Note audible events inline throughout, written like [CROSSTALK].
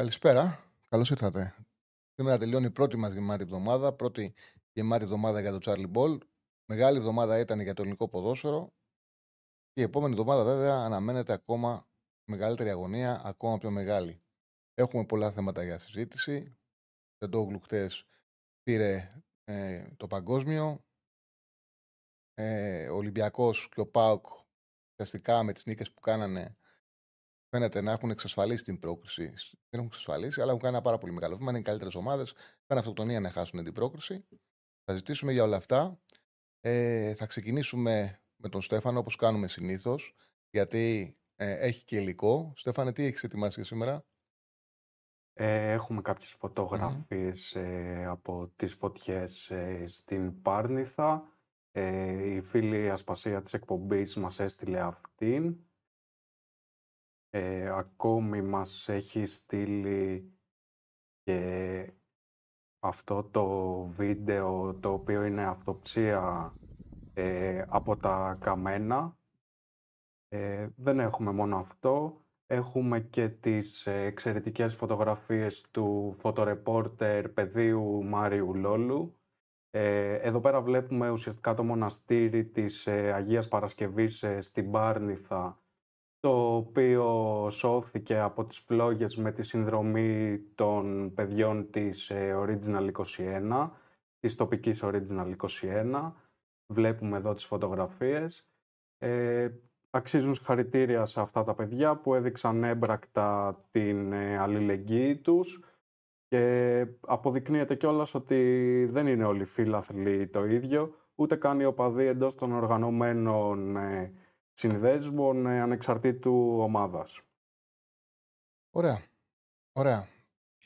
Καλησπέρα. Καλώς ήρθατε. Σήμερα τελειώνει η πρώτη μας γεμάτη εβδομάδα. Πρώτη γεμάτη εβδομάδα για το Charlie Ball. Μεγάλη εβδομάδα ήταν για το ελληνικό ποδόσφαιρο. Και η επόμενη εβδομάδα, βέβαια, αναμένεται ακόμα μεγαλύτερη αγωνία, ακόμα πιο μεγάλη. Έχουμε πολλά θέματα για συζήτηση. Το Ντόγλου χτες πήρε ε, το παγκόσμιο. Ε, ο Ολυμπιακός και ο ΠΑΟΚ ουσιαστικά με τις νίκες που κάνανε φαίνεται να έχουν εξασφαλίσει την πρόκριση. Δεν έχουν εξασφαλίσει, αλλά έχουν κάνει ένα πάρα πολύ μεγάλο βήμα. Είναι οι καλύτερες ομάδες. Θα αυτοκτονία να χάσουν την πρόκριση. Θα ζητήσουμε για όλα αυτά. Ε, θα ξεκινήσουμε με τον Στέφανο όπως κάνουμε συνήθως, γιατί ε, έχει και υλικό. Στέφανε, τι έχεις ετοιμάσει για σήμερα; Ε, έχουμε κάποιες φωτογραφίες ε, από τις φωτιές ε, στην Πάρνηθα. Ε, η φίλη Ασπασία της εκπομπής μας έστειλε αυτήν. Ε, ακόμη μας έχει στείλει και αυτό το βίντεο το οποίο είναι αυτοψία ε, από τα καμένα. Ε, δεν έχουμε μόνο αυτό. Έχουμε και τις ε, εξαιρετικές φωτογραφίες του φωτορεπόρτερ παιδίου Μάριου Λόλου. Ε, εδώ πέρα βλέπουμε ουσιαστικά το μοναστήρι της ε, Αγίας Παρασκευής στην Πάρνηθα το οποίο σώθηκε από τις φλόγες με τη συνδρομή των παιδιών της ε, Original 21, της τοπικής Original 21. Βλέπουμε εδώ τις φωτογραφίες. Ε, αξίζουν συγχαρητήρια σε αυτά τα παιδιά που έδειξαν έμπρακτα την ε, αλληλεγγύη τους και αποδεικνύεται κιόλας ότι δεν είναι όλοι φίλαθλοι το ίδιο, ούτε καν οι οπαδοί εντός των οργανωμένων ε, συνδέσμων ε, ανεξαρτήτου ομάδας. Ωραία. Ωραία.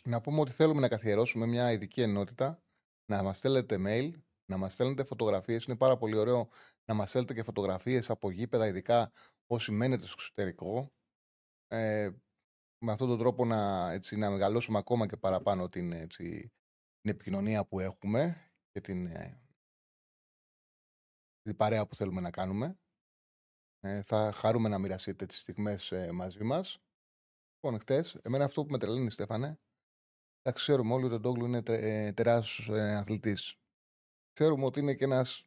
Να πούμε ότι θέλουμε να καθιερώσουμε μια ειδική ενότητα, να μας στέλνετε mail, να μας στέλνετε φωτογραφίες. Είναι πάρα πολύ ωραίο να μας στέλνετε και φωτογραφίες από γήπεδα, ειδικά όσοι μένετε στο εξωτερικό. Ε, με αυτόν τον τρόπο να, έτσι, να μεγαλώσουμε ακόμα και παραπάνω την, έτσι, την επικοινωνία που έχουμε και την, ε, την παρέα που θέλουμε να κάνουμε. Ε, θα χαρούμε να μοιραστείτε τις στιγμές ε, μαζί μας. Λοιπόν, χτες, εμένα αυτό που με τρελαίνει, Στέφανε, τα ξέρουμε όλοι ότι ο Ντόγλου είναι τε, ε, τεράστιος ε, αθλητής. Ξέρουμε ότι είναι και ένας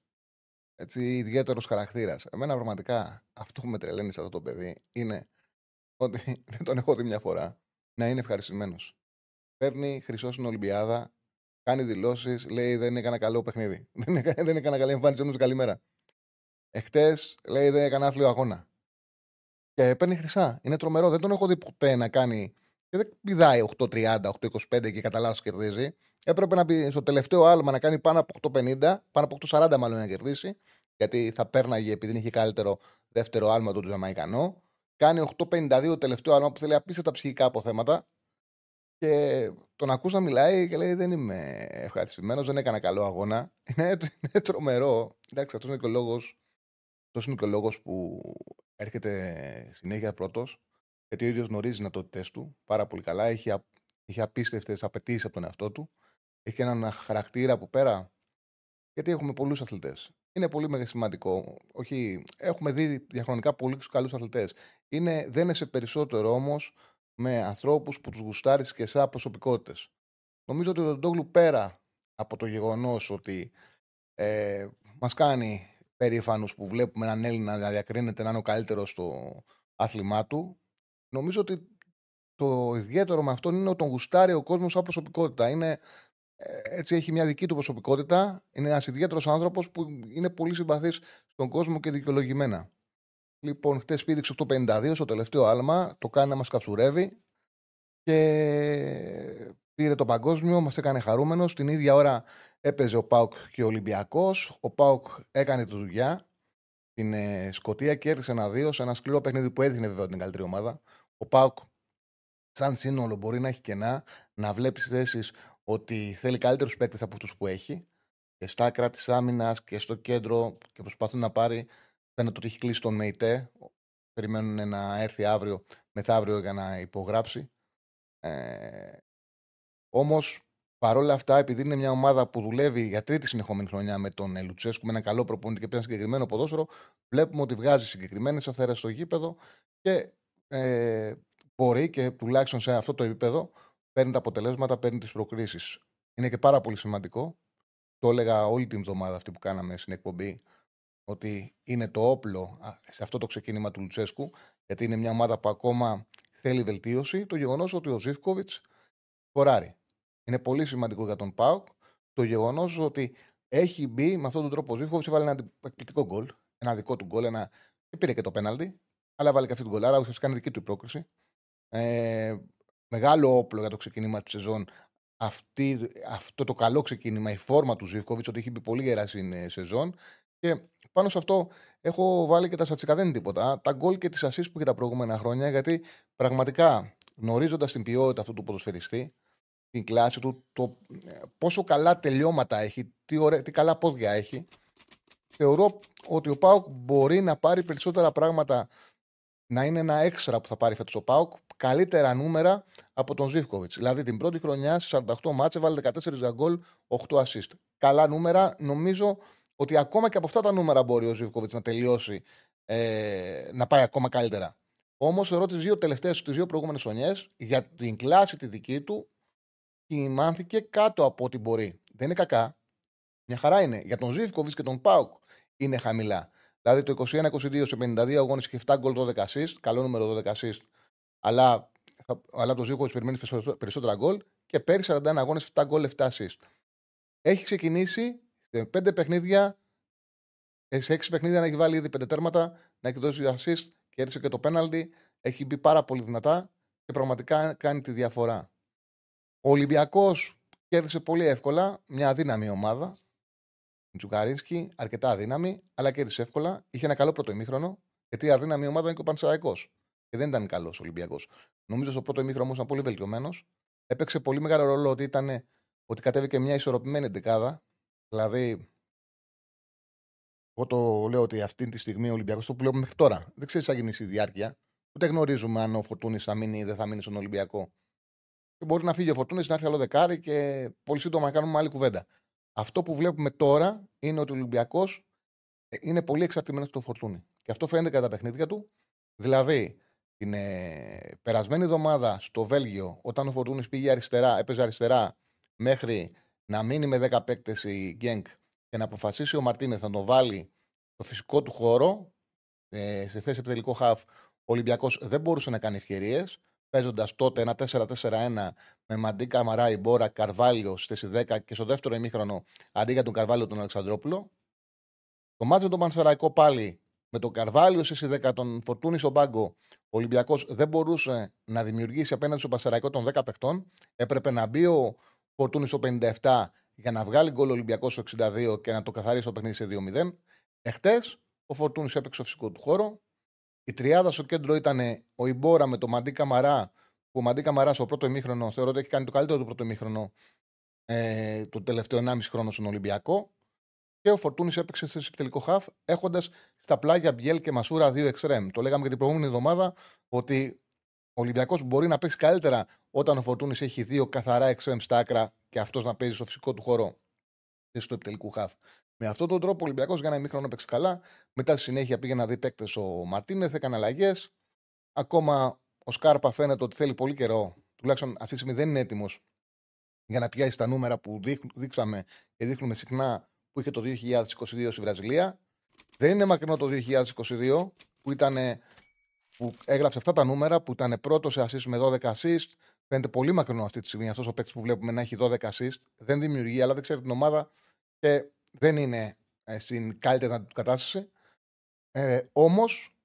έτσι, ιδιαίτερος χαρακτήρας. Εμένα πραγματικά αυτό που με τρελαίνει σε αυτό το παιδί είναι ότι [LAUGHS] δεν τον έχω δει μια φορά να είναι ευχαριστημένος. Παίρνει χρυσό στην Ολυμπιάδα, κάνει δηλώσεις, λέει δεν έκανα καλό παιχνίδι. [LAUGHS] Δεν έκανα, δεν έκανα καλή εμφάνιση, όμως καλημέρα. Εχθές λέει δεν έκανε άθλιο αγώνα. Και παίρνει χρυσά. Είναι τρομερό. Δεν τον έχω δει ποτέ να κάνει. Και δεν πηδάει 8-30, 8-25 και κατά λάθος κερδίζει. Έπρεπε να μπει στο τελευταίο άλμα να κάνει πάνω από 8-50, πάνω από 8-40 μάλλον να κερδίσει. Γιατί θα πέρναγε επειδή είχε καλύτερο δεύτερο άλμα του Τζαμαϊκανό. Κάνει 8-52 τελευταίο άλμα που θέλει απίστευτα ψυχικά αποθέματα. Και τον ακούς να μιλάει και λέει: Δεν είμαι ευχαριστημένος, δεν έκανα καλό αγώνα. Είναι, είναι τρομερό. Εντάξει, αυτός είναι και ο λόγος αυτός είναι και ο λόγος που έρχεται συνέχεια πρώτος, γιατί ο ίδιος γνωρίζει τις δυνατότητές του πάρα πολύ καλά. Έχει, έχει απίστευτες απαιτήσεις από τον εαυτό του. Έχει έναν χαρακτήρα από πέρα. Γιατί έχουμε πολλούς αθλητές. Είναι πολύ σημαντικό. Όχι, έχουμε δει διαχρονικά πολύ καλούς αθλητές. Δεν είσαι περισσότερο όμως με ανθρώπους που τους γουστάρεις και σαν προσωπικότητες. Νομίζω ότι ο Ντόγλου πέρα από το γεγονός ότι ε, μας κάνει περήφανους που βλέπουμε έναν Έλληνα να διακρίνεται να είναι ο καλύτερος στο άθλημά του. Νομίζω ότι το ιδιαίτερο με αυτόν είναι ότι τον γουστάρει ο κόσμος σαν προσωπικότητα. Είναι, ε, έτσι έχει μια δική του προσωπικότητα. Είναι ένας ιδιαίτερος άνθρωπος που είναι πολύ συμπαθής στον κόσμο και δικαιολογημένα. Λοιπόν, χτες πήδηξε 852 στο τελευταίο άλμα, το κάνει να μας καψουρεύει και πήρε το παγκόσμιο, μας έκανε χαρούμενος. Την ίδια ώρα έπαιζε ο Πάουκ και ο Ολυμπιακός. Ο Πάουκ έκανε τη δουλειά στην ε, Σκωτία και έρθει ένα δύο σε ένα σκληρό παιχνίδι που έδινε βέβαια την καλύτερη ομάδα. Ο Πάουκ σαν σύνολο μπορεί να έχει κενά, να βλέπει θέσεις ότι θέλει καλύτερους παίκτες από αυτούς που έχει. Και στα άκρα της άμυνας και στο κέντρο και προσπαθεί να πάρει. Φαίνεται ότι έχει κλείσει τον ΜΕΙΤΕ. Περιμένουν να έρθει αύριο, μεθαύριο για να υπογράψει. Ε, Όμως, παρόλα αυτά, επειδή είναι μια ομάδα που δουλεύει για τρίτη συνεχόμενη χρονιά με τον Λουτσέσκου, με ένα καλό προπονητή και ένα συγκεκριμένο ποδόσφαιρο, βλέπουμε ότι βγάζει συγκεκριμένες αυθαίρε στο γήπεδο και ε, μπορεί και τουλάχιστον σε αυτό το επίπεδο παίρνει τα αποτελέσματα, παίρνει τις προκρίσεις. Είναι και πάρα πολύ σημαντικό. Το έλεγα όλη την εβδομάδα αυτή που κάναμε στην εκπομπή, ότι είναι το όπλο σε αυτό το ξεκίνημα του Λουτσέσκου, γιατί είναι μια ομάδα που ακόμα θέλει βελτίωση. Το γεγονός ότι ο Ζήφκοβιτς σκοράρει. Είναι πολύ σημαντικό για τον Πάουκ το γεγονός ότι έχει μπει με αυτόν τον τρόπο ο Ζήφκοβιτς, έβαλε ένα εκπληκτικό γκολ. Ένα δικό του γκολ, ένα... και πήρε και το πέναλτι, αλλά βάλε και αυτή την γκολάρα. Ουσιαστικά είναι δική του πρόκριση. Ε, μεγάλο όπλο για το ξεκίνημα της σεζόν αυτή, αυτό το καλό ξεκίνημα, η φόρμα του Ζήφκοβιτς, ότι έχει μπει πολύ γερά στην ε, σεζόν. Και πάνω σε αυτό έχω βάλει και τα στατιστικά, δεν είναι τίποτα. Τα γκολ και τις ασεί που είχε τα προηγούμενα χρόνια, γιατί πραγματικά γνωρίζοντας την ποιότητα αυτού του ποδοσφαιριστή, την κλάση του, το ε, πόσο καλά τελειώματα έχει, τι, ωραία, τι καλά πόδια έχει, θεωρώ ότι ο Πάουκ μπορεί να πάρει περισσότερα πράγματα, να είναι ένα έξτρα που θα πάρει φέτος ο Πάουκ, καλύτερα νούμερα από τον Ζήφκοβιτς. Δηλαδή την πρώτη χρονιά στι 48 μάτσε βάλει 14 γκολ, 8 assist. Καλά νούμερα, νομίζω ότι ακόμα και από αυτά τα νούμερα μπορεί ο Ζήφκοβιτς να τελειώσει, ε, να πάει ακόμα καλύτερα. Όμως θεωρώ τι δύο τελευταίες, τι δύο προηγούμενες χρονιές για την κλάση τη δική του κοιμάνθηκε κάτω από ό,τι μπορεί. Δεν είναι κακά. Μια χαρά είναι. Για τον Ζήφκοβιτς και τον Πάουκ είναι χαμηλά. Δηλαδή το 21-22 σε 52 αγώνες και 7 γκολ 12 assist. Καλό νούμερο 12 assist. Αλλά, αλλά το Ζήφκοβιτς περιμένει περισσότερα γκολ. Και πέρυσι 41 αγώνες 7 γκολ 7 assist. Έχει ξεκινήσει σε 5 παιχνίδια. Ε, σε 6 παιχνίδια να έχει βάλει ήδη 5 τέρματα, να έχει δώσει assist, κέρδισε και το πέναλτι. Έχει μπει πάρα πολύ δυνατά και πραγματικά κάνει τη διαφορά. Ο Ολυμπιακός κέρδισε πολύ εύκολα μια αδύναμη ομάδα. Τζουκαρίνσκι, αρκετά αδύναμη, αλλά κέρδισε εύκολα. Είχε ένα καλό πρώτο ημίχρονο, γιατί η αδύναμη ομάδα είναι και ο Πανσεραϊκός. Και δεν ήταν καλός ο Ολυμπιακός. Νομίζω στο πρώτο ημίχρονο όμως ήταν πολύ βελτιωμένος. Έπαιξε πολύ μεγάλο ρόλο ότι, ήταν, ότι κατέβηκε μια ισορροπημένη δεκάδα. Δηλαδή, εγώ το λέω ότι αυτή τη στιγμή ο Ολυμπιακός το που βλέπουμε μέχρι τώρα. Δεν ξέρεις τι θα γίνει στη διάρκεια. Ούτε γνωρίζουμε αν ο Φορτούνη θα μείνει ή δεν θα μείνει στον Ολυμπιακό και μπορεί να φύγει ο Φορτούνης, να έρθει άλλο δεκάρι και πολύ σύντομα να κάνουμε άλλη κουβέντα. Αυτό που βλέπουμε τώρα είναι ότι ο Ολυμπιακός ε, είναι πολύ εξαρτημένος από το Φορτούνη. Και αυτό φαίνεται κατά τα παιχνίδια του. Δηλαδή, την ε, περασμένη εβδομάδα στο Βέλγιο, όταν ο Φορτούνης πήγε αριστερά, έπαιζε αριστερά μέχρι να μείνει με 10 παίκτες η Γκένκ και να αποφασίσει ο Μαρτίνεθ να το βάλει στο φυσικό του χώρο, ε, σε θέση επιτελικό χαφ, ο Ολυμπιακός δεν μπορούσε να κάνει ευκαιρίες παίζοντας τότε ένα 4-4-1 με Μαντί Καμαρά, Ιμπόρα, Καρβάλιο στη θέση 10 και στο δεύτερο ημίχρονο αντί για τον Καρβάλιο τον Αλεξανδρόπουλο. Το μάτι με τον Πανσεραϊκό πάλι με τον Καρβάλιο στη 10, τον Φορτούνη στον πάγκο. Ο Ολυμπιακός δεν μπορούσε να δημιουργήσει απέναντι στον Πανσεραϊκό των 10 παιχτών. Έπρεπε να μπει ο Φορτούνης στο 57 για να βγάλει γκολ ο Ολυμπιακός στο 62 και να το καθαρίσει το παιχνίδι σε 2-0. Εχθές ο Φορτούνης έπαιξε στο φυσικό του χώρο. Η τριάδα στο κέντρο ήταν ο Ιμπόρα με το Μαντί Καμαρά. Που ο Μαντί Καμαρά στο πρώτο ημίχρονο θεωρώ ότι έχει κάνει το καλύτερο του πρώτο ημίχρονο ε, το τελευταίο 1,5 χρόνο στον Ολυμπιακό. Και ο Φορτούνης έπαιξε σε επιτελικό χαφ, έχοντας στα πλάγια Μπιέλ και Μασούρα δύο εξτρέμ. Το λέγαμε και την προηγούμενη εβδομάδα ότι ο Ολυμπιακός μπορεί να παίξει καλύτερα όταν ο Φορτούνης έχει δύο καθαρά εξτρέμ στα άκρα και αυτός να παίζει στο φυσικό του χώρο στο επιτελικού χαφ. Με αυτόν τον τρόπο ο Ολυμπιακός για ένα ημίχρονο έπαιξε καλά. Μετά στη συνέχεια πήγε να δει παίκτες ο Μαρτίνεθ, έκανε αλλαγές. Ακόμα ο Σκάρπα φαίνεται ότι θέλει πολύ καιρό, τουλάχιστον αυτή τη στιγμή δεν είναι έτοιμος για να πιάσει τα νούμερα που δείξαμε και δείχνουμε συχνά που είχε το 2022 στη Βραζιλία. Δεν είναι μακρινό το 2022 που, ήταν, που έγραψε αυτά τα νούμερα, που ήταν πρώτος σε assist με 12 assist. Φαίνεται πολύ μακρινό αυτή τη στιγμή αυτός ο παίκτης που βλέπουμε να έχει 12 assist. Δεν δημιουργεί, αλλά δεν ξέρει την ομάδα και δεν είναι ε, στην καλύτερη του κατάσταση. Ε, Όμως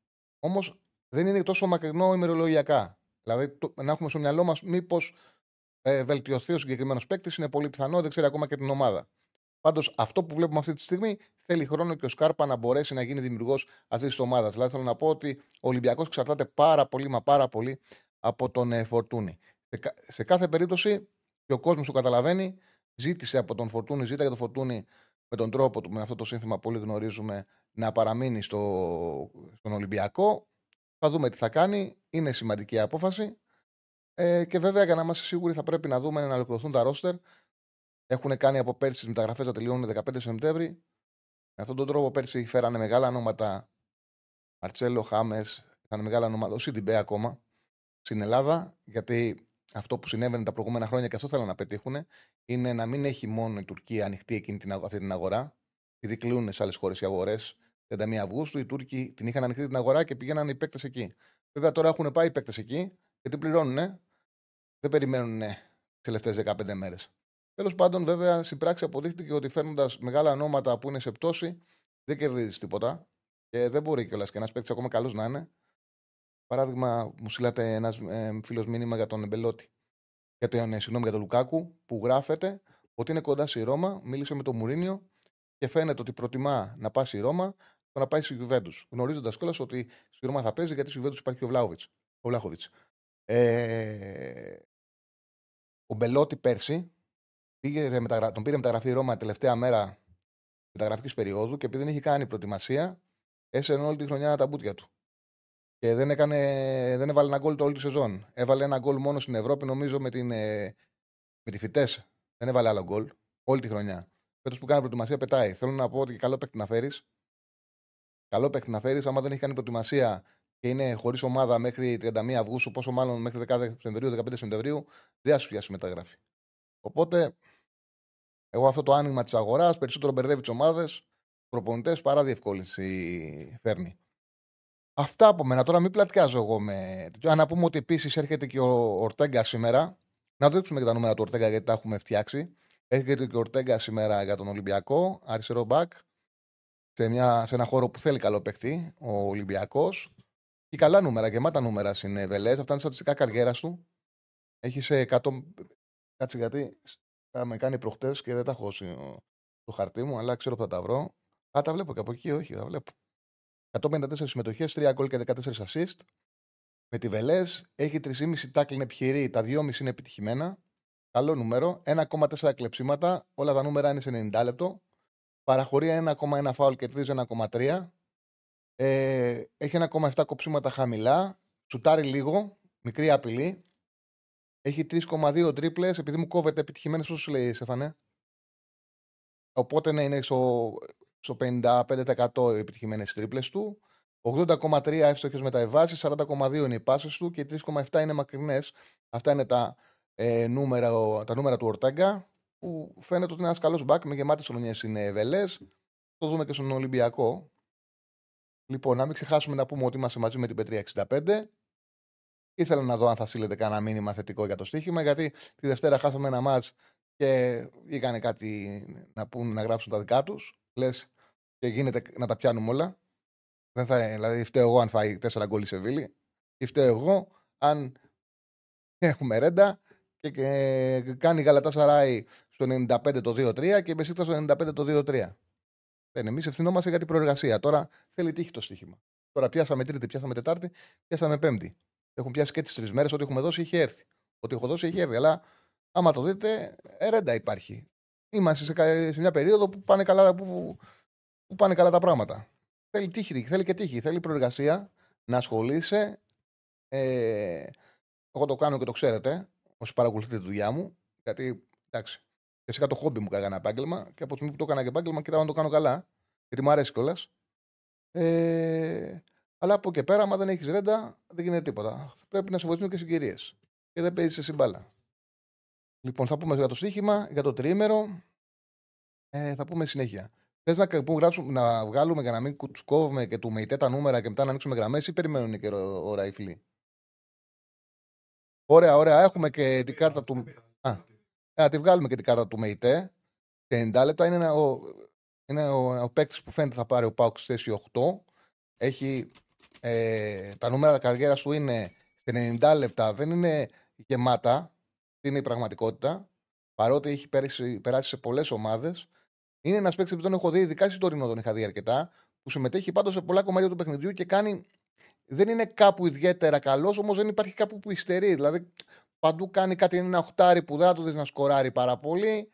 όμως, δεν είναι τόσο μακρινό ημερολογιακά. Δηλαδή, το, να έχουμε στο μυαλό μας μήπως ε, βελτιωθεί ο συγκεκριμένος παίκτης είναι πολύ πιθανό, δεν ξέρει ακόμα και την ομάδα. Πάντως, αυτό που βλέπουμε αυτή τη στιγμή θέλει χρόνο και ο Σκάρπα να μπορέσει να γίνει δημιουργός αυτής της ομάδας. Δηλαδή, θέλω να πω ότι ο Ολυμπιακός εξαρτάται πάρα πολύ, μα πάρα πολύ από τον ε, Φορτούνη. Σε, σε, κάθε περίπτωση και ο κόσμος το καταλαβαίνει, ζήτησε από τον Φορτούνη, ζήτησε για τον Φορτούνη με τον τρόπο του, με αυτό το σύνθημα που όλοι γνωρίζουμε, να παραμείνει στο, στον Ολυμπιακό. Θα δούμε τι θα κάνει. Είναι σημαντική απόφαση. Ε, και βέβαια, για να είμαστε σίγουροι, θα πρέπει να δούμε να ολοκληρωθούν τα ρόστερ. Έχουν κάνει από πέρσι τις μεταγραφές να τελειώνουν 15 Σεπτέμβρη. Με αυτόν τον τρόπο πέρσι φέρανε μεγάλα ονόματα. Μαρτσέλο, Χάμες, ήταν μεγάλα ονόματα. Ο Σιντιμπέ ακόμα στην Ελλάδα. Γιατί αυτό που συνέβαινε τα προηγούμενα χρόνια και αυτό θέλουν να πετύχουν είναι να μην έχει μόνο η Τουρκία ανοιχτή εκείνη την, αυτή την αγορά. Επειδή κλείνουν σε άλλες χώρες οι αγορές 31 Αυγούστου, οι Τούρκοι την είχαν ανοιχτή την αγορά και πήγαιναν οι παίκτες εκεί. Βέβαια τώρα έχουν πάει οι παίκτες εκεί γιατί πληρώνουν. Δεν περιμένουν τις τελευταίες 15 μέρες. Τέλος πάντων, βέβαια, στην πράξη αποδείχτηκε ότι φέρνοντας μεγάλα ονόματα που είναι σε πτώση, δεν κερδίζεις τίποτα. Και δεν μπορεί κιόλας και ένας παίκτης ακόμα καλός να είναι. Παράδειγμα, μου στείλατε ένας ε, φίλος μήνυμα για τον Εμπελότη. Για τον, ε, συγγνώμη, για τον Λουκάκου, που γράφεται ότι είναι κοντά στη Ρώμα. Μίλησε με τον Μουρίνιο και φαίνεται ότι προτιμά να πάει στη Ρώμα το να πάει στη Γιουβέντους. Γνωρίζοντας κιόλας ότι στη Ρώμα θα παίζει γιατί στη Γιουβέντους υπάρχει ο Βλάχοβιτς. Ε, ο Μπελότη πέρσι πήγε, τον πήρε μεταγραφή η Ρώμα τελευταία μέρα μεταγραφικής περίοδου και επειδή δεν είχε κάνει προετοιμασία, έσαιρνε όλη τη χρονιά τα μπούτια του. Και δεν, έκανε, δεν έβαλε ένα γκολ το όλη τη σεζόν. Έβαλε ένα γκολ μόνο στην Ευρώπη, νομίζω, με, την, ε, με τη Φιτές. Δεν έβαλε άλλο γκολ όλη τη χρονιά. Φέτος που κάνει προετοιμασία πετάει. Θέλω να πω ότι καλό παίκτη να φέρεις. Καλό παίκτη να φέρεις. Άμα δεν έχει κάνει προετοιμασία και είναι χωρίς ομάδα μέχρι 31 Αυγούστου, πόσο μάλλον μέχρι 10 Σεπτεμβρίου, 15 Σεπτεμβρίου, δεν θα σου πιάσει μεταγραφή. Οπότε, εγώ αυτό το άνοιγμα της αγοράς περισσότερο μπερδεύει τις ομάδες, προπονητές παρά διευκόλυνση φέρνει. Αυτά από μένα. Τώρα μην πλατιάζω εγώ με. Αν να πούμε ότι επίσης έρχεται και ο Ορτέγκα σήμερα. Να δείξουμε και τα νούμερα του Ορτέγκα γιατί τα έχουμε φτιάξει. Έρχεται και ο Ορτέγκα σήμερα για τον Ολυμπιακό, αριστερό μπακ. Σε, μια, σε ένα χώρο που θέλει καλό παίκτη, ο Ολυμπιακός. Και καλά νούμερα, γεμάτα νούμερα είναι Βελέ. Αυτά είναι στατιστικά καριέρας του. Έχει σε 100. Κάτσε γιατί θα με κάνει προχτές και δεν τα έχω στο χαρτί μου, αλλά ξέρω που θα τα βρω. Α, τα βλέπω και από εκεί, όχι, τα βλέπω. 154 συμμετοχές, 3 γκολ και 14 assist. Με τη Βελές έχει 3,5 τάκλιν επιχειρή, τα 2,5 είναι επιτυχημένα. Καλό νούμερο. 1,4 κλεψίματα, όλα τα νούμερα είναι σε 90 λεπτό. Παραχωρεί 1,1 φάουλ και 1,3. Ε, έχει 1,7 κοψίματα χαμηλά. Σουτάρει λίγο, μικρή απειλή. Έχει 3,2 τρίπλες, επειδή μου κόβεται επιτυχημένες, πώς σου λέει, Σεφανέ. Οπότε ναι, είναι στο, στο 55% επιτυχημένες τρίπλες του. 80,3 εύστοχες μεταβάσει, 40,2 είναι οι πάσει του και 3,7 είναι μακρινές. Αυτά είναι τα, ε, νούμερα, τα νούμερα του Ορτάγκα. Που φαίνεται ότι είναι ένας καλός μπακ με γεμάτες χρονιέ είναι βελές. Το δούμε και στον Ολυμπιακό. Λοιπόν, να μην ξεχάσουμε να πούμε ότι είμαστε μαζί με την Πετρία 65. Ήθελα να δω αν θα στείλετε κανένα μήνυμα θετικό για το στοίχημα, γιατί τη Δευτέρα χάσαμε ένα μάτς και βγήκανε κάτι να, πούν, να γράψουν τα δικά τους. Λες και γίνεται να τα πιάνουμε όλα. Δεν θα, δηλαδή, φταίω εγώ αν φάει 4 γκολ η Σεβίλη. Ή φταίω εγώ αν έχουμε ρέντα και, και κάνει η Γαλατά Σαράι στο 95 το 2-3 και η Μπεσίκτα στο 95 το 2-3. Δεν εμείς ευθυνόμαστε για την προεργασία. Τώρα θέλει τύχη το στοίχημα. Τώρα πιάσαμε Τρίτη, πιάσαμε Τετάρτη, πιάσαμε Πέμπτη. Έχουν πιάσει και τις τρεις μέρες ότι έχουμε δώσει είχε έρθει. Ότι έχω δώσει είχε έρθει. Αλλά άμα το δείτε, ερέντα υπάρχει. Είμαστε σε, σε μια περίοδο που πάνε, καλά, που, που πάνε καλά τα πράγματα. Θέλει τύχη, θέλει και τύχη. Θέλει προεργασία, να ασχολείσαι. Ε, εγώ το κάνω και το ξέρετε, όσοι παρακολουθείτε τη δουλειά μου. Γιατί εντάξει, Φυσικά το χόμπι μου έκανα επάγγελμα και από τη στιγμή που το έκανα και επάγγελμα, κοιτάω να το κάνω καλά. Γιατί μου αρέσει κιόλας. Ε, αλλά από εκεί πέρα, άμα δεν έχεις ρέντα, δεν γίνεται τίποτα. Πρέπει να σε βοηθούν και συγκυρίες. Και δεν παίζεις εσύ μπάλα. Λοιπόν, θα πούμε για το στοίχημα, για το τριήμερο. Ε, θα πούμε συνέχεια. Θες να, να βγάλουμε για να μην κουτσκόβουμε και του μεϊτέ τα νούμερα και μετά να ανοίξουμε γραμμές ή περιμένουν και ώρα οι φίλοι; Ωραία, ωραία. Έχουμε και την κάρτα του. Α, να τη βγάλουμε και την κάρτα του ΜΕΙΤΕ. 90 λεπτά είναι, ο, είναι ο, ο παίκτης που φαίνεται θα πάρει ο Πάουκ στη θέση 8. Έχει ε, τα νούμερα καριέρας σου είναι σε 90 λεπτά, δεν είναι γεμάτα. Είναι η πραγματικότητα. Παρότι έχει περάσει, περάσει σε πολλές ομάδες. Είναι ένας παίκτης που τον έχω δει, ειδικά στην Τωρινό τον είχα δει αρκετά, που συμμετέχει πάντω σε πολλά κομμάτια του παιχνιδιού και κάνει δεν είναι κάπου ιδιαίτερα καλός, όμως δεν υπάρχει κάπου που υστερεί. Δηλαδή παντού κάνει κάτι ένα οχτάρι που δεν θα το δεις να σκοράρει πάρα πολύ.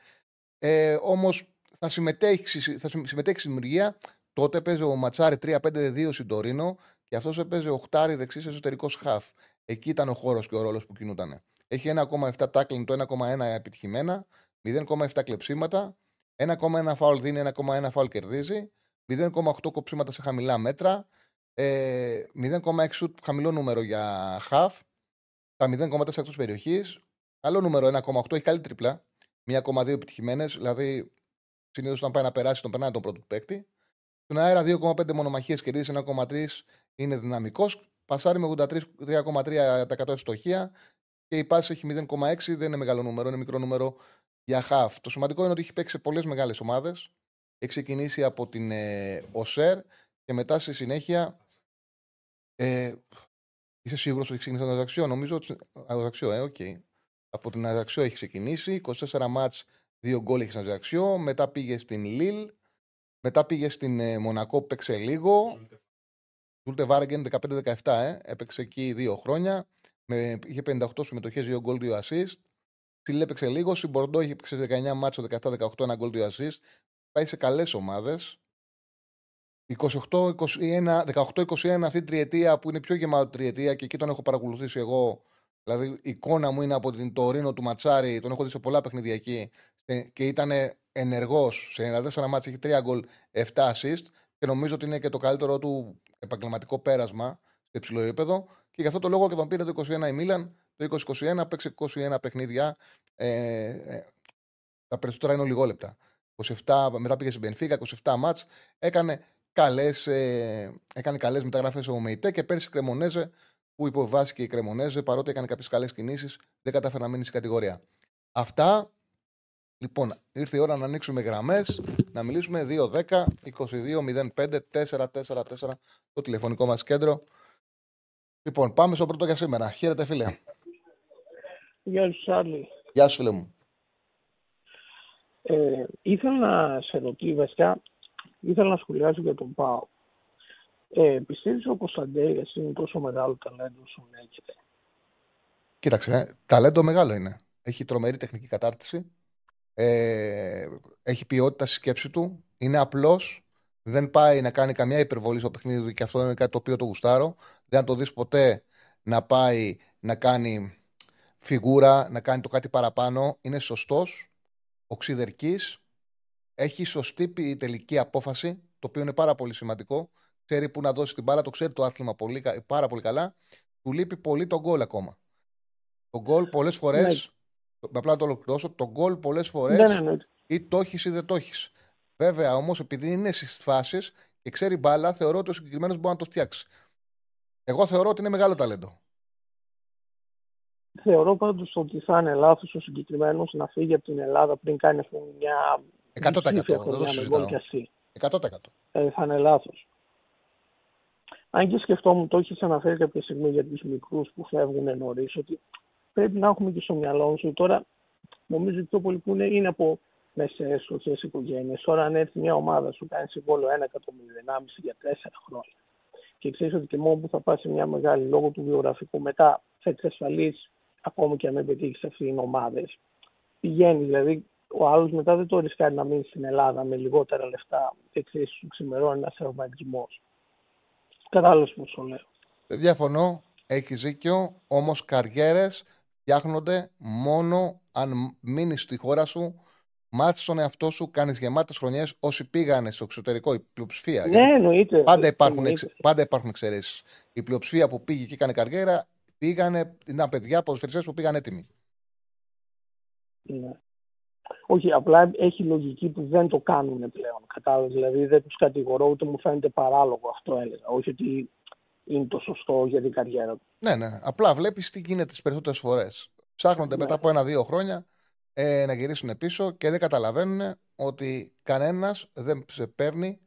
Ε, όμως θα συμμετέχει, θα συμμετέχει στη δημιουργία. Τότε παίζει ο Ματσάρη 3-5-2 στην Τωρίνο και αυτός έπαιζε οχτάρι δεξί εσωτερικός χαφ. Εκεί ήταν ο χώρος και ο ρόλος που κινούταν. Έχει 1,7 τάκλινγκ, το 1,1 επιτυχημένα, 0,7 κλεψίματα, 1,1 φάουλ δίνει, 1,1 φάουλ κερδίζει, 0,8 κοψίματα σε χαμηλά μέτρα, 0,6 ε, σουτ χαμηλό νούμερο για χαφ, τα 0,4 εκτός περιοχής. Καλό νούμερο 1,8 έχει καλή τρίπλα. 1,2 επιτυχημένες, δηλαδή συνήθως όταν πάει να περάσει τον περνάει τον πρώτο παίκτη. Στον αέρα 2,5 μονομαχίες κερδίζει 1,3 είναι δυναμικός. Πασάρει με 83,3% ευστοχία και key pass έχει 0,6. Δεν είναι μεγάλο νούμερο, είναι μικρό νούμερο για χαφ. Το σημαντικό είναι ότι έχει παίξει σε πολλές μεγάλες ομάδες. Έχει ξεκινήσει από την ε, Οσέρ και μετά στη συνέχεια. Ε, είσαι σίγουρος ότι ξεκίνησε από την Αζαξιό. Νομίζω ότι. Αζαξιό, ε, OK. Okay. Από την Αζαξιό έχει ξεκινήσει. 24 ματς, 2 γκολ έχει στην Αζαξιό. Μετά πήγε στην Λίλ. Μετά πήγε στην ε, Μονακό, παίξε λίγο. Ζούλτε Βάρεγκεν 15-17, ε. έπαιξε εκεί δύο χρόνια. Με, είχε 58 συμμετοχές, 2 γκολ, 2 assist. Στη έπαιξε λίγο. Στην Μπορντό είχε παίξει 19 μάτσο, 17-18, ένα γκολ, 2 assist. Πάει σε καλές ομάδες. 18-21 αυτή την τριετία που είναι πιο γεμάτη τριετία και εκεί τον έχω παρακολουθήσει εγώ. Δηλαδή η εικόνα μου είναι από την Τωρίνο του Ματσάρη, τον έχω δει σε πολλά παιχνίδια εκεί και ήταν ενεργός. Σε 94 μάτια έχει 3 γκολ, 7 assist και νομίζω ότι είναι και το καλύτερο του επαγγελματικό πέρασμα σε υψηλό επίπεδο. Και γι' αυτό το λόγο και τον πήρε το 21 η Μίλαν, το 2021 παίξει 21 παιχνίδια. Ε, ε, τα περισσότερα είναι ολιγόλεπτα. 27, μετά πήγε στην Μπενφίκα, 27 μάτς, έκανε καλές, ε, έκανε καλές μεταγραφές ο Μεϊτέ και πέρσι Κρεμονέζε που υποβάστηκε η Κρεμονέζε παρότι έκανε κάποιες καλές κινήσεις δεν κατάφερε να μείνει στην κατηγορία. Αυτά Λοιπόν, ήρθε η ώρα να ανοίξουμε γραμμές, να μιλήσουμε 2-10-22-05-444 το τηλεφωνικό μας κέντρο. Λοιπόν, πάμε στο πρώτο για σήμερα. Χαίρετε, φίλε. Γεια σου, Σάρλι. Γεια σου, φίλε μου. Ε, ήθελα να σε ρωτήσω, βασικά, ήθελα να σχολιάσω για τον Πάο. Ε, πιστεύεις ο Κωνσταντέγας είναι τόσο μεγάλο ταλέντο όσο έχετε. Κοίταξε, ε, ταλέντο μεγάλο είναι. Έχει τρομερή τεχνική κατάρτιση ε, έχει ποιότητα στη σκέψη του. Είναι απλός. Δεν πάει να κάνει καμιά υπερβολή στο παιχνίδι και αυτό είναι κάτι το οποίο το γουστάρω. Δεν θα το δεις ποτέ να πάει να κάνει φιγούρα, να κάνει το κάτι παραπάνω. Είναι σωστός, οξυδερκής, έχει σωστή τελική απόφαση, το οποίο είναι πάρα πολύ σημαντικό. Ξέρει που να δώσει την μπάλα, το ξέρει το άθλημα πολύ, πάρα πολύ καλά. Του λείπει πολύ τον γκολ ακόμα. Το γκολ πολλές φορές ναι απλά το ολοκληρώσω, το γκολ πολλές φορέ ναι, ναι, ναι. ή το έχεις ή δεν το έχεις. Βέβαια όμως, επειδή είναι στις φάσεις και ξέρει μπάλα, θεωρώ ότι ο συγκεκριμένος μπορεί να το φτιάξει. Εγώ θεωρώ ότι είναι μεγάλο ταλέντο. Θεωρώ πάντως ότι θα είναι λάθος ο συγκεκριμένος να φύγει από την Ελλάδα πριν κάνει αυτή μια. 100%. Δεν το συζητάω. 100%. Ε, θα είναι λάθος. Αν και σκεφτόμουν, το έχεις αναφέρει κάποια στιγμή για τους μικρούς που φεύγουν νωρίς, ότι πρέπει να έχουμε και στο μυαλό σου. Τώρα, νομίζω ότι το πολύ που είναι, είναι από μεσαίε σωστέ οικογένειες. Τώρα, αν έρθει μια ομάδα σου κάνει συμβόλαιο 1 εκατομμύριο, 1,5 για 4 χρόνια και ξέρεις ότι και μόνο που θα πας σε μια μεγάλη λόγω του βιογραφικού μετά θα εξασφαλίσεις ακόμα και αν δεν πετύχεις αυτήν την ομάδε. Πηγαίνει, δηλαδή ο άλλος μετά δεν το ρισκάρει να μείνει στην Ελλάδα με λιγότερα λεφτά και ξέρεις, σου ξημερώνει ένας τραυματισμό. Κατάλαβε πώ το λέω. Διαφωνώ. Έχεις δίκιο. Όμως καριέρες φτιάχνονται μόνο αν μείνεις στη χώρα σου, μάθεις τον εαυτό σου, κάνεις γεμάτες χρονιές. Όσοι πήγανε στο εξωτερικό, η πλειοψηφία. Ναι, εννοείται. Πάντα υπάρχουν, εξ, πάντα υπάρχουν εξαιρέσεις. Η πλειοψηφία που πήγε και έκανε καριέρα πήγανε, ήταν παιδιά ποδοσφαιριστές που πήγαν έτοιμοι. Ναι. Όχι, απλά έχει λογική που δεν το κάνουν πλέον. Κατάλαβες. Δηλαδή δεν τους κατηγορώ, ούτε μου φαίνεται παράλογο αυτό έλεγα. Όχι ότι είναι το σωστό για την καριέρα του. Ναι, ναι. Απλά βλέπεις τι γίνεται τις περισσότερες φορές. Ψάχνονται ναι. μετά από ένα-δύο χρόνια ε, να γυρίσουν πίσω και δεν καταλαβαίνουν ότι κανένας δεν σε παίρνει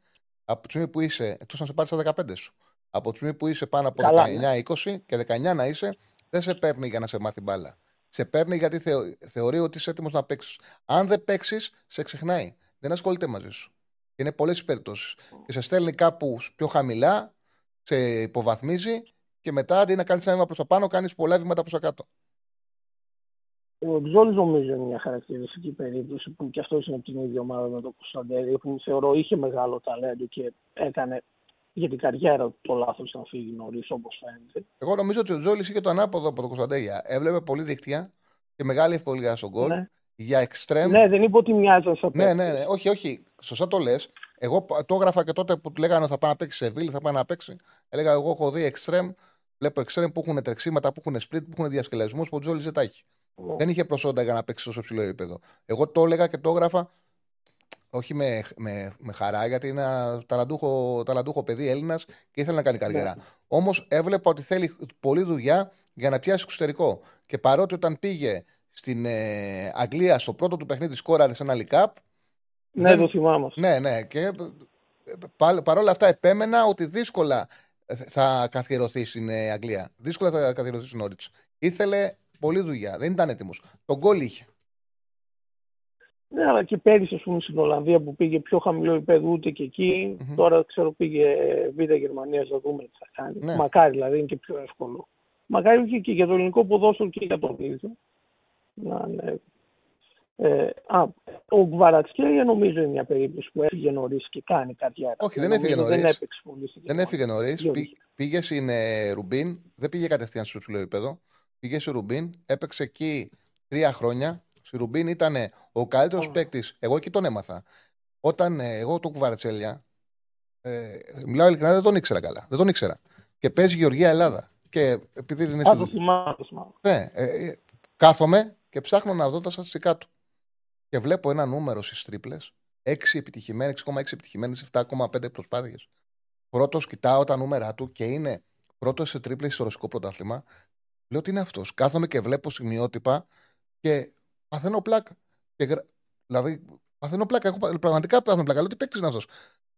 από τη στιγμή που είσαι, εκτός να σε πάρει στα 15 σου. Από τη στιγμή που είσαι πάνω από 19-20 ναι. και 19 να είσαι, δεν σε παίρνει για να σε μάθει μπάλα. Σε παίρνει γιατί θεω, θεωρεί ότι είσαι έτοιμος να παίξεις. Αν δεν παίξεις, σε ξεχνάει. Δεν ασχολείται μαζί σου. Και είναι πολλές περιπτώσεις. Και σε στέλνει κάπους πιο χαμηλά σε υποβαθμίζει και μετά αντί να κάνεις ένα βήμα προς τα πάνω, κάνεις πολλά βήματα προς τα κάτω. Ο Τζόλ νομίζω είναι μια χαρακτηριστική περίπτωση που και αυτός είναι από την ίδια ομάδα με τον Κωνσταντέλη, που θεωρώ είχε μεγάλο ταλέντο και έκανε για την καριέρα το λάθος να φύγει νωρίς, όπως φαίνεται. Εγώ νομίζω ότι ο Τζόλη είχε το ανάποδο από τον Κωνσταντέλια. Έβλεπε πολύ δίκτυα και μεγάλη ευκολία στον γκολ. Ναι. Για εξτρέμ. Ναι, δεν είπε ότι μοιάζαν σε ναι, ναι, ναι. Όχι, όχι. Σωστά το λες. Εγώ το έγραφα και τότε που του λέγανε θα πάει να παίξει σε Βίλ, θα πάει να παίξει. Έλεγα εγώ έχω δει εξτρέμ. Βλέπω εξτρέμ που έχουν τρεξίματα, που έχουν split, που έχουν διασκελασμούς που ο Τζόλη δεν τα έχει. Ναι. Δεν είχε προσόντα για να παίξει τόσο ψηλό επίπεδο. Εγώ το έλεγα και το έγραφα όχι με, με, με χαρά, γιατί είναι ένα ταλαντούχο, ταλαντούχο παιδί Έλληνας και ήθελε να κάνει καριέρα. Ναι. Όμως έβλεπα ότι θέλει πολλή δουλειά για να πιάσει εξωτερικό. Και παρότι όταν πήγε στην ε, Αγγλία στο πρώτο του παιχνίδι σκόραρε σε ένα League Ναι, δεν- το θυμάμαι. Ναι, ναι. Και ε, πα- παρόλα αυτά επέμενα ότι δύσκολα θα καθιερωθεί στην ε, Αγγλία. Δύσκολα θα καθιερωθεί στην Όριτς. Ήθελε πολλή δουλειά. Δεν ήταν έτοιμος. Τον γκολ είχε. Ναι, αλλά και πέρυσι, ας πούμε, στην Ολλανδία που πήγε πιο χαμηλό επίπεδο, ούτε και εκεί. Μμμ. Τώρα ξέρω πήγε Β' Γερμανίας, θα δούμε τι θα κάνει. Ναι. Μακάρι δηλαδή, είναι και πιο εύκολο. Μακάρι και, και για το ελληνικό ποδόσφαιρο και για το βίντεο. Να, ναι. Ε, α, ο Γκβαρατσχέλια νομίζω είναι μια περίπτωση που έφυγε νωρίς και κάνει καριέρα. Όχι, δεν Νομίζω έφυγε Δεν νωρίς. έπαιξε πολύ στην Δεν Γερμανία. έφυγε νωρίς. Δύο είχε; πήγε στην ε, Ρουμπίν. Δεν πήγε κατευθείαν στο ψηλό επίπεδο. Πήγε στη Ρουμπίν. Έπαιξε εκεί τρία χρόνια. Στη Ρουμπίν ήταν ο καλύτερος Ω. παίκτης. Εγώ εκεί τον έμαθα. Όταν ε, εγώ τον Κουβαρτσέλια. Ε, μιλάω ειλικρινά, δεν τον ήξερα καλά. Δεν τον ήξερα. Και παίζει Γεωργία Ελλάδα. Και επειδή είναι Α, στη- το θυμάμαι. το θυμάμαι. Ναι, ε, ε, κάθομαι και ψάχνω να δω τα στατιστικά του. Και βλέπω ένα νούμερο στις τρίπλες. 6 επιτυχημένε, 6,6 επιτυχημένε, 7,5 προσπάθειες. Πρώτος, κοιτάω τα νούμερα του και είναι πρώτος σε τρίπλες στο ρωσικό πρωτάθλημα. Λέω τι είναι αυτός. Κάθομαι και βλέπω σημειότυπα και παθαίνω πλάκα. Και, γρα- δηλαδή, παθαίνω πλάκα. Έχω, πα- πραγματικά παθαίνω πλάκα. Λέω τι παίκτης είναι αυτός;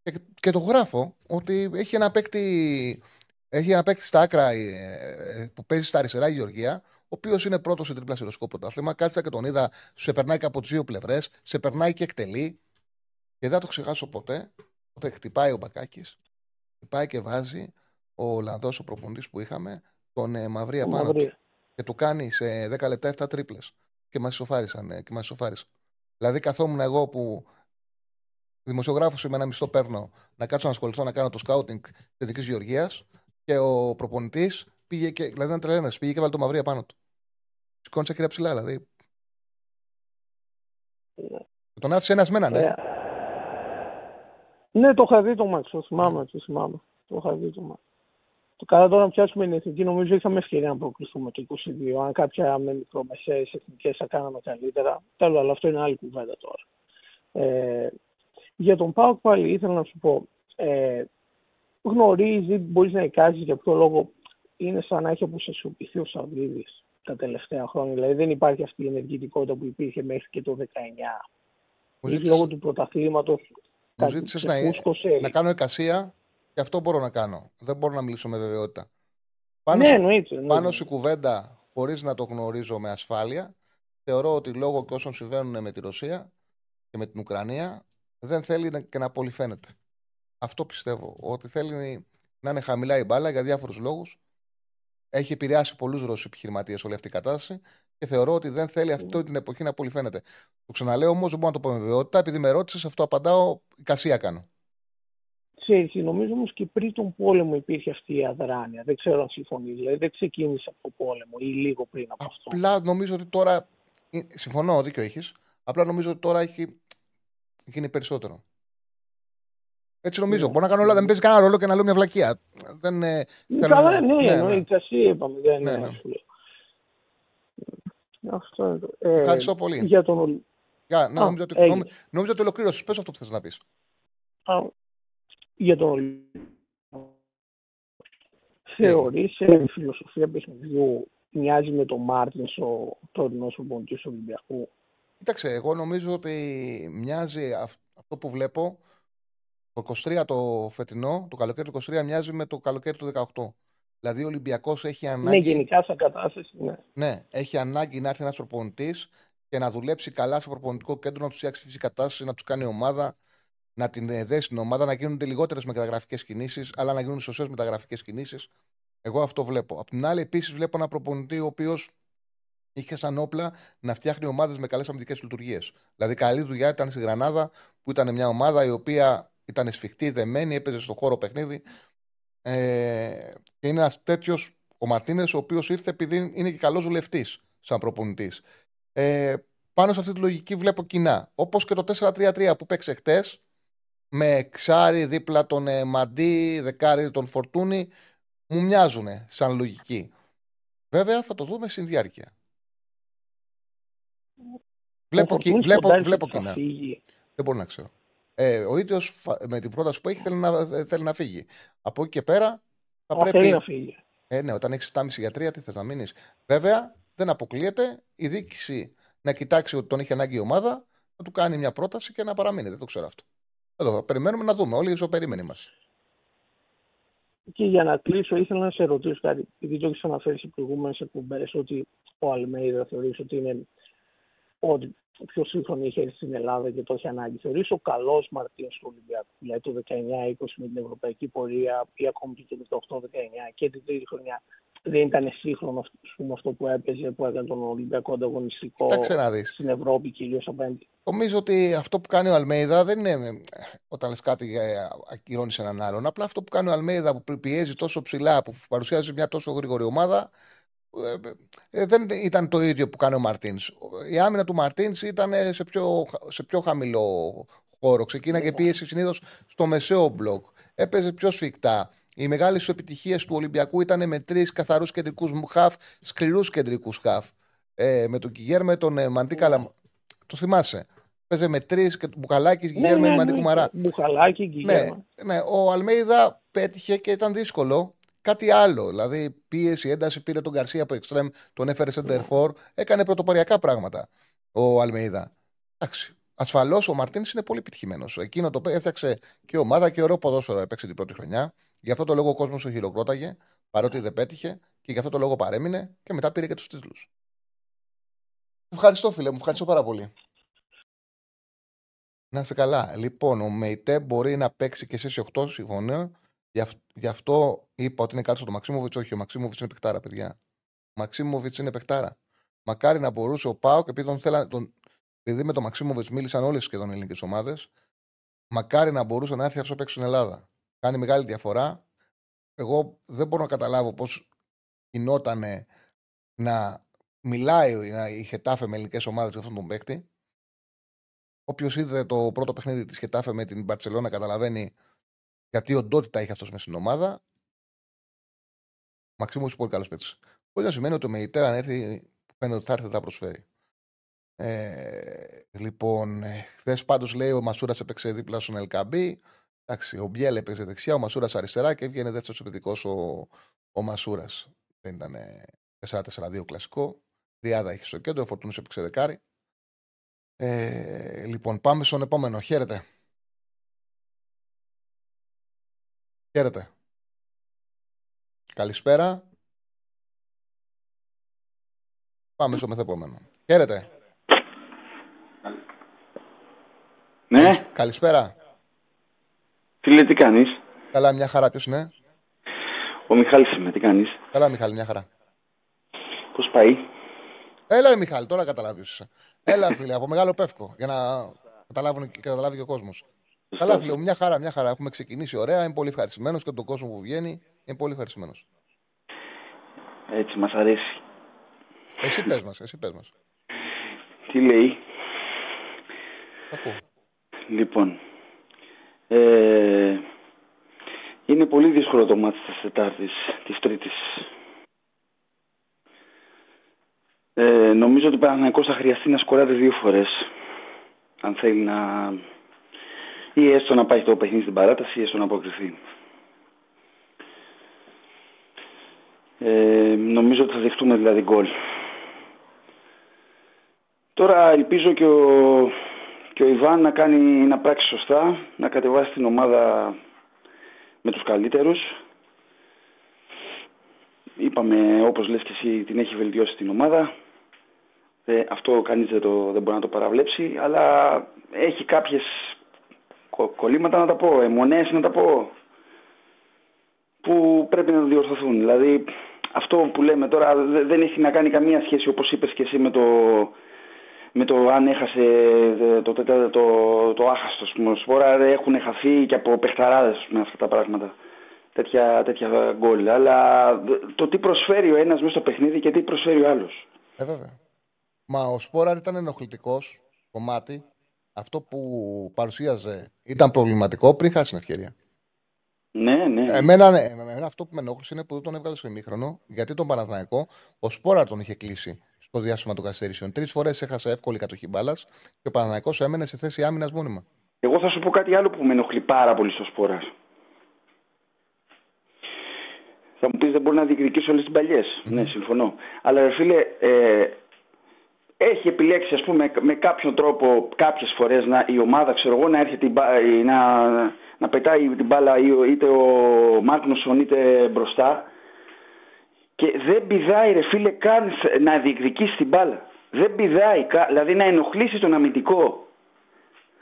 Και, και το γράφω ότι έχει ένα παίκτη, έχει ένα παίκτη στα άκρα ε, ε, που παίζει στα αριστερά η Γεωργία, ο οποίος είναι πρώτος σε τρίπλα σε ρωσικό πρωτάθλημα. Κάτσα και τον είδα, σε περνάει και από τις δύο πλευρές, σε περνάει και εκτελεί. Και δεν θα το ξεχάσω ποτέ. Όταν χτυπάει ο Μπακάκης, χτυπάει και βάζει ο Ολλανδός ο προπονητής που είχαμε, τον ε, Μαυρία πάνω του. Μαυρία. Και του κάνει σε 10 λεπτά 7 τρίπλες. Και μας ισοφάρισαν. ε, Και μας ισοφάρισαν. Δηλαδή, καθόμουν εγώ που δημοσιογράφος με ένα μισθό παίρνω να κάτσω να ασχοληθώ να κάνω το σκάουτινγκ της δική Γεωργίας και ο προπονητής πήγε και. Δηλαδή, ήταν τρελένα. Πήγε και βάλε το Μαυρία πάνω του. Σηκώνησε κυρία ψηλά, δηλαδή. Και Τον άφησε ένας μένα, ναι. Ε, ναι, το είχα δει το μάτσο. Το θυμάμαι, το θυμάμαι. Το είχα δει το μάτσο. Το καλά τώρα να πιάσουμε την εθνική, νομίζω είχαμε ευκαιρία να προκριθούμε το 22. Αν κάποια με μικρομεσαίες εθνικές θα κάναμε καλύτερα. Τέλος, αλλά αυτό είναι άλλη κουβέντα τώρα. Ε, για τον Πάοκ πάλι ήθελα να σου πω. Ε, γνωρίζει, μπορείς να εικάζεις για ποιο λόγο είναι σαν να έχει αποσασιοποιηθεί ο Σαββίδη τα τελευταία χρόνια. Δηλαδή δεν υπάρχει αυτή η ενεργητικότητα που υπήρχε μέχρι και το 19. Μου Ίσως ζήτησες- λόγω του πρωταθλήματος. Μου ζήτησες να, να κάνω εικασία και αυτό μπορώ να κάνω. Δεν μπορώ να μιλήσω με βεβαιότητα. Πάνω, Ναι, σε- εννοείται. εννοείται. πάνω σε κουβέντα, χωρίς να το γνωρίζω με ασφάλεια, θεωρώ ότι λόγω και όσων συμβαίνουν με τη Ρωσία και με την Ουκρανία, δεν θέλει να- και να πολυφαίνεται. Αυτό πιστεύω. Ότι θέλει να είναι χαμηλά η μπάλα για διάφορους λόγους. Έχει επηρεάσει πολλούς Ρώσους επιχειρηματίες όλη αυτή η κατάσταση και θεωρώ ότι δεν θέλει αυτή την εποχή να πολυφαίνεται. Το ξαναλέω όμως, δεν μπορώ να το πω με βεβαιότητα, επειδή με ρώτησες, αυτό απαντάω, εικασία κάνω. Ξέρεις, νομίζω όμως και πριν τον πόλεμο υπήρχε αυτή η αδράνεια. Δεν ξέρω αν συμφωνείς. Δηλαδή δεν ξεκίνησε από τον πόλεμο ή λίγο πριν από αυτό. Απλά νομίζω ότι τώρα. ε, Συμφωνώ, δίκιο έχεις. Απλά νομίζω ότι τώρα έχει γίνει περισσότερο. Έτσι νομίζω. Ναι. Μπορώ να κάνω όλα, δεν παίζει κανένα ρόλο και να λέω μια βλακεία. Δεν, ε, θέλω Καλά, να- ναι, ναι, εννοείται. Εσύ είπαμε. Δεν Ναι, είναι. ναι. σου λέω. Αυτό είναι το. Ε, Ευχαριστώ πολύ. Για τον Ολυ- Για, να, Α, νομίζω, ότι, έγινε. νόμι- νομίζω ότι ολοκλήρωσε. Πες αυτό που θες να πεις. Α, για τον Ολυ- Θεωρείς ε, η φιλοσοφία παιχνιδιού μοιάζει με τον Μάρτιν ο τωρινό προπονητή του Ολυμπιακού; Κοίταξε, εγώ νομίζω ότι μοιάζει αυ- αυτό που βλέπω. Το 23 το φετινό, το καλοκαίρι του 23 μοιάζει με το καλοκαίρι του 18. Δηλαδή ο Ολυμπιακός έχει Ναι, ανάγκη. γενικά σαν κατάσταση. Ναι. Ναι, έχει ανάγκη να έρθει ένας προπονητής και να δουλέψει καλά στο προπονητικό κέντρο, να τους φτιάξει φυσική κατάσταση, να τους κάνει ομάδα, να την ε, δέσει την ομάδα, να γίνονται λιγότερες μεταγραφικές κινήσεις, αλλά να γίνουν σωστές μεταγραφικές κινήσεις. Εγώ αυτό βλέπω. Απ' την άλλη, επίσης βλέπω ένα προπονητή ο οποίος είχε σαν όπλα να φτιάχνει ομάδες με καλές αμυντικές λειτουργίες. Δηλαδή, καλή δουλειά ήταν στη Γρανάδα, που ήταν μια ομάδα η οποία ήταν σφιχτή, δεμένη, έπαιζε στο χώρο παιχνίδι. Ε, και είναι ένας τέτοιος ο Μαρτίνες, ο οποίος ήρθε επειδή είναι και καλός δουλευτή σαν προπονητής. Ε, πάνω σε αυτή τη λογική βλέπω κοινά. Όπως και το 4-3-3 που παίξε χτες, με ξάρι δίπλα τον ε, Μαντί, δεκάρι τον Φορτούνη, μου μοιάζουν σαν λογική. Βέβαια θα το δούμε στην διάρκεια. Βλέπω, κι, βλέπω, βλέπω κοινά. Δεν μπορώ να ξέρω. Ε, ο ίδιος με την πρόταση που έχει θέλει να, ε, θέλει να φύγει. Από εκεί και πέρα θα πρέπει. Θέλει να φύγει. Ε, ναι, όταν έχεις 7,5 για 3, τι θες να μείνεις. Βέβαια, δεν αποκλείεται η διοίκηση να κοιτάξει ότι τον έχει ανάγκη η ομάδα, να του κάνει μια πρόταση και να παραμείνει. Δεν το ξέρω αυτό. Εδώ, περιμένουμε να δούμε. Όλοι οι περίμενοι μας. Και για να κλείσω, ήθελα να σε ρωτήσω κάτι, επειδή το έχεις αναφέρει σε προηγούμενες εκπομπές, ότι ο Αλμέιδα θεωρείς ότι είναι ότι πιο σύγχρονη είχε έρθει στην Ελλάδα και το έχει ανάγκη. Θεωρείς ο καλός Μαρτίν του Ολυμπιακού, δηλαδή το 19-20 με την ευρωπαϊκή πορεία ή ακόμη και το 18-19 και την τρίτη χρονιά, δεν ήταν σύγχρονο πούμε, αυτό που έπαιζε, που έκανε τον Ολυμπιακό ανταγωνιστικό στην Ευρώπη κυρίω απέναντι. Νομίζω ότι αυτό που κάνει ο Αλμέιδα δεν είναι όταν λες κάτι ε, ακυρώνεις έναν άλλον. Απλά αυτό που κάνει ο Αλμέιδα που πιέζει τόσο ψηλά, που παρουσιάζει μια τόσο γρήγορη ομάδα, ε, ε, δεν ήταν το ίδιο που κάνει ο Μαρτίνς. Η άμυνα του Μαρτίνς ήταν σε πιο, σε πιο χαμηλό χώρο. Ξεκίναγε πίεση συνήθως στο μεσαίο μπλοκ. Έπαιζε πιο σφιχτά. Οι μεγάλε σου επιτυχίε του Ολυμπιακού ήταν με τρεις καθαρούς κεντρικούς χαφ, σκληρούς κεντρικούς χαφ. Ε, με τον Κιγέρ, τον ε, Μαντίκα. Το θυμάσαι. Παίζε με τρεις και τον Μπουχαλάκη, Κιγέρ, ναι, ναι, Μαρά. Μπουχαλάκη, Κιγέρ. Ναι, ναι, ο Αλμέιδα πέτυχε και ήταν δύσκολο. Κάτι άλλο. Δηλαδή, πίεση, ένταση, πήρε τον Γκαρσία από εξτρέμ, τον έφερε σε ντερφόρ, έκανε πρωτοποριακά πράγματα ο Αλμέιδα. Εντάξει. Ασφαλώς ο Μαρτίν είναι πολύ επιτυχημένος. Εκείνο το έφτιαξε και ομάδα και ωραίο ποδόσφαιρο έπαιξε την πρώτη χρονιά. Γι' αυτό το λόγο ο κόσμος το χειροκρόταγε, παρότι δεν πέτυχε και γι' αυτό το λόγο παρέμεινε και μετά πήρε και τους τίτλους. Ευχαριστώ, φίλε μου, ευχαριστώ πάρα πολύ. Να είστε καλά. Λοιπόν, ο Μεϊτέ μπορεί να παίξει και σε 8, συμφωνώ. Γι' αυτό είπα ότι είναι κάτω στο Μαξίμοβιτς. Όχι, ο Μαξίμοβιτς είναι παιχτάρα, παιδιά. Ο Μαξίμοβιτς είναι παιχτάρα. Μακάρι να μπορούσε ο Πάοκ, επειδή, τον θέλα, τον, επειδή με τον Μαξίμοβιτ μίλησαν όλες σχεδόν οι ελληνικές ομάδες, μακάρι να μπορούσε να έρθει αυτός παίξει στην Ελλάδα. Κάνει μεγάλη διαφορά. Εγώ δεν μπορώ να καταλάβω πώς γινόταν να μιλάει να η Χετάφε με ελληνικές ομάδες για αυτόν τον παίκτη. Όποιος είδε το πρώτο παιχνίδι της Χετάφε με την Μπαρσελόνα καταλαβαίνει γιατί οντότητα έχει αυτός μέσα στην ομάδα. Μαξίμου πολύ καλός παίκτης. Μπορεί να σημαίνει ότι ο Μεϊτέρα αν έρθει, φαίνεται ότι θα έρθει θα προσφέρει. Ε, λοιπόν, ε, χθες πάντως λέει ο Μασούρας έπαιξε δίπλα στον Ελκαμπή. Εντάξει, ο Μπιέλ έπαιζε δεξιά, ο Μασούρας αριστερά και έβγαινε δεύτερος επιθετικός ο, ο Μασούρας. Δεν ήταν 4-4-2 κλασικό. Διάδα είχε στο κέντρο, ο Φορτούνο έπαιξε δεκάρι. Ε, λοιπόν, πάμε στον επόμενο. Χαίρετε. Χαίρετε. Καλησπέρα. Πάμε στο μεθεπόμενο. Χαίρετε. Ναι. Καλησπέρα. Φίλε, τι κάνεις; Καλά, μια χαρά. Ποιος είναι; Ο Μιχάλης είμαι. Τι κάνεις; Καλά, Μιχάλη, μια χαρά. Πώς πάει; Έλα, Μιχάλη, τώρα καταλάβεις. Έλα, φίλε, από μεγάλο πεύκο, για να καταλάβουν και καταλάβει και ο κόσμος. Καλά, φίλε, μια χαρά, μια χαρά. Έχουμε ξεκινήσει ωραία. Είμαι πολύ ευχαριστημένος και τον κόσμο που βγαίνει είναι πολύ ευχαριστημένος. Έτσι, μας αρέσει. Εσύ πες μας, εσύ πες μας. Τι λέει; Ακούω. Λοιπόν, ε, είναι πολύ δύσκολο το μάτι της Τετάρτης, της Τρίτης. Ε, νομίζω ότι ο Παναγιακός θα χρειαστεί να σκοράρει δύο φορές αν θέλει να ή έστω να πάει το παιχνίδι στην παράταση ή έστω να αποκριθεί. Ε, νομίζω ότι θα δεχτούμε δηλαδή γκολ. Τώρα ελπίζω και ο, και ο Ιβάν να κάνει να πράξει σωστά, να κατεβάσει την ομάδα με τους καλύτερους. Είπαμε όπως λες και εσύ την έχει βελτιώσει την ομάδα. Ε, αυτό κανείς δεν, το, δεν μπορεί να το παραβλέψει, αλλά έχει κάποιες κολλήματα να τα πω, αιμονές να τα πω, που πρέπει να διορθωθούν. Δηλαδή αυτό που λέμε τώρα δεν έχει να κάνει καμία σχέση όπως είπες και εσύ με το, με το αν έχασε το, το, το, το, το άχαστο. Σπόρα έχουν χαθεί και από παιχταράδες με αυτά τα πράγματα. Τέτοια, τέτοια γκολ. Αλλά το τι προσφέρει ο ένας μέσα στο παιχνίδι και τι προσφέρει ο άλλος. Ε, βέβαια. Μα ο Σπόρα ήταν ενοχλητικός κομμάτι. Αυτό που παρουσίαζε ήταν προβληματικό πριν χάσει την ευκαιρία. Ναι, ναι. Εμένα, ναι, εμένα αυτό που με ενόχλησε είναι που δεν τον έβγαλε στο ημίχρονο, γιατί τον Παναθηναϊκό ο Σπόρα τον είχε κλείσει στο διάστημα των καθυστερήσεων. Τρεις φορές έχασε εύκολη κατοχή μπάλας και ο Παναθηναϊκός έμενε σε θέση άμυνας μόνιμα. Εγώ θα σου πω κάτι άλλο που με ενοχλεί πάρα πολύ στο Σπόρας. Θα μου πεις δεν μπορεί να διεκδικήσει όλες τις παλιέ. Mm. Ναι, συμφωνώ. Αλλά ρε φίλε, ε, έχει επιλέξει ας πούμε με κάποιον τρόπο κάποιες φορές να, η ομάδα ξέρω εγώ να έρχεται να, να πετάει την μπάλα είτε ο Μάγνουσον είτε μπροστά και δεν πηδάει ρε φίλε καν να διεκδικήσει την μπάλα. Δεν πηδάει, δηλαδή να ενοχλήσει τον αμυντικό.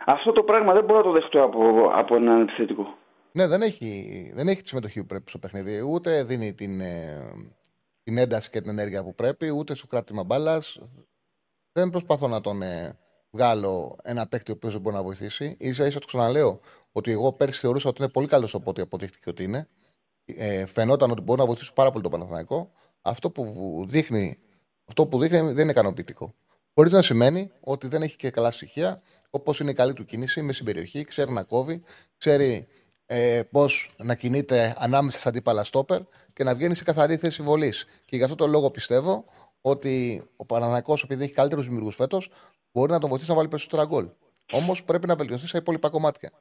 Αυτό το πράγμα δεν μπορώ να το δεχτώ από, από έναν επιθετικό. Ναι, δεν έχει, δεν έχει τη συμμετοχή που πρέπει στο παιχνίδι. Ούτε δίνει την, ε, την ένταση και την ενέργεια που πρέπει, ούτε σου κράτημα μπάλας. Δεν προσπαθώ να τον ε, βγάλω ένα παίκτη ο οποίος δεν μπορεί να βοηθήσει. σα ίσα το ξαναλέω ότι εγώ πέρσι θεωρούσα ότι είναι πολύ καλός από ό,τι αποδείχτηκε ότι είναι. Ε, φαινόταν ότι μπορεί να βοηθήσει πάρα πολύ το Παναθηναϊκό. Αυτό που δείχνει, αυτό που δείχνει δεν είναι ικανοποιητικό. Μπορεί να σημαίνει ότι δεν έχει και καλά στοιχεία, όπως είναι η καλή του κίνηση με στην περιοχή, ξέρει να κόβει, ξέρει ε, πώς να κινείται ανάμεσα στα αντίπαλα στόπερ και να βγαίνει σε καθαρή θέση βολής. Και γι' αυτό το λόγο πιστεύω ότι ο Παναναναϊκό, επειδή έχει καλύτερους δημιουργούς φέτος, μπορεί να τον βοηθήσει να βάλει περισσότερα γκολ. Όμως πρέπει να βελτιωθεί σε υπόλοιπα κομμάτια.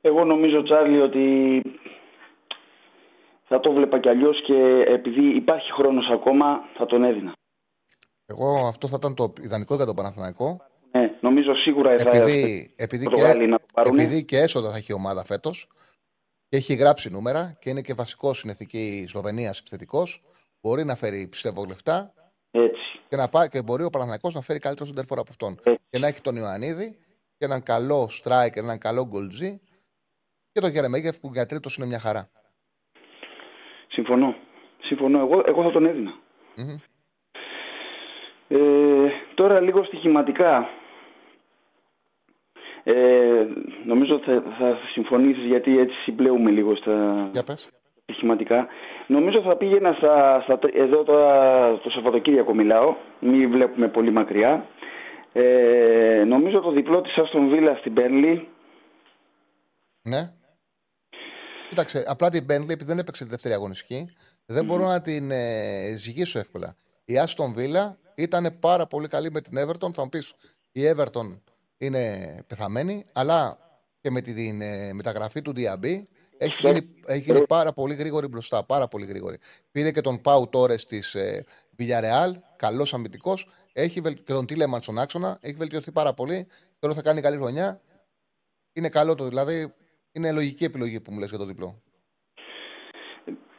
Εγώ νομίζω, Τσάρλι, ότι θα το βλέπα κι αλλιώς και επειδή υπάρχει χρόνος ακόμα, θα τον έδινα. Εγώ αυτό θα ήταν το ιδανικό για τον Παναθηναϊκό. Ναι, νομίζω σίγουρα θα επειδή, επειδή, και, να το επειδή και έσοδα θα έχει η ομάδα φέτος και έχει γράψει νούμερα και είναι και βασικός στην εθνική Σλοβενίας επιθετικός, μπορεί να φέρει πιστεύω λεφτά Έτσι. Και, να πάει, και μπορεί ο Παναθηναϊκός να φέρει καλύτερο σεντερφόρ από αυτόν. Έτσι. Και να έχει τον Ιωαννίδη και έναν καλό striker, έναν καλό γκολτζή και τον Γερεμέγεφ που για τρίτος είναι μια χαρά. Συμφωνώ. Συμφωνώ. Εγώ, εγώ θα τον έδινα. Mm-hmm. Ε, τώρα λίγο στοιχηματικά. Ε, νομίζω θα, θα συμφωνήσεις γιατί έτσι συμπλέουμε λίγο στα Για πες. στοιχηματικά. Νομίζω θα πήγαινα στα, στα, εδώ τώρα το Σαββατοκύριακο μιλάω, μην βλέπουμε πολύ μακριά. Ε, νομίζω το διπλό της Αστον Βίλας στην Μπέρνλι. Ναι. Κοίταξε, απλά την Μπέρνλι επειδή δεν έπαιξε τη δεύτερη αγωνιστική, δεν mm. μπορώ να την ε, ζυγίσω εύκολα. Η Αστον Βίλα ήταν πάρα πολύ καλή με την Everton. Θα μου πεις, η Everton είναι πεθαμένη, αλλά και με την ε, μεταγραφή του Diaby έχει γίνει, έχει γίνει πάρα πολύ γρήγορη μπροστά. Πάρα πολύ γρήγορη. Πήρε και τον Πάου Τόρε της ε, Villarreal, καλός αμυντικός. Έχει βελ... και τον Τίλεμαν στον άξονα. Έχει βελτιωθεί πάρα πολύ. Τώρα θα κάνει καλή χρονιά. Είναι καλό το δηλαδή. Είναι λογική επιλογή που μου λες για το διπλό.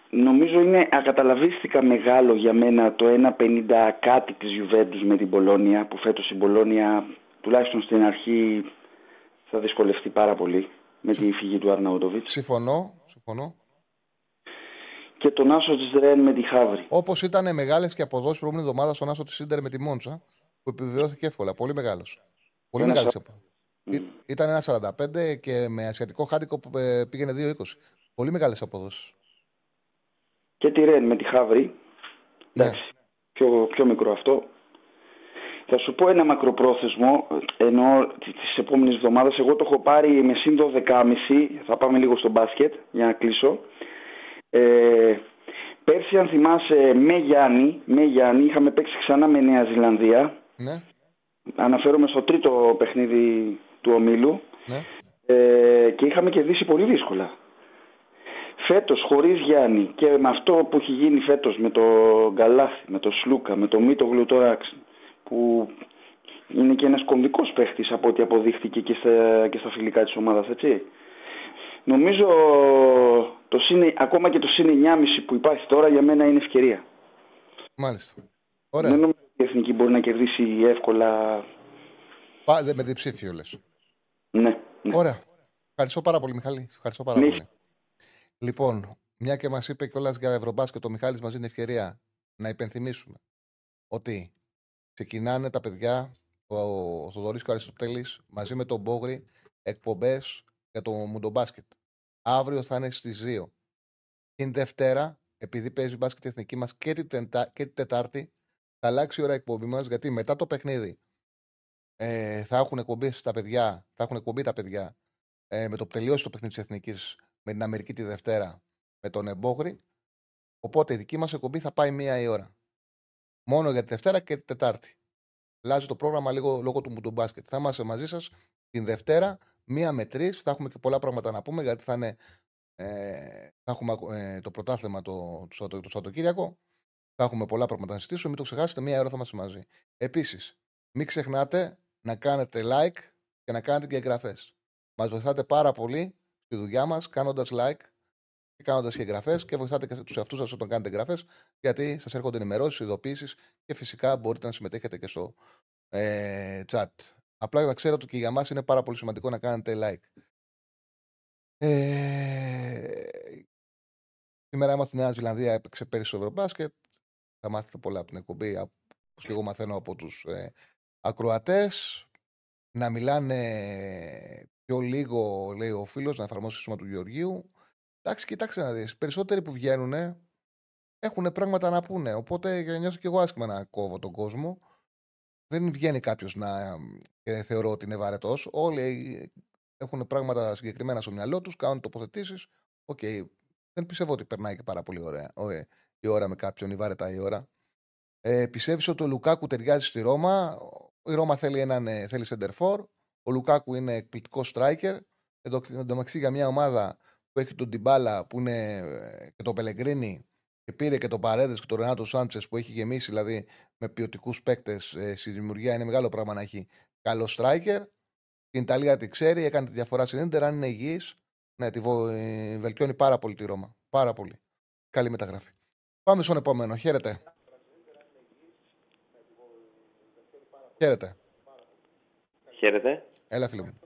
Νομίζω είναι ακαταλαβίστηκα μεγάλο για μένα το 1,50 κάτι της Juventus με την Πολώνια που φέτος η Πολώνια τουλάχιστον στην αρχή θα δυσκολευτεί πάρα πολύ με τη φυγή του Αρναούτοβιτ. Συμφωνώ. συμφωνώ. Και τον Άσο της Ρεν με τη Χάβρη. Όπως ήταν μεγάλες και αποδόσεις προηγούμενη εβδομάδα στον Άσο της Σίντερ με τη Μόντσα, που επιβεβαιώθηκε εύκολα. Πολύ μεγάλος. Πολύ μεγάλο. Mm. Ήταν ένα 45 και με ασιατικό χάντικο που ε, πήγαινε 2-20. Πολύ μεγάλες αποδόσει. Και τη Ρεν με τη Χάβρη. Ναι. Εντάξει. Πιο, πιο μικρό αυτό. Θα σου πω ένα μακροπρόθεσμο, ενώ τη επόμενη εβδομάδα. Εγώ το έχω πάρει με συν 12,5. Θα πάμε λίγο στο μπάσκετ για να κλείσω. Ε, πέρσι, αν θυμάσαι, με Γιάννη, με Γιάννη είχαμε παίξει ξανά με Νέα Ζηλανδία. Ναι. Αναφέρομαι στο τρίτο παιχνίδι του ομίλου. Ναι. Ε, και είχαμε κερδίσει πολύ δύσκολα. Φέτος, χωρίς Γιάννη και με αυτό που έχει γίνει φέτος με το Γκαλάθι, με το Σλούκα, με το Μήτο Γλουτοράξ, που είναι και ένας κομβικός παίχτης από ό,τι αποδείχθηκε και στα, και στα φιλικά της ομάδας, έτσι. Νομίζω το συν, ακόμα και το συν 9,5 που υπάρχει τώρα για μένα είναι ευκαιρία. Μάλιστα. Ωραία. Δεν νομίζω ότι η Εθνική μπορεί να κερδίσει εύκολα. Πά, με διψήφιο λες. Ναι, ναι. Ωραία. Ευχαριστώ πάρα πολύ Μιχάλη. Ευχαριστώ πάρα ναι. πολύ. Λοιπόν, μια και μας είπε κιόλας για Ευρωμπάσκετ ο Μιχάλης μας δίνει ευκαιρία να υπενθυμίσουμε ότι ξεκινάνε τα παιδιά, ο, ο Θοδωρής και ο Αριστοτέλης, μαζί με τον Μπόγρη, εκπομπές για το Μουντομπάσκετ. Αύριο θα είναι στις 2. Την Δευτέρα, επειδή παίζει μπάσκετ η εθνική μας και την, τεντα- και την Τετάρτη, θα αλλάξει η ώρα εκπομπή μας, γιατί μετά το παιχνίδι ε, θα έχουν εκπομπή τα παιδιά, θα έχουν εκπομπή τα παιδιά ε, με το που τελειώσει το παιχνίδι της εθνικής με την Αμερική τη Δευτέρα με τον Εμπόγρη. Οπότε η δική μας εκπομπή θα πάει μία η ώρα. Μόνο για τη Δευτέρα και τη Τετάρτη. Αλλάζει το πρόγραμμα λίγο λόγω του Μουντομπάσκετ. Θα είμαστε μαζί σας την Δευτέρα, μία με τρεις. Θα έχουμε και πολλά πράγματα να πούμε γιατί θα, είναι, ε, θα έχουμε ε, το πρωτάθλημα το, το, το, το Σαββατοκύριακο. Θα έχουμε πολλά πράγματα να συζητήσουμε. Μην το ξεχάσετε, μία ώρα θα είμαστε μαζί. Επίσης, μην ξεχνάτε να κάνετε like και να κάνετε και εγγραφές. Μας βοηθάτε πάρα πολύ στη δουλειά μας κάνοντας like και κάνοντας και εγγραφές και βοηθάτε και τους εαυτούς σας όταν κάνετε εγγραφές, γιατί σας έρχονται ενημερώσεις, ειδοποιήσει και φυσικά μπορείτε να συμμετέχετε και στο ε, chat. Απλά να ξέρετε ότι και για μας είναι πάρα πολύ σημαντικό να κάνετε like. Ε, σήμερα είμαστε στη Νέα Ζηλανδία, έπαιξε πέρυσι στο Ευρωμπάσκετ. Θα μάθετε πολλά από την εκπομπή, όπως και εγώ μαθαίνω από τους ε, ακροατές. Να μιλάνε πιο λίγο, λέει ο φίλος, να εφαρμόσει το σύστημα του Γεωργίου. Εντάξει, κοίταξε να δεις. Περισσότεροι που βγαίνουν έχουν πράγματα να πούνε. Οπότε νιώθω και εγώ άσχημα να κόβω τον κόσμο. Δεν βγαίνει κάποιος να ε, θεωρώ ότι είναι βαρετός. Όλοι έχουν πράγματα συγκεκριμένα στο μυαλό τους, κάνουν τοποθετήσεις. OK. Okay. Δεν πιστεύω ότι περνάει και πάρα πολύ ωραία ε, η ώρα με κάποιον, ή βαρετά η ώρα. Ε, Πιστεύεις ότι ο Λουκάκου ταιριάζει στη Ρώμα; Η Ρώμα θέλει έναν θέλει σέντερ φορ. Ο Λουκάκου είναι εκπληκτικός striker. Εδώ εντωμεταξύ για μια ομάδα που έχει τον Τιμπάλα που είναι ε, και τον Πελεγκρίνη και πήρε και τον Παρέδες και τον Ρενάτο Σάντσες που έχει γεμίσει δηλαδή με ποιοτικούς παίκτες ε, στη δημιουργία. Είναι μεγάλο πράγμα να έχει καλό striker. Την Ιταλία τη ξέρει, έκανε τη διαφορά στην Ιντερ. Αν είναι υγιής, ναι, τη βο... ε, βελτιώνει πάρα πολύ τη Ρώμα. Πάρα πολύ. Καλή μεταγραφή. Πάμε στον επόμενο. Χαίρετε. Χαίρετε. Χαίρετε. Έλα, φίλε μου.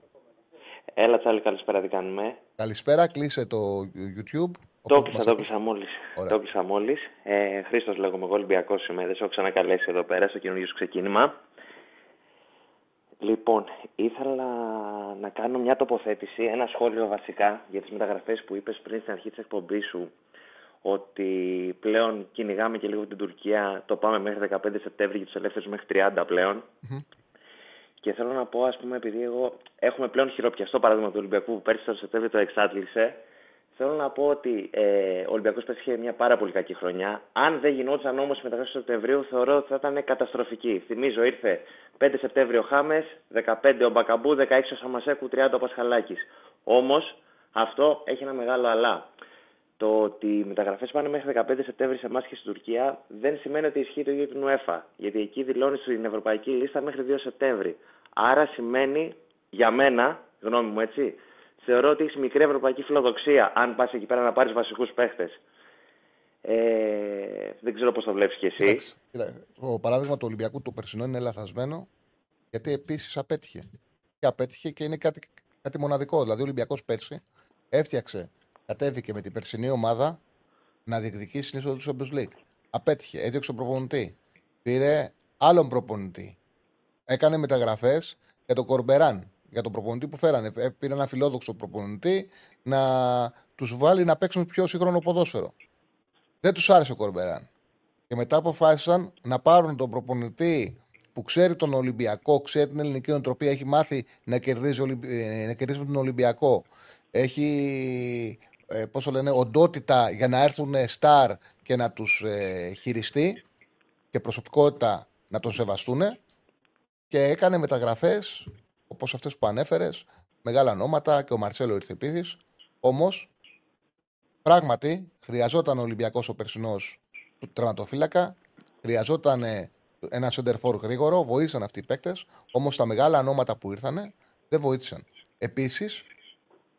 Έλα, Τσάλι, καλησπέρα, τι κάνουμε. Καλησπέρα, κλείσε το YouTube. Το κλείσα, το κλείσα μόλις. Το κλείσα μόλις. Ε, Χρήστος λέγομαι, εγώ Ολυμπιακός είμαι. Δεν σε έχω ξανακαλέσει εδώ πέρα στο καινούργιο σου ξεκίνημα. Λοιπόν, ήθελα να κάνω μια τοποθέτηση, ένα σχόλιο βασικά για τις μεταγραφές που είπες πριν στην αρχή της εκπομπής σου ότι πλέον κυνηγάμε και λίγο την Τουρκία, το πάμε μέχρι 15 Σεπτέμβρη και τους ελεύθερους μέχρι 30 πλέον. Mm-hmm. Και θέλω να πω, ας πούμε, επειδή εγώ έχουμε πλέον χειροπιαστό παράδειγμα του Ολυμπιακού που πέρσι το Σεπτέμβριο το εξάτλησε, θέλω να πω ότι ε, ο Ολυμπιακός πέρσι είχε μια πάρα πολύ κακή χρονιά. Αν δεν γινόταν όμως η μεταγραφή του Σεπτεμβρίου, θεωρώ ότι θα ήταν καταστροφική. Θυμίζω, ήρθε 5 Σεπτέμβριο ο Χάμες, 15 ο Μπακαμπού, 16 ο Σαμασέκου, 30 ο Πασχαλάκης. Όμως αυτό έχει ένα μεγάλο αλλά. Το ότι οι μεταγραφές πάνε μέχρι 15 Σεπτέμβρη σε εμάς και στην Τουρκία δεν σημαίνει ότι ισχύει το ίδιο την UEFA. Γιατί εκεί δηλώνεις στην ευρωπαϊκή λίστα μέχρι 2 Σεπτέμβρη. Άρα σημαίνει για μένα, γνώμη μου έτσι, θεωρώ ότι έχεις μικρή ευρωπαϊκή φιλοδοξία αν πας εκεί πέρα να πάρεις βασικούς παίχτες. Ε, δεν ξέρω πώς το βλέπεις κι εσύ. το παράδειγμα του Ολυμπιακού του περσινού είναι λαθασμένο γιατί επίσης απέτυχε. Και απέτυχε και είναι κάτι, κάτι μοναδικό. Δηλαδή ο Ολυμπιακός πέρσι έφτιαξε, κατέβηκε με την περσινή ομάδα να διεκδικήσει την είσοδο του Champions League. Απέτυχε, έδιωξε τον προπονητή. Πήρε άλλον προπονητή. Έκανε μεταγραφές για τον Κορμπεράν για τον προπονητή που φέρανε. Ε, πήρε ένα φιλόδοξο προπονητή να τους βάλει να παίξουν πιο σύγχρονο ποδόσφαιρο. Δεν τους άρεσε ο Κορμπεράν. Και μετά αποφάσισαν να πάρουν τον προπονητή που ξέρει τον Ολυμπιακό, ξέρει την ελληνική νοοτροπία, έχει μάθει να κερδίζει, ε, να κερδίζει με τον Ολυμπιακό. Έχει ε, πώς λένε, οντότητα για να έρθουν στάρ και να τους ε, χειριστεί και προσωπικότητα να τον σεβαστούν και έκανε μεταγραφές όπως αυτές που ανέφερες, μεγάλα ονόματα και ο Μαρσέλο ήρθε επίση. Όμως, πράγματι, χρειαζόταν ο Ολυμπιακός ο περσινός του τερματοφύλακα, χρειαζόταν ένα center γρήγορο, βοήθησαν αυτοί οι παίκτες, όμως τα μεγάλα ονόματα που ήρθαν δεν βοήθησαν. Επίσης,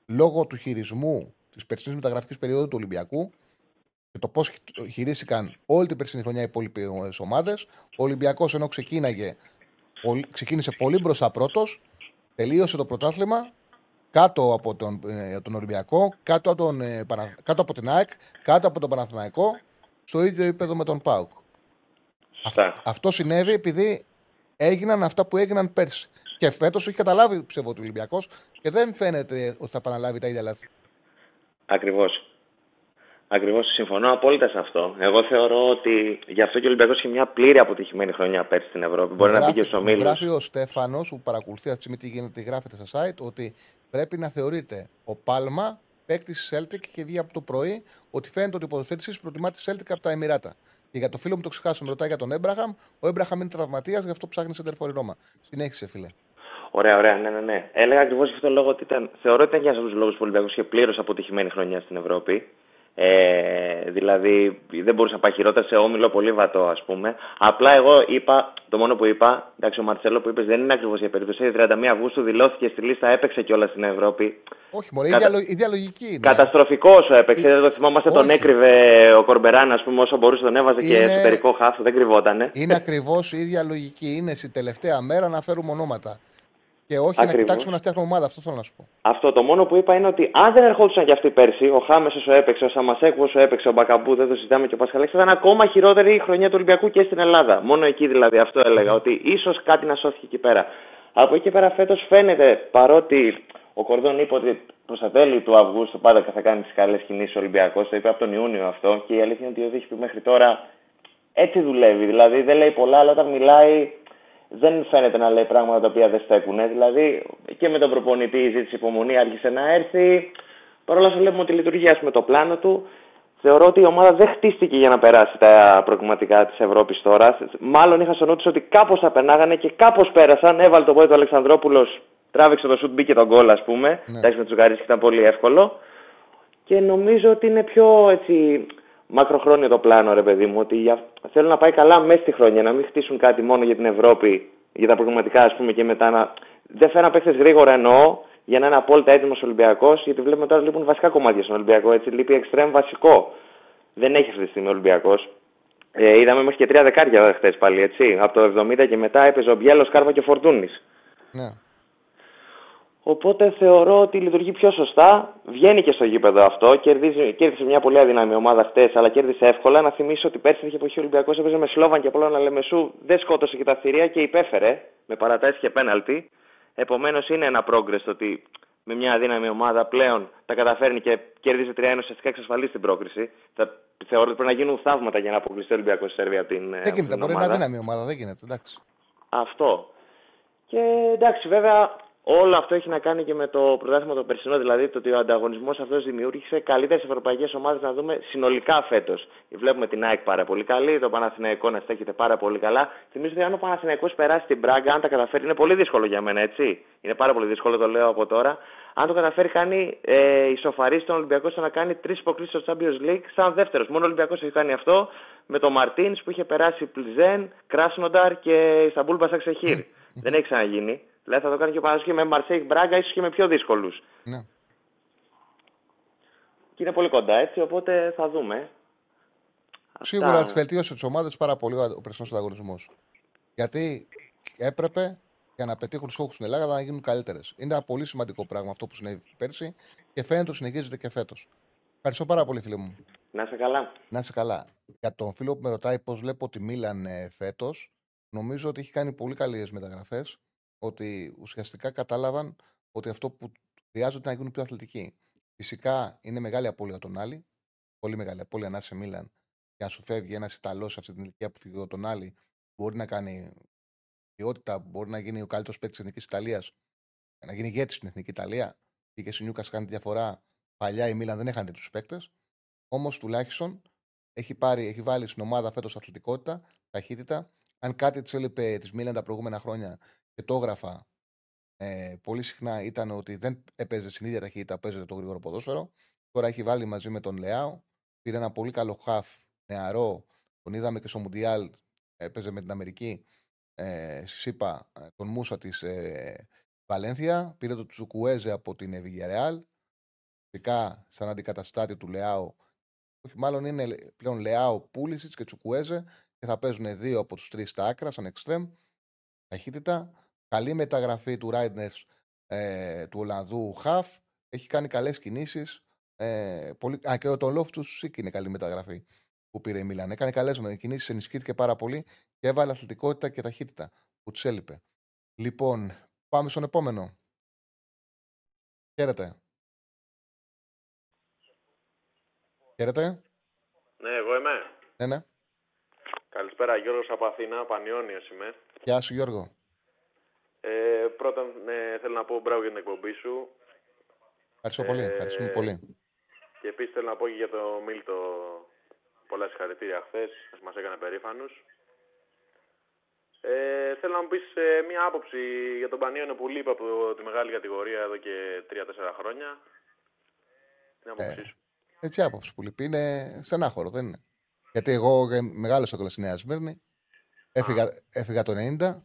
λόγω του χειρισμού τη περσινή μεταγραφική περίοδου του Ολυμπιακού και το πώς χειρίστηκαν όλη την περσινή χρονιά οι υπόλοιπε ομάδες, ο Ολυμπιακός ενώ ξεκίνησε πολύ μπροστά πρώτος, τελείωσε το πρωτάθλημα κάτω από τον, ε, τον Ολυμπιακό, κάτω από, τον, ε, Πανα- κάτω από την ΑΕΚ, κάτω από τον Παναθηναϊκό, στο ίδιο επίπεδο με τον ΠΑΟΚ. Σωστά. Αυτό συνέβη επειδή έγιναν αυτά που έγιναν πέρσι. Και φέτος έχει καταλάβει, πιστεύω, ότι ο Ολυμπιακός και δεν φαίνεται ότι θα επαναλάβει τα ίδια λάθη. Ακριβώς. Ακριβώς συμφωνώ απόλυτα σε αυτό. Εγώ θεωρώ ότι γι' αυτό και ο Ολυμπιακός είχε μια πλήρη αποτυχημένη χρονιά πέρσι στην Ευρώπη. Μπορεί να μπει και στου μου ομίλου. γράφει ο Στέφανος που παρακολουθεί αυτή τη στιγμή τι γίνεται, τι γράφεται στα site, ότι πρέπει να θεωρείται ο Πάλμα παίκτης της Celtic και βγει από το πρωί ότι φαίνεται ότι ο ποδοσφαίρτη προτιμά τη Celtic από τα Εμμυράτα. Και για το φίλο μου το ξεχάσω, με ρωτάει για τον Έμπραχαμ. Ο Έμπραχαμ είναι τραυματίας, γι' αυτό ψάχνει σε τερφορή Ρώμα. Συνέχισε, φίλε. Ωραία, ωραία, ναι, ναι, ναι. Έλεγα ακριβώς γι' αυτόν τον λόγο ότι ήταν, θεωρώ ότι ήταν και ένα από τους λόγους που ο Ολυμπιακός είχε πλήρως αποτυχημένη χρονιά στην Ευρώπη. Ε, δηλαδή δεν μπορούσε να πάει χειρότερα σε όμιλο πολύ βατό, ας πούμε. Απλά εγώ είπα, το μόνο που είπα, εντάξει, ο Μαρτσέλο που είπες δεν είναι ακριβώς η περίπτωση. 31 Αυγούστου δηλώθηκε στη λίστα, έπαιξε κιόλας στην Ευρώπη. Όχι, μωρέ, Κατα- ίδια, λο- ίδια λογική είναι. Καταστροφικό όσο έπαιξε, Ε, δεν το θυμόμαστε, τον όχι. έκρυβε ο Κορμπεράν, ας πούμε, όσο μπορούσε τον έβαζε και Είναι- εσωτερικό χάφ, δεν κρυβότανε. Είναι ακριβώς η ίδια λογική. Είναι στη τελευταία μέρα να φέρουμε ονόματα. Και όχι να Ακριβώς. κοιτάξουμε να φτιάχνουμε ομάδα. Αυτό θέλω να σου πω. Αυτό το μόνο που είπα είναι ότι αν δεν ερχόντουσαν κι αυτοί πέρσι, ο Χάμε όσο έπαιξε, ο Σαμασέκου όσο έπαιξε, ο Μπακαμπού, δεν το συζητάμε και ο Πασχαλέξ, θα ήταν ακόμα χειρότερη η χρονιά του Ολυμπιακού και στην Ελλάδα. Μόνο εκεί δηλαδή αυτό έλεγα, ότι ίσως κάτι να σώθηκε εκεί πέρα. Από εκεί και πέρα φέτος φαίνεται, παρότι ο Κορδόν είπε ότι προς τα τέλη του Αυγούστου πάντα θα κάνει τις καλές κινήσεις ο Ολυμπιακός, το είπε από τον Ιούνιο αυτό και η αλήθεια είναι ότι ο Δίχη μέχρι τώρα έτσι δουλεύει. Δηλαδή δεν λέει πολλά, αλλά όταν μιλάει δεν φαίνεται να λέει πράγματα τα οποία δεν στέκουν. Δηλαδή και με τον προπονητή η ζήτηση υπομονή άρχισε να έρθει. Παρ' όλα αυτά βλέπουμε ότι λειτουργεί ας πούμε, το πλάνο του. Θεωρώ ότι η ομάδα δεν χτίστηκε για να περάσει τα προγραμματικά της Ευρώπης τώρα. Μάλλον είχα στο νου της ότι κάπως θα περνάγανε και κάπως πέρασαν. Έβαλε το πόδι του Αλεξανδρόπουλος, τράβηξε το σουτ, μπήκε τον γκολ, ας πούμε. Ναι. Εντάξει, με τους Γαρίσκη ήταν πολύ εύκολο. Και νομίζω ότι είναι πιο έτσι, μακροχρόνιο το πλάνο, ρε παιδί μου. Ότι για... θέλουν να πάει καλά μέσα στη χρονιά, να μην χτίσουν κάτι μόνο για την Ευρώπη, για τα προκριματικά, ας πούμε, και μετά να. Δεν φέραν παίχτες γρήγορα εννοώ, για να είναι απόλυτα έτοιμος Ολυμπιακός, γιατί βλέπουμε τώρα λείπουν βασικά κομμάτια στον Ολυμπιακό. Έτσι, λείπει εξτρέμ βασικό. Δεν έχει αυτή τη στιγμή ο Ολυμπιακός. Ε, είδαμε μέχρι και τρία δεκάρια χθες πάλι, έτσι. Από το 70 και μετά έπαιζε ο Μπιέλ, ο Σκάρπα και Φορτούνης. Ναι. Οπότε θεωρώ ότι λειτουργεί πιο σωστά. Βγαίνει και στο γήπεδο αυτό. Κερδίζει, κέρδισε μια πολύ αδύναμη ομάδα χτες, αλλά κέρδισε εύκολα. Να θυμίσω ότι πέρσι είχε εποχή ο Ολυμπιακός έπαιζε με Σλόβαν και Απόλλωνα Λεμεσού. Δεν σκότωσε και τα θηρία και υπέφερε με παρατάσεις και πέναλτι. Επομένως είναι ένα progress το ότι με μια αδύναμη ομάδα πλέον τα καταφέρνει και κερδίζει 3-1 ουσιαστικά εξασφαλίζει την πρόκριση. Θα, θεωρώ ότι πρέπει να γίνουν θαύματα για να αποκλειστεί ο Ολυμπιακός στη Σερβία από την, Δεν ε, από γίνεται. την Μπορεί να ομάδα. είναι αδύναμη ομάδα. Δεν γίνεται. Εντάξει. Αυτό. Και εντάξει, βέβαια, όλο αυτό έχει να κάνει και με το πρωτάθλημα το περσινό, δηλαδή το ότι ο ανταγωνισμός αυτός δημιούργησε καλύτερες ευρωπαϊκές ομάδες να δούμε συνολικά φέτος. Βλέπουμε την ΑΕΚ πάρα πολύ καλή, το Παναθηναϊκό να στέκεται πάρα πολύ καλά. Θυμίζω ότι αν ο Παναθηναϊκός περάσει την Μπράγκα, αν τα καταφέρει, είναι πολύ δύσκολο για μένα, έτσι. Είναι πάρα πολύ δύσκολο, το λέω από τώρα. Αν το καταφέρει, κάνει ε, ισοφαρή στον Ολυμπιακό στο να κάνει τρεις υποκλήσει στο Champions League σαν δεύτερος. Μόνο ο Ολυμπιακός έχει κάνει αυτό με τον Μαρτίνς που είχε περάσει Πλιζέν, Κράσνονταρ και Ισταμπούλ Μπασαξεχήρ. Δεν έχει ξαναγίνει. Δηλαδή θα το κάνει και ο Παναθηναϊκός και με Μαρσέικ Μπράγκα, ίσως και με πιο δύσκολους. Ναι. Και είναι πολύ κοντά έτσι, οπότε θα δούμε. Σίγουρα Αυτά. τις βελτίωσες τις ομάδες πάρα πολύ ο περσινός ανταγωνισμός. Γιατί έπρεπε για να πετύχουν στόχους στην Ελλάδα να γίνουν καλύτερες. Είναι ένα πολύ σημαντικό πράγμα αυτό που συνέβη πέρσι και φαίνεται ότι συνεχίζεται και φέτος. Ευχαριστώ πάρα πολύ, φίλε μου. Να είσαι καλά. Να είσαι καλά. Για τον φίλο που με ρωτάει πώς βλέπω τη Μίλαν ε, φέτος, νομίζω ότι έχει κάνει πολύ καλές μεταγραφές. Ότι ουσιαστικά κατάλαβαν ότι αυτό που χρειάζονται να γίνουν πιο αθλητικοί. Φυσικά είναι μεγάλη απώλεια τον άλλη. Πολύ μεγάλη απώλεια να είσαι Μίλαν και να σου φεύγει ένας Ιταλός σε αυτή την ηλικία που φύγει τον άλλη. Μπορεί να κάνει ποιότητα, μπορεί να γίνει ο καλύτερος παίκτης της Εθνικής Ιταλίας. Να γίνει ηγέτης στην Εθνική Ιταλία. Πήγε στη Νιούκα, κάνει τη διαφορά. Παλιά η Μίλαν δεν είχαν τέτοιους παίκτες. Όμως τουλάχιστον έχει, πάρει, έχει βάλει στην ομάδα φέτος αθλητικότητα, ταχύτητα. Αν κάτι της έλειπε της Μίλαν τα προηγούμενα χρόνια και το έγραφα ε, πολύ συχνά ήταν ότι δεν έπαιζε στην ίδια ταχύτητα που έπαιζε το γρήγορο ποδόσφαιρο. Τώρα έχει βάλει μαζί με τον Λεάο. Πήρε ένα πολύ καλό χαφ νεαρό. Τον είδαμε και στο Μουντιάλ. Έπαιζε με την Αμερική. Ε, στη ΣΥΠΑ, ε, τον Μούσα της ε, Βαλένθια. Πήρε τον Τσουκουέζε από την Villarreal. Φυσικά σαν αντικαταστάτη του Λεάο όχι, μάλλον είναι πλέον Λεάο, Πούλησιτς και Τσουκουέζε και θα παίζουν δύο από τους τρεις στα άκρα, σαν εξτρέμ. Ταχύτητα. Καλή μεταγραφή του Ράιντνερ ε, του Ολλανδού Χαφ. Έχει κάνει καλές κινήσεις. Ε, πολύ... Α, και το Λόφ του Σίκ είναι καλή μεταγραφή που πήρε η Μίλαν. Έκανε καλές κινήσεις, ενισχύθηκε πάρα πολύ και έβαλε αθλητικότητα και ταχύτητα που τους έλειπε. Λοιπόν, πάμε στον επόμενο. Χαίρετε. Χαίρετε. Ναι, εγώ είμαι. Ναι, ναι. Καλησπέρα, Γιώργος από Αθήνα, Πανιόνιος είμαι. Γεια σου, Γιώργο. Ε, πρώτα ναι, θέλω να πω μπράβο για την εκπομπή σου. Ευχαριστώ πολύ. Ε, Ευχαριστούμε πολύ. Και επίσης θέλω να πω και για το Μίλτο πολλά συγχαρητήρια χθες. Μας έκανε περήφανου. Ε, θέλω να μου πεις ε, μία άποψη για τον Πανιόνιο που λείπει από τη μεγάλη κατηγορία εδώ και 3-4 χρόνια. Την άποψή Ε, σου; Έτσι άποψη που λείπει είναι στενάχωρο, δεν είναι. Γιατί εγώ ε, μεγάλωσα κιόλα στη Νέα Σμύρνη. Έφυγα, έφυγα το 90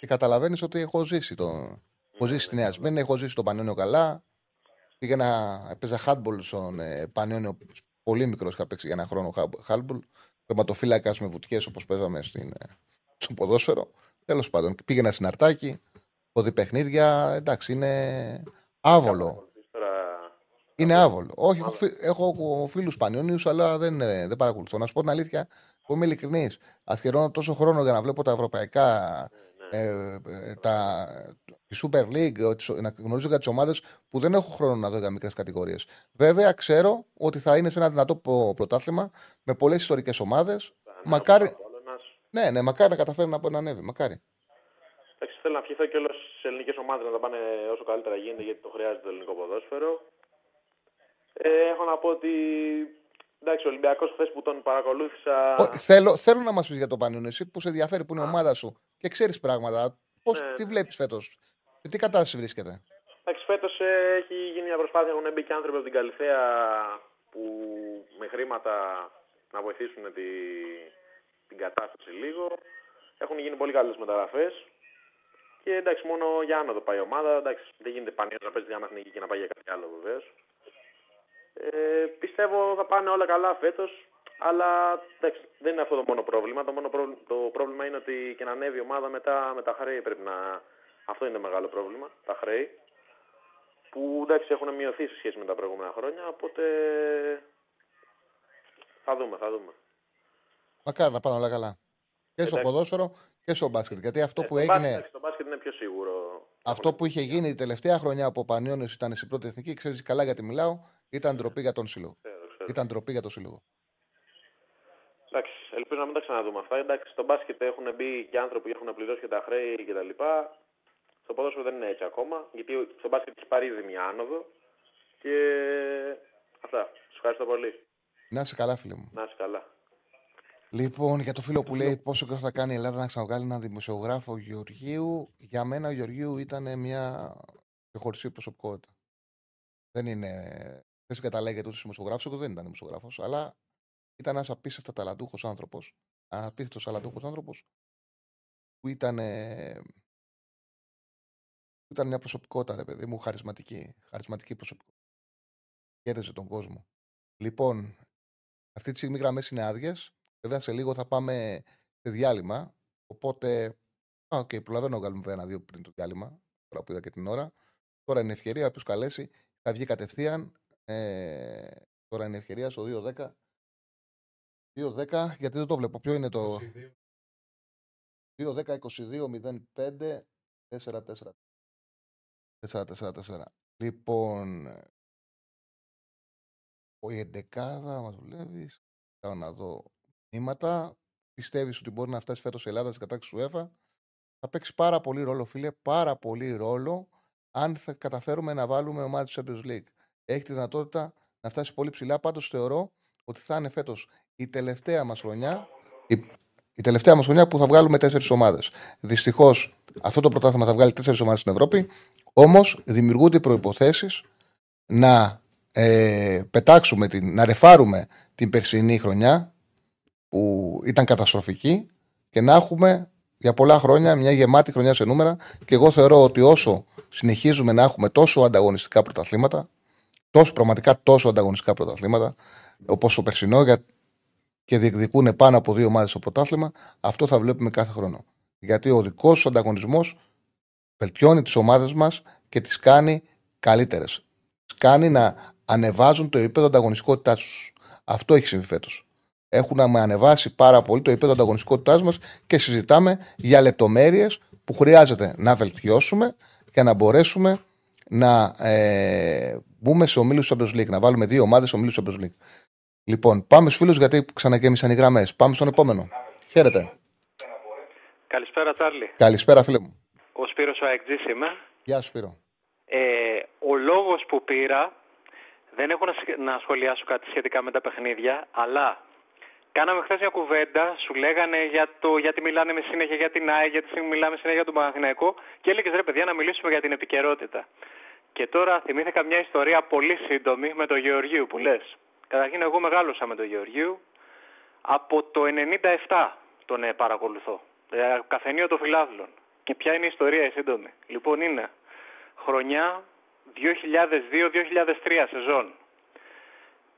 και καταλαβαίνεις ότι έχω ζήσει. Το... Έχω ζήσει στη Νέα Σμύρνη, έχω ζήσει στο Πανιόνιο καλά. Πήγαινα, έπαιζα handball στον ε, Πανιόνιο. Πολύ μικρός είχα παίξει για ένα χρόνο χα- handball. Τερματοφύλακας με βουτιές όπως παίζαμε στην, ε, στο ποδόσφαιρο. Τέλος πάντων, πήγαινα στην Αρτάκη, ποδή παιχνίδια. Εντάξει, είναι άβολο. Τώρα, Είναι άβολο. Όχι, έχω, φι- έχω φίλους Πανιόνιου, αλλά δεν, ε, δεν παρακολουθώ. Να σου πω την αλήθεια, που είμαι ειλικρινής. Αφιερώνω τόσο χρόνο για να βλέπω τα ευρωπαϊκά, ναι. Ε, ε, τα, τη Super League, ε, τις- να γνωρίζω για τις ομάδες που δεν έχω χρόνο να δω για μικρές κατηγορίες. Βέβαια, ξέρω ότι θα είναι σε ένα δυνατό προ- πρωτάθλημα με πολλές ιστορικές ομάδες. Μακάρι- Απόλλωνας. Ναι, ναι, μακάρι να καταφέρει να, να ανέβει. Μακάρι. Εντάξει, θέλω να ευχηθώ και όλες τις ελληνικές ομάδες να τα πάνε όσο καλύτερα γίνεται γιατί το χρειάζεται το ελληνικό ποδόσφαιρο. Ε, έχω να πω ότι. Εντάξει, ο Ολυμπιακός χθες που τον παρακολούθησα. Ο- θέλω, θέλω να μας πεις για το Πανιόνιο, εσύ που σε ενδιαφέρει, που είναι η ομάδα σου και ξέρεις πράγματα. Πώς, Ναι. Τι βλέπεις φέτος, σε τι κατάσταση βρίσκεται; Εντάξει, φέτος έχει γίνει μια προσπάθεια. Έχουν μπει και άνθρωποι από την Καλυθέα που με χρήματα να βοηθήσουν τη, την κατάσταση λίγο. Έχουν γίνει πολύ καλές μεταγραφές. Και εντάξει, μόνο για άνοδο πάει η ομάδα. Εντάξει, δεν γίνεται πανίω να παίζει για εθνική και να πάει για κάτι άλλο βεβαίως. Ε, πιστεύω θα πάνε όλα καλά φέτος. Αλλά εντάξει, δεν είναι αυτό το μόνο πρόβλημα. Το, μόνο πρόβλημα, το πρόβλημα είναι ότι και να ανέβει η ομάδα μετά με τα χρέη πρέπει να. Αυτό είναι το μεγάλο πρόβλημα. Τα χρέη. Που εντάξει έχουν μειωθεί σε σχέση με τα προηγούμενα χρόνια. Οπότε. Θα δούμε, θα δούμε. Μακάρι να πάνε όλα καλά. Και στο Εντάξει. ποδόσφαιρο και στο μπάσκετ. Γιατί αυτό Ε, που στο έγινε, μπάσκετ, εντάξει, το μπάσκετ είναι πιο σίγουρο. αυτό που είχε γίνει η τελευταία χρονιά από ο Πανιόνιος ήταν στην πρώτη εθνική, ξέρεις καλά γιατί μιλάω, ήταν ντροπή για τον σύλλογο. Ξέρω, ξέρω. Ήταν ντροπή για τον σύλλογο. Εντάξει, ελπίζω να μην τα ξαναδούμε αυτά. Εντάξει, στο μπάσκετ έχουν μπει και άνθρωποι που έχουν πληρώσει και τα χρέη κτλ. Στο ποδόσφαιρο δεν είναι έτσι ακόμα, γιατί στο μπάσκετ έχει πάρει ήδη μια άνοδο. Και αυτά. Σου ευχαριστώ πολύ. Να είσαι καλά, φίλε μου. Να είσαι καλά. Λοιπόν, για το φίλο που λέει πόσο καιρό θα κάνει η Ελλάδα να ξαναβγάλει έναν δημοσιογράφο Γεωργίου, για μένα ο Γεωργίου ήταν μια ξεχωριστή προσωπικότητα. Δεν είναι. Δεν συγκαταλέγεται ούτε δημοσιογράφος, εγώ δεν ήταν δημοσιογράφος, αλλά ήταν ένας απίστευτα ταλαντούχος άνθρωπος. Απίστευτος ταλαντούχος άνθρωπος που ήταν. ε, που ήταν μια προσωπικότητα, ρε παιδί μου, χαρισματική. Χαρισματική προσωπικότητα. Κέρδιζε τον κόσμο. Λοιπόν, αυτή τη στιγμή οι γραμμές είναι άδειες. Βέβαια σε λίγο θα πάμε σε διάλειμμα. Οπότε. Α, οκ, προλαβαίνω να βγάλουμε ένα-δύο πριν το διάλειμμα. Τώρα που είδα και την ώρα. Τώρα είναι ευκαιρία. Όποιος καλέσει θα βγει κατευθείαν. Ε, τώρα είναι ευκαιρία στο 2-10. 2-10, γιατί δεν το βλέπω. Ποιο είναι το. 2-10-22-05 4-4. 4-4-4. Λοιπόν, ο η εντεκάδα μας δουλεύεις. Πάω να δω μηνύματα. Πιστεύεις ότι μπορεί να φτάσει φέτος η Ελλάδα στην κατάκτηση του ΕΦΑ. Θα παίξει πάρα πολύ ρόλο, φίλε. Πάρα πολύ ρόλο αν θα καταφέρουμε να βάλουμε ομάδα του Champions League. Έχει τη δυνατότητα να φτάσει πολύ ψηλά. Πάντως θεωρώ ότι θα είναι φέτος η τελευταία μας χρονιά. Η, η τελευταία μας χρονιά που θα βγάλουμε τέσσερις ομάδες. Δυστυχώς αυτό το πρωτάθλημα θα βγάλει τέσσερις ομάδες στην Ευρώπη. Όμως δημιουργούνται προποθέσει να ε, πετάξουμε, την, να ρεφάρουμε την περσινή χρονιά που ήταν καταστροφική και να έχουμε για πολλά χρόνια μια γεμάτη χρονιά σε νούμερα και εγώ θεωρώ ότι όσο συνεχίζουμε να έχουμε τόσο ανταγωνιστικά πρωταθλήματα τόσο πραγματικά τόσο ανταγωνιστικά πρωταθλήματα όπως το περσινό για, και διεκδικούν πάνω από δύο ομάδες στο πρωτάθλημα αυτό θα βλέπουμε κάθε χρόνο γιατί ο δικός σου ανταγωνισμός Βελτιώνει τις ομάδες μας και τις κάνει καλύτερες. Τις κάνει να ανεβάζουν το επίπεδο ανταγωνιστικότητάς τους. Αυτό έχει συμβεί φέτος. Έχουν ανεβάσει πάρα πολύ το επίπεδο ανταγωνιστικότητάς μας και συζητάμε για λεπτομέρειες που χρειάζεται να βελτιώσουμε για να μπορέσουμε να ε, μπούμε σε ομίλους του Champions League. Να βάλουμε δύο ομάδες σε ομίλους του Champions League. Λοιπόν, πάμε στους φίλους γιατί ξανακέμισαν οι γραμμές. Πάμε στον επόμενο. Χαίρετε. Καλησπέρα, Τσάρλι. Καλησπέρα, φίλε μου. Ο Σπύρος ο Αεκτζής είμαι. Γεια σου, Σπύρο. Ε, ο λόγος που πήρα, δεν έχω να, σχε- να σχολιάσω κάτι σχετικά με τα παιχνίδια, αλλά κάναμε χθες μια κουβέντα, σου λέγανε για το, γιατί μιλάνε με συνέχεια για την ΑΕ, γιατί μιλάμε συνέχεια για τον Παναθηναϊκό και έλεγες ρε παιδιά να μιλήσουμε για την επικαιρότητα. Και τώρα θυμήθηκα μια ιστορία πολύ σύντομη με τον Γεωργίου που λες. Καταρχήν εγώ μεγάλωσα με τον Γεωργίου από το 97 τον ε, παρακολουθώ. Ε, καφενείο των φιλάθλων. Και ποια είναι η ιστορία η σύντομη. Λοιπόν είναι χρονιά 2002-2003 σεζόν.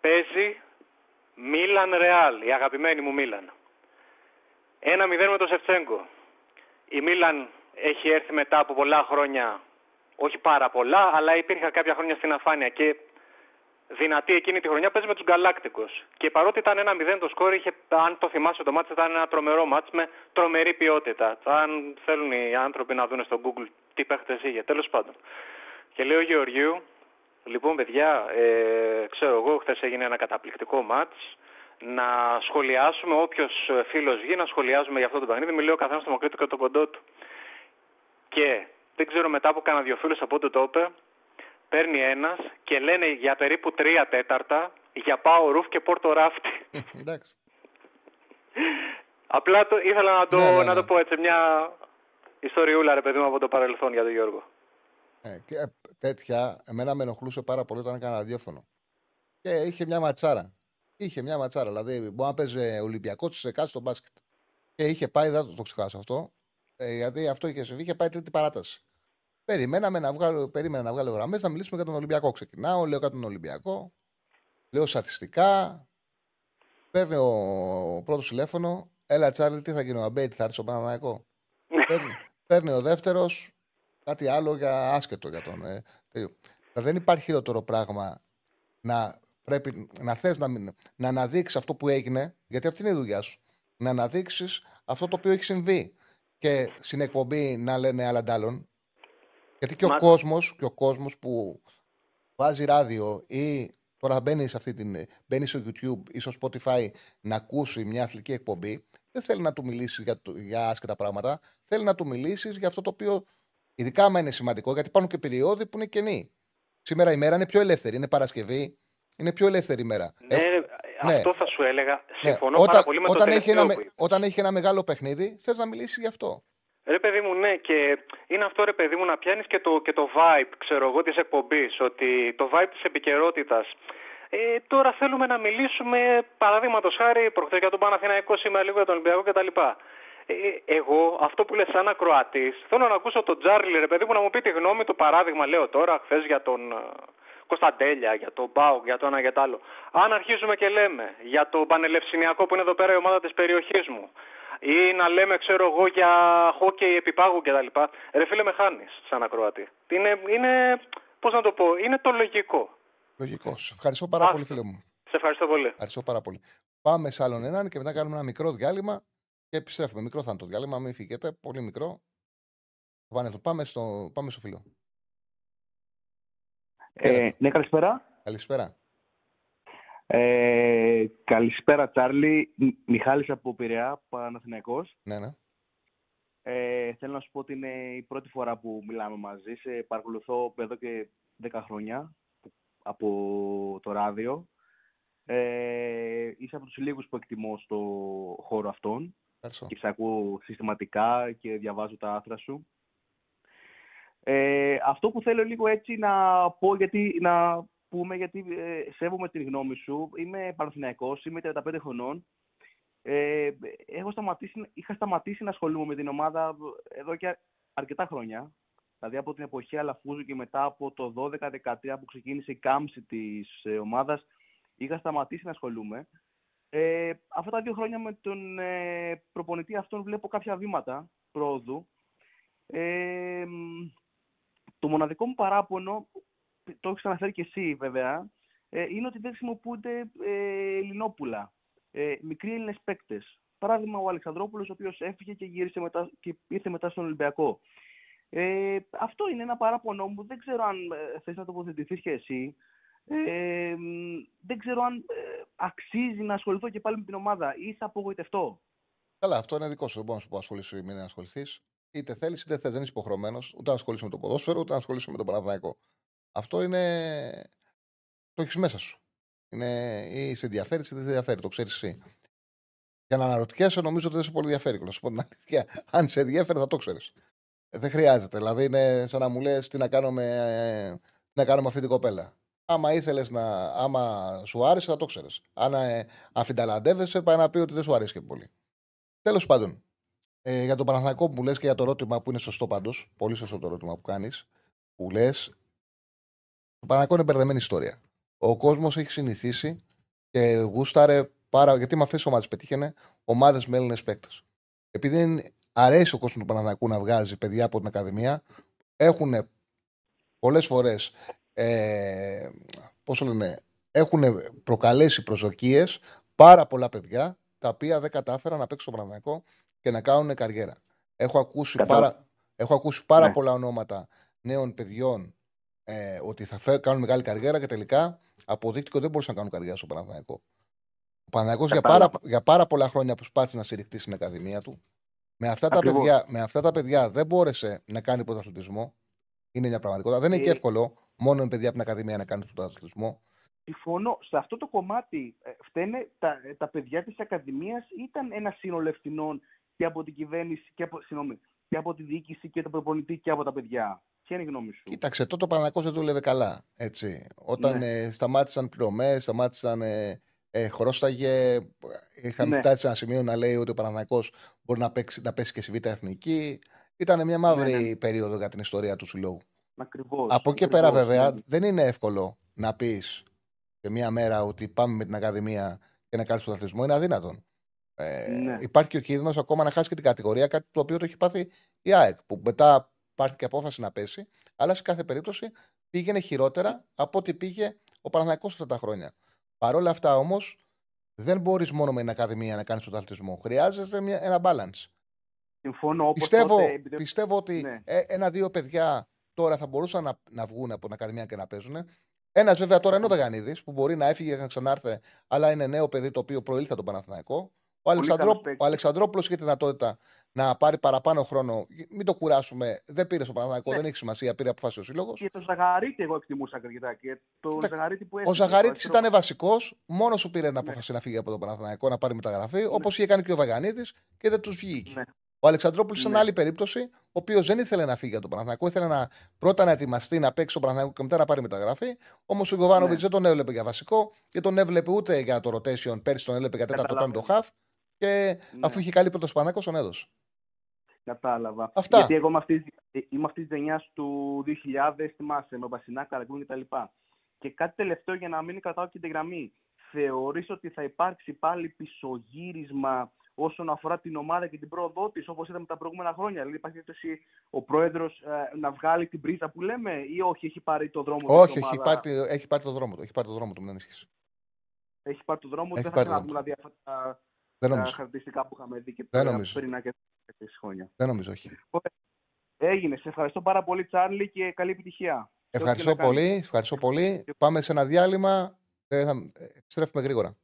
Παίζει Μίλαν Ρεάλ, η αγαπημένη μου Μίλαν. 1-0 με τον Σεφτσέγκο. Η Μίλαν έχει έρθει μετά από πολλά χρόνια, όχι πάρα πολλά, αλλά υπήρχαν κάποια χρόνια στην αφάνεια και δυνατή εκείνη τη χρονιά παίζει με τους Γκαλάκτικους. Και παρότι ήταν 1-0 το σκόρ, είχε, αν το θυμάσαι το μάτς, ήταν ένα τρομερό μάτς με τρομερή ποιότητα. Αν θέλουν οι άνθρωποι να δουν στο Google τι παίχτες είχε, τέλος πάντων. Και λέει ο Γεωργίου, λοιπόν παιδιά, ε, ξέρω εγώ, χθες έγινε ένα καταπληκτικό μάτς, να σχολιάσουμε, όποιος φίλος βγει, να σχολιάζουμε για αυτό το παιχνίδι. Μιλάει ο καθένας στο Μοκρίτο και το κοντό του. Και δεν ξέρω μετά από κάνα δύο φίλους από ό,τι το είπε, παίρνει ένας και λένε για περίπου τρία τέταρτα για Πάο Ρουφ και Πόρτο Ράφτη. Εντάξει. Απλά το, ήθελα να το, Ναι, ναι, να ναι. το πω έτσι, μια ιστοριούλα ρε παιδί μου από το παρελθόν για τον Γιώργο. Ε, και, ε, τέτοια, εμένα με ενοχλούσε πάρα πολύ όταν έκανα ραδιόφωνο. Και είχε μια ματσάρα. Είχε μια ματσάρα. Δηλαδή, μπορεί να παίζει Ολυμπιακός σε κάτι στο μπάσκετ. Και είχε πάει, δεν θα το ξεχάσω αυτό, ε, γιατί αυτό είχε συμβεί, είχε πάει τρίτη παράταση. Περιμέναμε να βγάλω, περίμενα να βγάλω γραμμές να μιλήσουμε για τον Ολυμπιακό. Ξεκινάω, λέω κάτι τον Ολυμπιακό. Λέω στατιστικά. Παίρνει ο, ο πρώτος τηλέφωνο. Έλα, Τσάρλι, τι θα γίνει ο Αμπέιτ, θα έρθει στο Παναναναϊκό; παίρνει, παίρνει ο δεύτερος κάτι άλλο για άσχετο για τον. Ε, τέτοιο. δεν υπάρχει χειρότερο πράγμα να πρέπει να θες να, μην- να αναδείξεις αυτό που έγινε, γιατί αυτή είναι η δουλειά σου. Να αναδείξεις αυτό το οποίο έχει συμβεί. Και στην εκπομπή να λένε άλλα ντάλλον. Γιατί και ο Μα- κόσμος, και ο κόσμος που βάζει ράδιο ή τώρα μπαίνει, σε αυτή την, μπαίνει στο YouTube ή στο Spotify να ακούσει μια αθλητική εκπομπή, δεν θέλει να του μιλήσεις για, το- για άσχετα πράγματα. Θέλει να του μιλήσεις για αυτό το οποίο, ειδικά άμα είναι σημαντικό, γιατί υπάρχουν και περιόδοι που είναι κενοί. Σήμερα η μέρα είναι πιο ελεύθερη. Είναι Παρασκευή, είναι πιο ελεύθερη ημέρα. Ναι, Έχω- ρε, ναι. αυτό θα σου έλεγα. ναι, Συμφωνώ όταν, πάρα πολύ με όταν το έχει ένα, τελευταίο με- που είπες. όταν έχει ένα μεγάλο παιχνίδι, θες να μιλήσεις γι' αυτό. Ρε παιδί μου, ναι, και είναι αυτό ρε παιδί μου να πιάνεις και το, και το vibe, ξέρω εγώ, της εκπομπής, ότι το vibe της επικαιρότητας. Ε, τώρα θέλουμε να μιλήσουμε, παραδείγματος χάρη, προχθές για τον Παναθηναϊκό, σήμερα λίγο για τον Ολυμπιακό κτλ. Ε, εγώ, αυτό που λες σαν ακροατής, θέλω να ακούσω τον Τζάρλι, ρε παιδί μου, να μου πει τη γνώμη του, παράδειγμα, λέω τώρα, χθες για τον ε, Κωνσταντέλια, για τον Μπάουκ, για το ένα για το άλλο. Αν αρχίζουμε και λέμε για τον Πανελευσυνιακό που είναι εδώ πέρα η ομάδα της περιοχής μου, ή να λέμε, ξέρω εγώ, για χόκεϊ επιπάγου κτλ. Ρε φίλε, με χάνεις σαν ακροατή. Είναι, είναι πώς να το πω, είναι το λογικό. Λογικό. Σε ευχαριστώ πάρα Άστο. πολύ, φίλε μου. Σε ευχαριστώ πολύ. Ευχαριστώ πάρα πολύ. Πάμε σε άλλον έναν και μετά κάνουμε ένα μικρό διάλειμμα και επιστρέφουμε. Μικρό θα είναι το διάλειμμα, μην φύγετε. Πολύ μικρό. Πάμε, πάμε, στο, πάμε στο φίλο. Ε, ναι, καλησπέρα. Καλησπέρα. Ε, καλησπέρα, Τσάρλι. Μ- Μιχάλης από Πειραιά, Παναθηναϊκός. Ναι, ναι. Ε, θέλω να σου πω ότι είναι η πρώτη φορά που μιλάμε μαζί. Σε παρακολουθώ εδώ και 10 χρόνια από το ράδιο. Ε, είσαι από τους λίγους που εκτιμώ στο χώρο αυτόν Ευχαριστώ. και σε ακούω συστηματικά και διαβάζω τα άθρα σου. Ε, αυτό που θέλω λίγο έτσι να πω, γιατί, να πούμε, γιατί ε, σέβομαι την γνώμη σου. Είμαι Παναθηναϊκός, είμαι 35 χρονών. Ε, έχω σταματήσει, είχα σταματήσει να ασχολούμαι με την ομάδα εδώ και αρκετά χρόνια. Δηλαδή από την εποχή Αλαφούζου και μετά από το 12-13 που ξεκίνησε η κάμψη της ε, ομάδας, είχα σταματήσει να ασχολούμαι. Ε, αυτά τα δύο χρόνια με τον ε, προπονητή αυτόν βλέπω κάποια βήματα πρόοδου. Ε, μ, το μοναδικό μου παράπονο, το έχεις αναφέρει και εσύ βέβαια, ε, είναι ότι δεν χρησιμοποιούνται ε, Ελληνόπουλα, ε, μικροί Έλληνες παίκτες. Παράδειγμα, ο Αλεξανδρόπουλος, ο οποίος έφυγε και γύρισε μετά, και ήρθε μετά στον Ολυμπιακό. Ε, αυτό είναι ένα παράπονο μου. Δεν ξέρω αν ε, θες να τοποθετηθείς και εσύ. Ε, μ, δεν ξέρω αν ε, αξίζει να ασχοληθώ και πάλι με την ομάδα ή θα απογοητευτώ. Καλά, αυτό είναι δικό σου. Δεν μπορώ να σου πω ασχολήσου ή μην ασχοληθείς. Είτε θέλεις είτε θες. Δεν είσαι υποχρεωμένος ούτε να ασχολείσαι με το ποδόσφαιρο ούτε να ασχολείσαι με το Παναθηναϊκό. Αυτό είναι. Το έχεις μέσα σου. Είναι... Ή σε ενδιαφέρει είτε δεν σε ενδιαφέρει. Το ξέρεις εσύ. Για να αναρωτιέσαι, νομίζω ότι δεν σε πολύ ενδιαφέρει. Να σου πω την αλήθεια. [LAUGHS] Αν σε ενδιαφέρει, θα το ξέρεις. Δεν χρειάζεται. Δηλαδή, είναι σαν να μου λες τι να κάνω με, ε, τι να κάνω με αυτή την κοπέλα. Άμα ήθελες να. Άμα σου άρεσε, θα το ξέρεις. Αν ε, αφινταλαντεύεσαι, πάει να πει ότι δεν σου αρέσει και πολύ. Τέλος πάντων, ε, για το Παναθηναϊκό που μου λες και για το ερώτημα που είναι σωστό πάντως, πολύ σωστό το ερώτημα που κάνεις, που λες, το Παναθηναϊκό είναι μπερδεμένη ιστορία. Ο κόσμος έχει συνηθίσει και γούσταρε πάρα. Γιατί με αυτές τις ομάδες πετύχαινε ομάδες με Έλληνες παίκτες. Επειδή είναι- αρέσει ο κόσμος του Παναθηναϊκού να βγάζει παιδιά από την Ακαδημία, έχουν πολλές φορές. Ε, πώς το λένε, έχουν προκαλέσει προσδοκίες πάρα πολλά παιδιά τα οποία δεν κατάφεραν να παίξουν στο Παναθηναϊκό και να κάνουν καριέρα. Έχω ακούσει Κατάλαβα. πάρα, έχω ακούσει πάρα Ναι. πολλά ονόματα νέων παιδιών ε, ότι θα φε- κάνουν μεγάλη καριέρα και τελικά αποδείχτηκε ότι δεν μπορούσαν να κάνουν καριέρα στο Παναθηναϊκό. Ο Παναθηναϊκός για πάρα, Κατάλαβα. για πάρα πολλά χρόνια προσπάθησε να στηριχτεί στην Ακαδημία του. Με αυτά, τα Ακριβώς. παιδιά, με αυτά τα παιδιά δεν μπόρεσε να κάνει πρωταθλητισμό. Είναι μια πραγματικότητα. Δεν είναι και Ε, εύκολο μόνο με παιδιά από την Ακαδημία να κάνει πρωταθλητισμό. Συμφωνώ. Σε αυτό το κομμάτι ε, φταίνε τα, ε, τα παιδιά της Ακαδημίας ήταν ένα σύνολο ευθυνών και από την κυβέρνηση και από, συγγνώμη, και από τη διοίκηση και τον προπονητή και από τα παιδιά. Ποια είναι η γνώμη σου; Κοίταξε, τότε ο Παναθηναϊκός δεν δούλευε καλά. Έτσι. Όταν Ναι. ε, σταμάτησαν πληρωμές, σταμάτησαν. Ε, ε, χρώσταγε. Είχαμε Ναι. φτάσει σε ένα σημείο να λέει ότι ο Παναθηναϊκός μπορεί να, παίξει, να πέσει και στη Β' Εθνική. Ήταν μια μαύρη Ναι, ναι. περίοδο για την ιστορία του συλλόγου. Ακριβώς. Από εκεί και πέρα, ακριβώς, βέβαια, ναι. δεν είναι εύκολο να πεις σε μία μέρα ότι πάμε με την Ακαδημία και να κάνεις πρωταθλητισμό. Είναι αδύνατον. Ε, Ναι. Υπάρχει και ο κίνδυνος ακόμα να χάσει και την κατηγορία, κάτι το οποίο το έχει πάθει η ΑΕΚ, που μετά πάρθηκε απόφαση να πέσει, αλλά σε κάθε περίπτωση πήγαινε χειρότερα από ό,τι πήγε ο Παναθηναϊκός αυτά τα χρόνια. Παρ' όλα αυτά όμως, δεν μπορείς μόνο με την Ακαδημία να κάνεις πρωταθλητισμό. Χρειάζεται μια, ένα balance. Συμφωνώ. Όπως Πιστεύω, τότε, επειδή- πιστεύω ότι Ναι. ε, ένα-δύο παιδιά τώρα θα μπορούσαν να, να βγουν από την Ακαδημία και να παίζουν. Ένας βέβαια τώρα είναι ο Βεγανίδη που μπορεί να έφυγε και να ξανάρθει, αλλά είναι νέο παιδί το οποίο προήλθε από τον Παναθηναϊκό. Ο, Αλεξανδρό... καλός παίκτης. ο Αλεξανδρόπουλος είχε τη δυνατότητα να πάρει παραπάνω χρόνο. Μην το κουράσουμε. Δεν πήρε στο Παναθηναϊκό, Ναι. δεν έχει σημασία. Πήρε αποφάσει ο σύλλογος. Και το Ζαγαρίτη εγώ εκτιμούσα αρκετά. Και το Κοίτα, Ζαγαρίτη που Ο έφυγε, Ζαγαρίτη το ήταν βασικός, μόνος σου πήρε την Ναι. απόφαση να φύγει από τον Παναθηναϊκό, να πάρει μεταγραφή, όπως είχε κάνει και ο Βαγανίδη και δεν τους βγήκε. Ναι. Ο Αλεξανδρόπουλος ήταν Ναι. άλλη περίπτωση, ο οποίος δεν ήθελε να φύγει από τον Παναθηναϊκό, ήθελε να πρώτα να ετοιμαστεί να παίξει τον Παναθηναϊκό και μετά να πάρει μεταγραφή. Όμως ο Γιωβάνοβιτς Ναι. δεν τον έβλεπε για βασικό και τον έβλεπε ούτε για το rotation. Πέρσι τον έβλεπε για τέταρτο Καταλαβαίνω. πέμπτο χαφ. Και Ναι. αφού είχε καλή πρώτο Παναθηναϊκός, τον έδωσε. Κατάλαβα. Αυτά. Γιατί εγώ είμαι αυτής, είμαι αυτής της γενιάς του 2000, θυμάσαι, με Μπασινά, Καραγκούνι κτλ. Και κάτι τελευταίο για να μην κρατάω και τη γραμμή. Θεωρείς ότι θα υπάρξει πάλι πισωγύρισμα όσον αφορά την ομάδα και την πρόοδό της, όπως είδαμε τα προηγούμενα χρόνια; Δηλαδή, υπάρχει περίπτωση ο πρόεδρος να βγάλει την πρίζα που λέμε, ή όχι, έχει πάρει το δρόμο του. Όχι, η έχει ομάδα; πάρει, έχει πάρει το δρόμο του. Έχει πάρει το δρόμο του, μην ανησυχείς. Έχει πάρει το δρόμο του. Έχει Δεν θα πάρει το ξαναδούμε δηλαδή αυτά τα, Δεν τα νομίζω. χαρακτηριστικά που είχαμε δει και Δεν πριν νομίζω. πριν και τέσσερις χρόνια. Δεν νομίζω, όχι. Έγινε. Σε ευχαριστώ πάρα πολύ, Τσάρλι, και καλή επιτυχία. Σε ό,τι και Ευχαριστώ να κάνεις. πολύ. Ευχαριστώ πολύ. Πάμε σε ένα διάλειμμα. Ε, θα... ε, Επιστρέφουμε γρήγορα.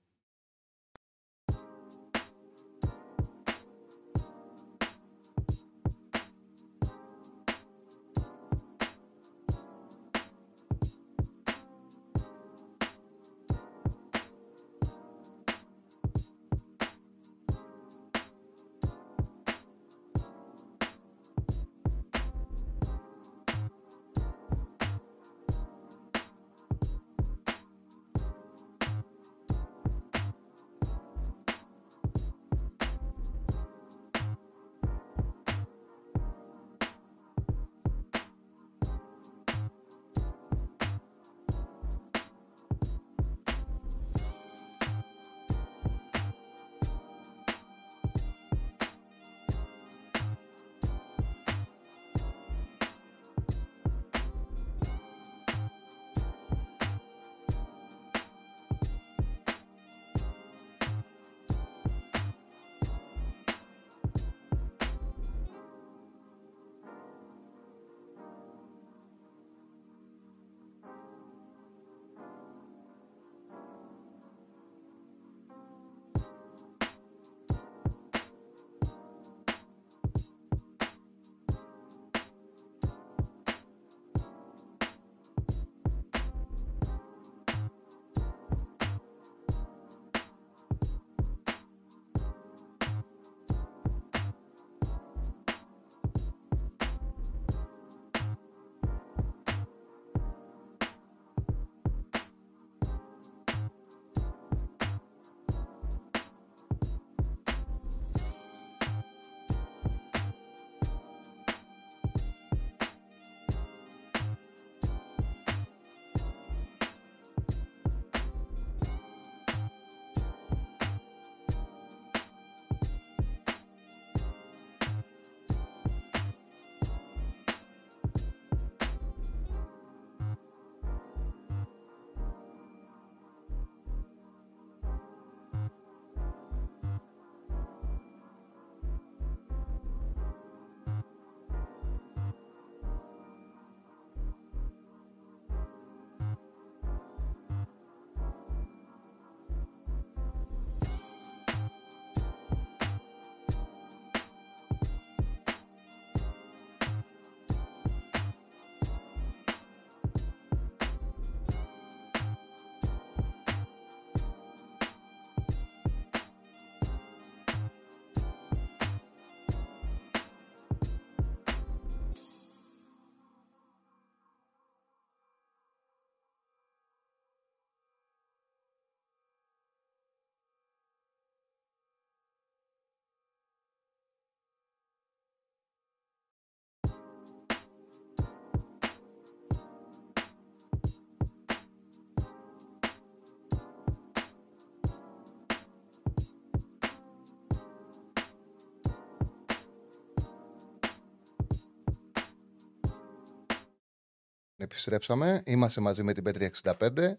Επιστρέψαμε. Είμαστε μαζί με την Πέτρια 65.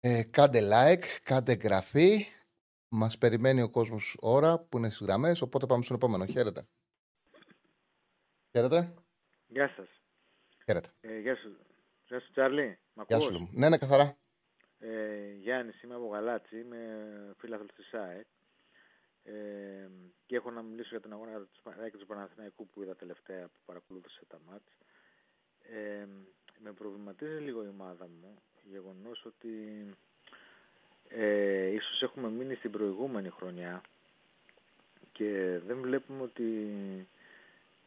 Ε, κάντε like, κάντε εγγραφή. Μας περιμένει ο κόσμος ώρα που είναι στις γραμμές. Οπότε πάμε στον επόμενο. Χαίρετε. Χαίρετε. Γεια σας. Χαίρετε. Ε, γεια σου. Γεια σου, Τσάρλι. Μ' Γεια ακούς; σου. Λούμ. Ναι, ναι, καθαρά. Ε, Γιάννης, είμαι από Γαλάτσι, είμαι φίλαθλος της ΣΑΕΚ ε, και έχω να μιλήσω για τον αγώνα του ΣΑΕΚ και του Παναθηναϊκού που είδα τελευταία που παρακολούθησα τα μάτς. Ε, με προβληματίζει λίγο η ομάδα μου, γεγονός ότι ε, ίσως έχουμε μείνει στην προηγούμενη χρονιά και δεν βλέπουμε ότι,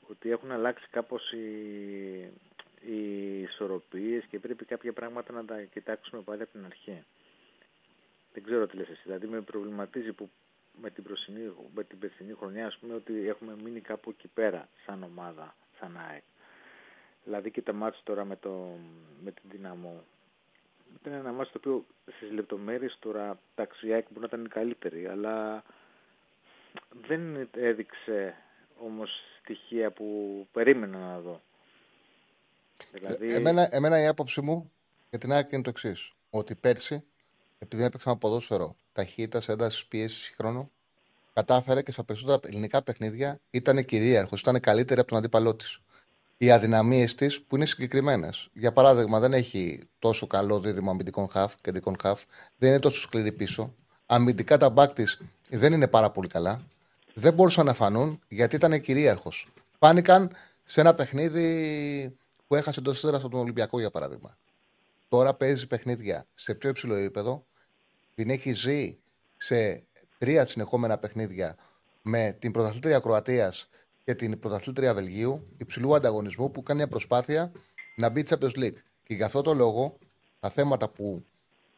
ότι έχουν αλλάξει κάπως οι, οι ισορροπίες και πρέπει κάποια πράγματα να τα κοιτάξουμε πάλι από την αρχή. Δεν ξέρω τι λες εσύ. Δηλαδή με προβληματίζει που με την, προσινή, με την περσινή χρονιά ας πούμε ότι έχουμε μείνει κάπου εκεί πέρα σαν ομάδα, σαν ΑΕΚ. Δηλαδή και τα μάτια τώρα με, το, με την δυναμό. Ήταν ένα μάτι το οποίο στις λεπτομέρειες τώρα εντάξει η ΑΕΚ μπορεί να ήταν καλύτερη αλλά δεν έδειξε όμως στοιχεία που περίμενα να δω. Δηλαδή... Εμένα, εμένα η άποψή μου για την ΑΕΚ είναι το εξής. Ότι πέρσι, επειδή έπαιξαμε ποδόσφαιρο ταχύτητα, έντασης, πίεσης χρόνου, κατάφερε και στα περισσότερα ελληνικά παιχνίδια ήταν κυρίαρχος, ήταν καλύτερη από τον αντίπαλό της. Οι αδυναμίες της που είναι συγκεκριμένες. Για παράδειγμα, δεν έχει τόσο καλό δίδυμο αμυντικών χαφ, κεντρικών χαφ, δεν είναι τόσο σκληρή πίσω. Αμυντικά τα μπακ της δεν είναι πάρα πολύ καλά. Δεν μπορούσαν να φανούν γιατί ήταν κυρίαρχος. Φάνηκαν σε ένα παιχνίδι που έχασε το σύστερα από τον Ολυμπιακό, για παράδειγμα. Τώρα παίζει παιχνίδια σε πιο υψηλό επίπεδο. Την έχει ζει σε τρία συνεχόμενα παιχνίδια με την πρωταθλήτρια Κροατίας και την πρωταθλήτρια Βελγίου, υψηλού ανταγωνισμού, που κάνει μια προσπάθεια να μπει Champions League. Και γι' αυτό το λόγο τα θέματα που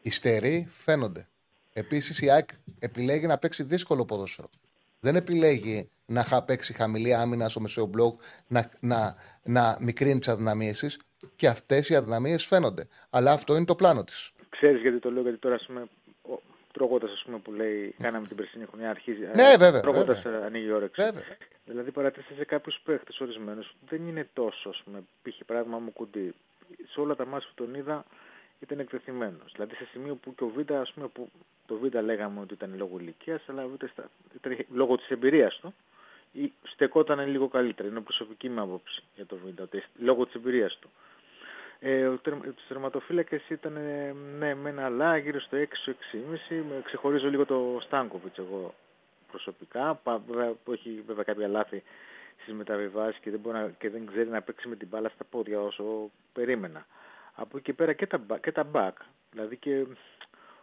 υστερεί φαίνονται. Επίσης η ΑΕΚ επιλέγει να παίξει δύσκολο ποδόσφαιρο. Δεν επιλέγει να χα παίξει χαμηλή άμυνα στο μεσαίο μπλοκ, να, να, να μικρύνει τις αδυναμίες της. Και αυτές οι αδυναμίες φαίνονται. Αλλά αυτό είναι το πλάνο της. Ξέρεις γιατί το λέω, γιατί τώρα ας πούμε, ο- τρώγοντας ας πούμε που λέει κάναμε την περσινή χρονιά αρχίζει, Ναι, βέβαια, τρώγοντας βέβαια. ε, ανοίγει η όρεξη. Βέβαια. Δηλαδή παρατήρησα σε κάποιους παίχτες ορισμένους δεν είναι τόσο ας πούμε, π.χ. πράγμα μου κουντί. Σε όλα τα μάτια που τον είδα ήταν εκτεθειμένος. Δηλαδή σε σημείο που και ο Β' ας πούμε που το Β' λέγαμε ότι ήταν λόγω ηλικίας αλλά ο Β' στα- ήταν λόγω της εμπειρίας του ή στεκόταν λίγο καλύτερα. Είναι προσωπική μου άποψη για το Β' ότι λόγω της εμπειρίας του. Ε, ο τερμα, τους τερματοφύλακες ήταν ε, ναι, με ένα αλλά γύρω στο 6-6,5. Με ξεχωρίζω λίγο το Στάνκοβιτς εγώ προσωπικά, πα- βέβαια, που έχει βέβαια κάποια λάθη στις μεταβιβάσεις και δεν, μπορεί να, και δεν ξέρει να παίξει με την μπάλα στα πόδια όσο περίμενα. Από εκεί και πέρα και τα, μπα- και τα back, δηλαδή και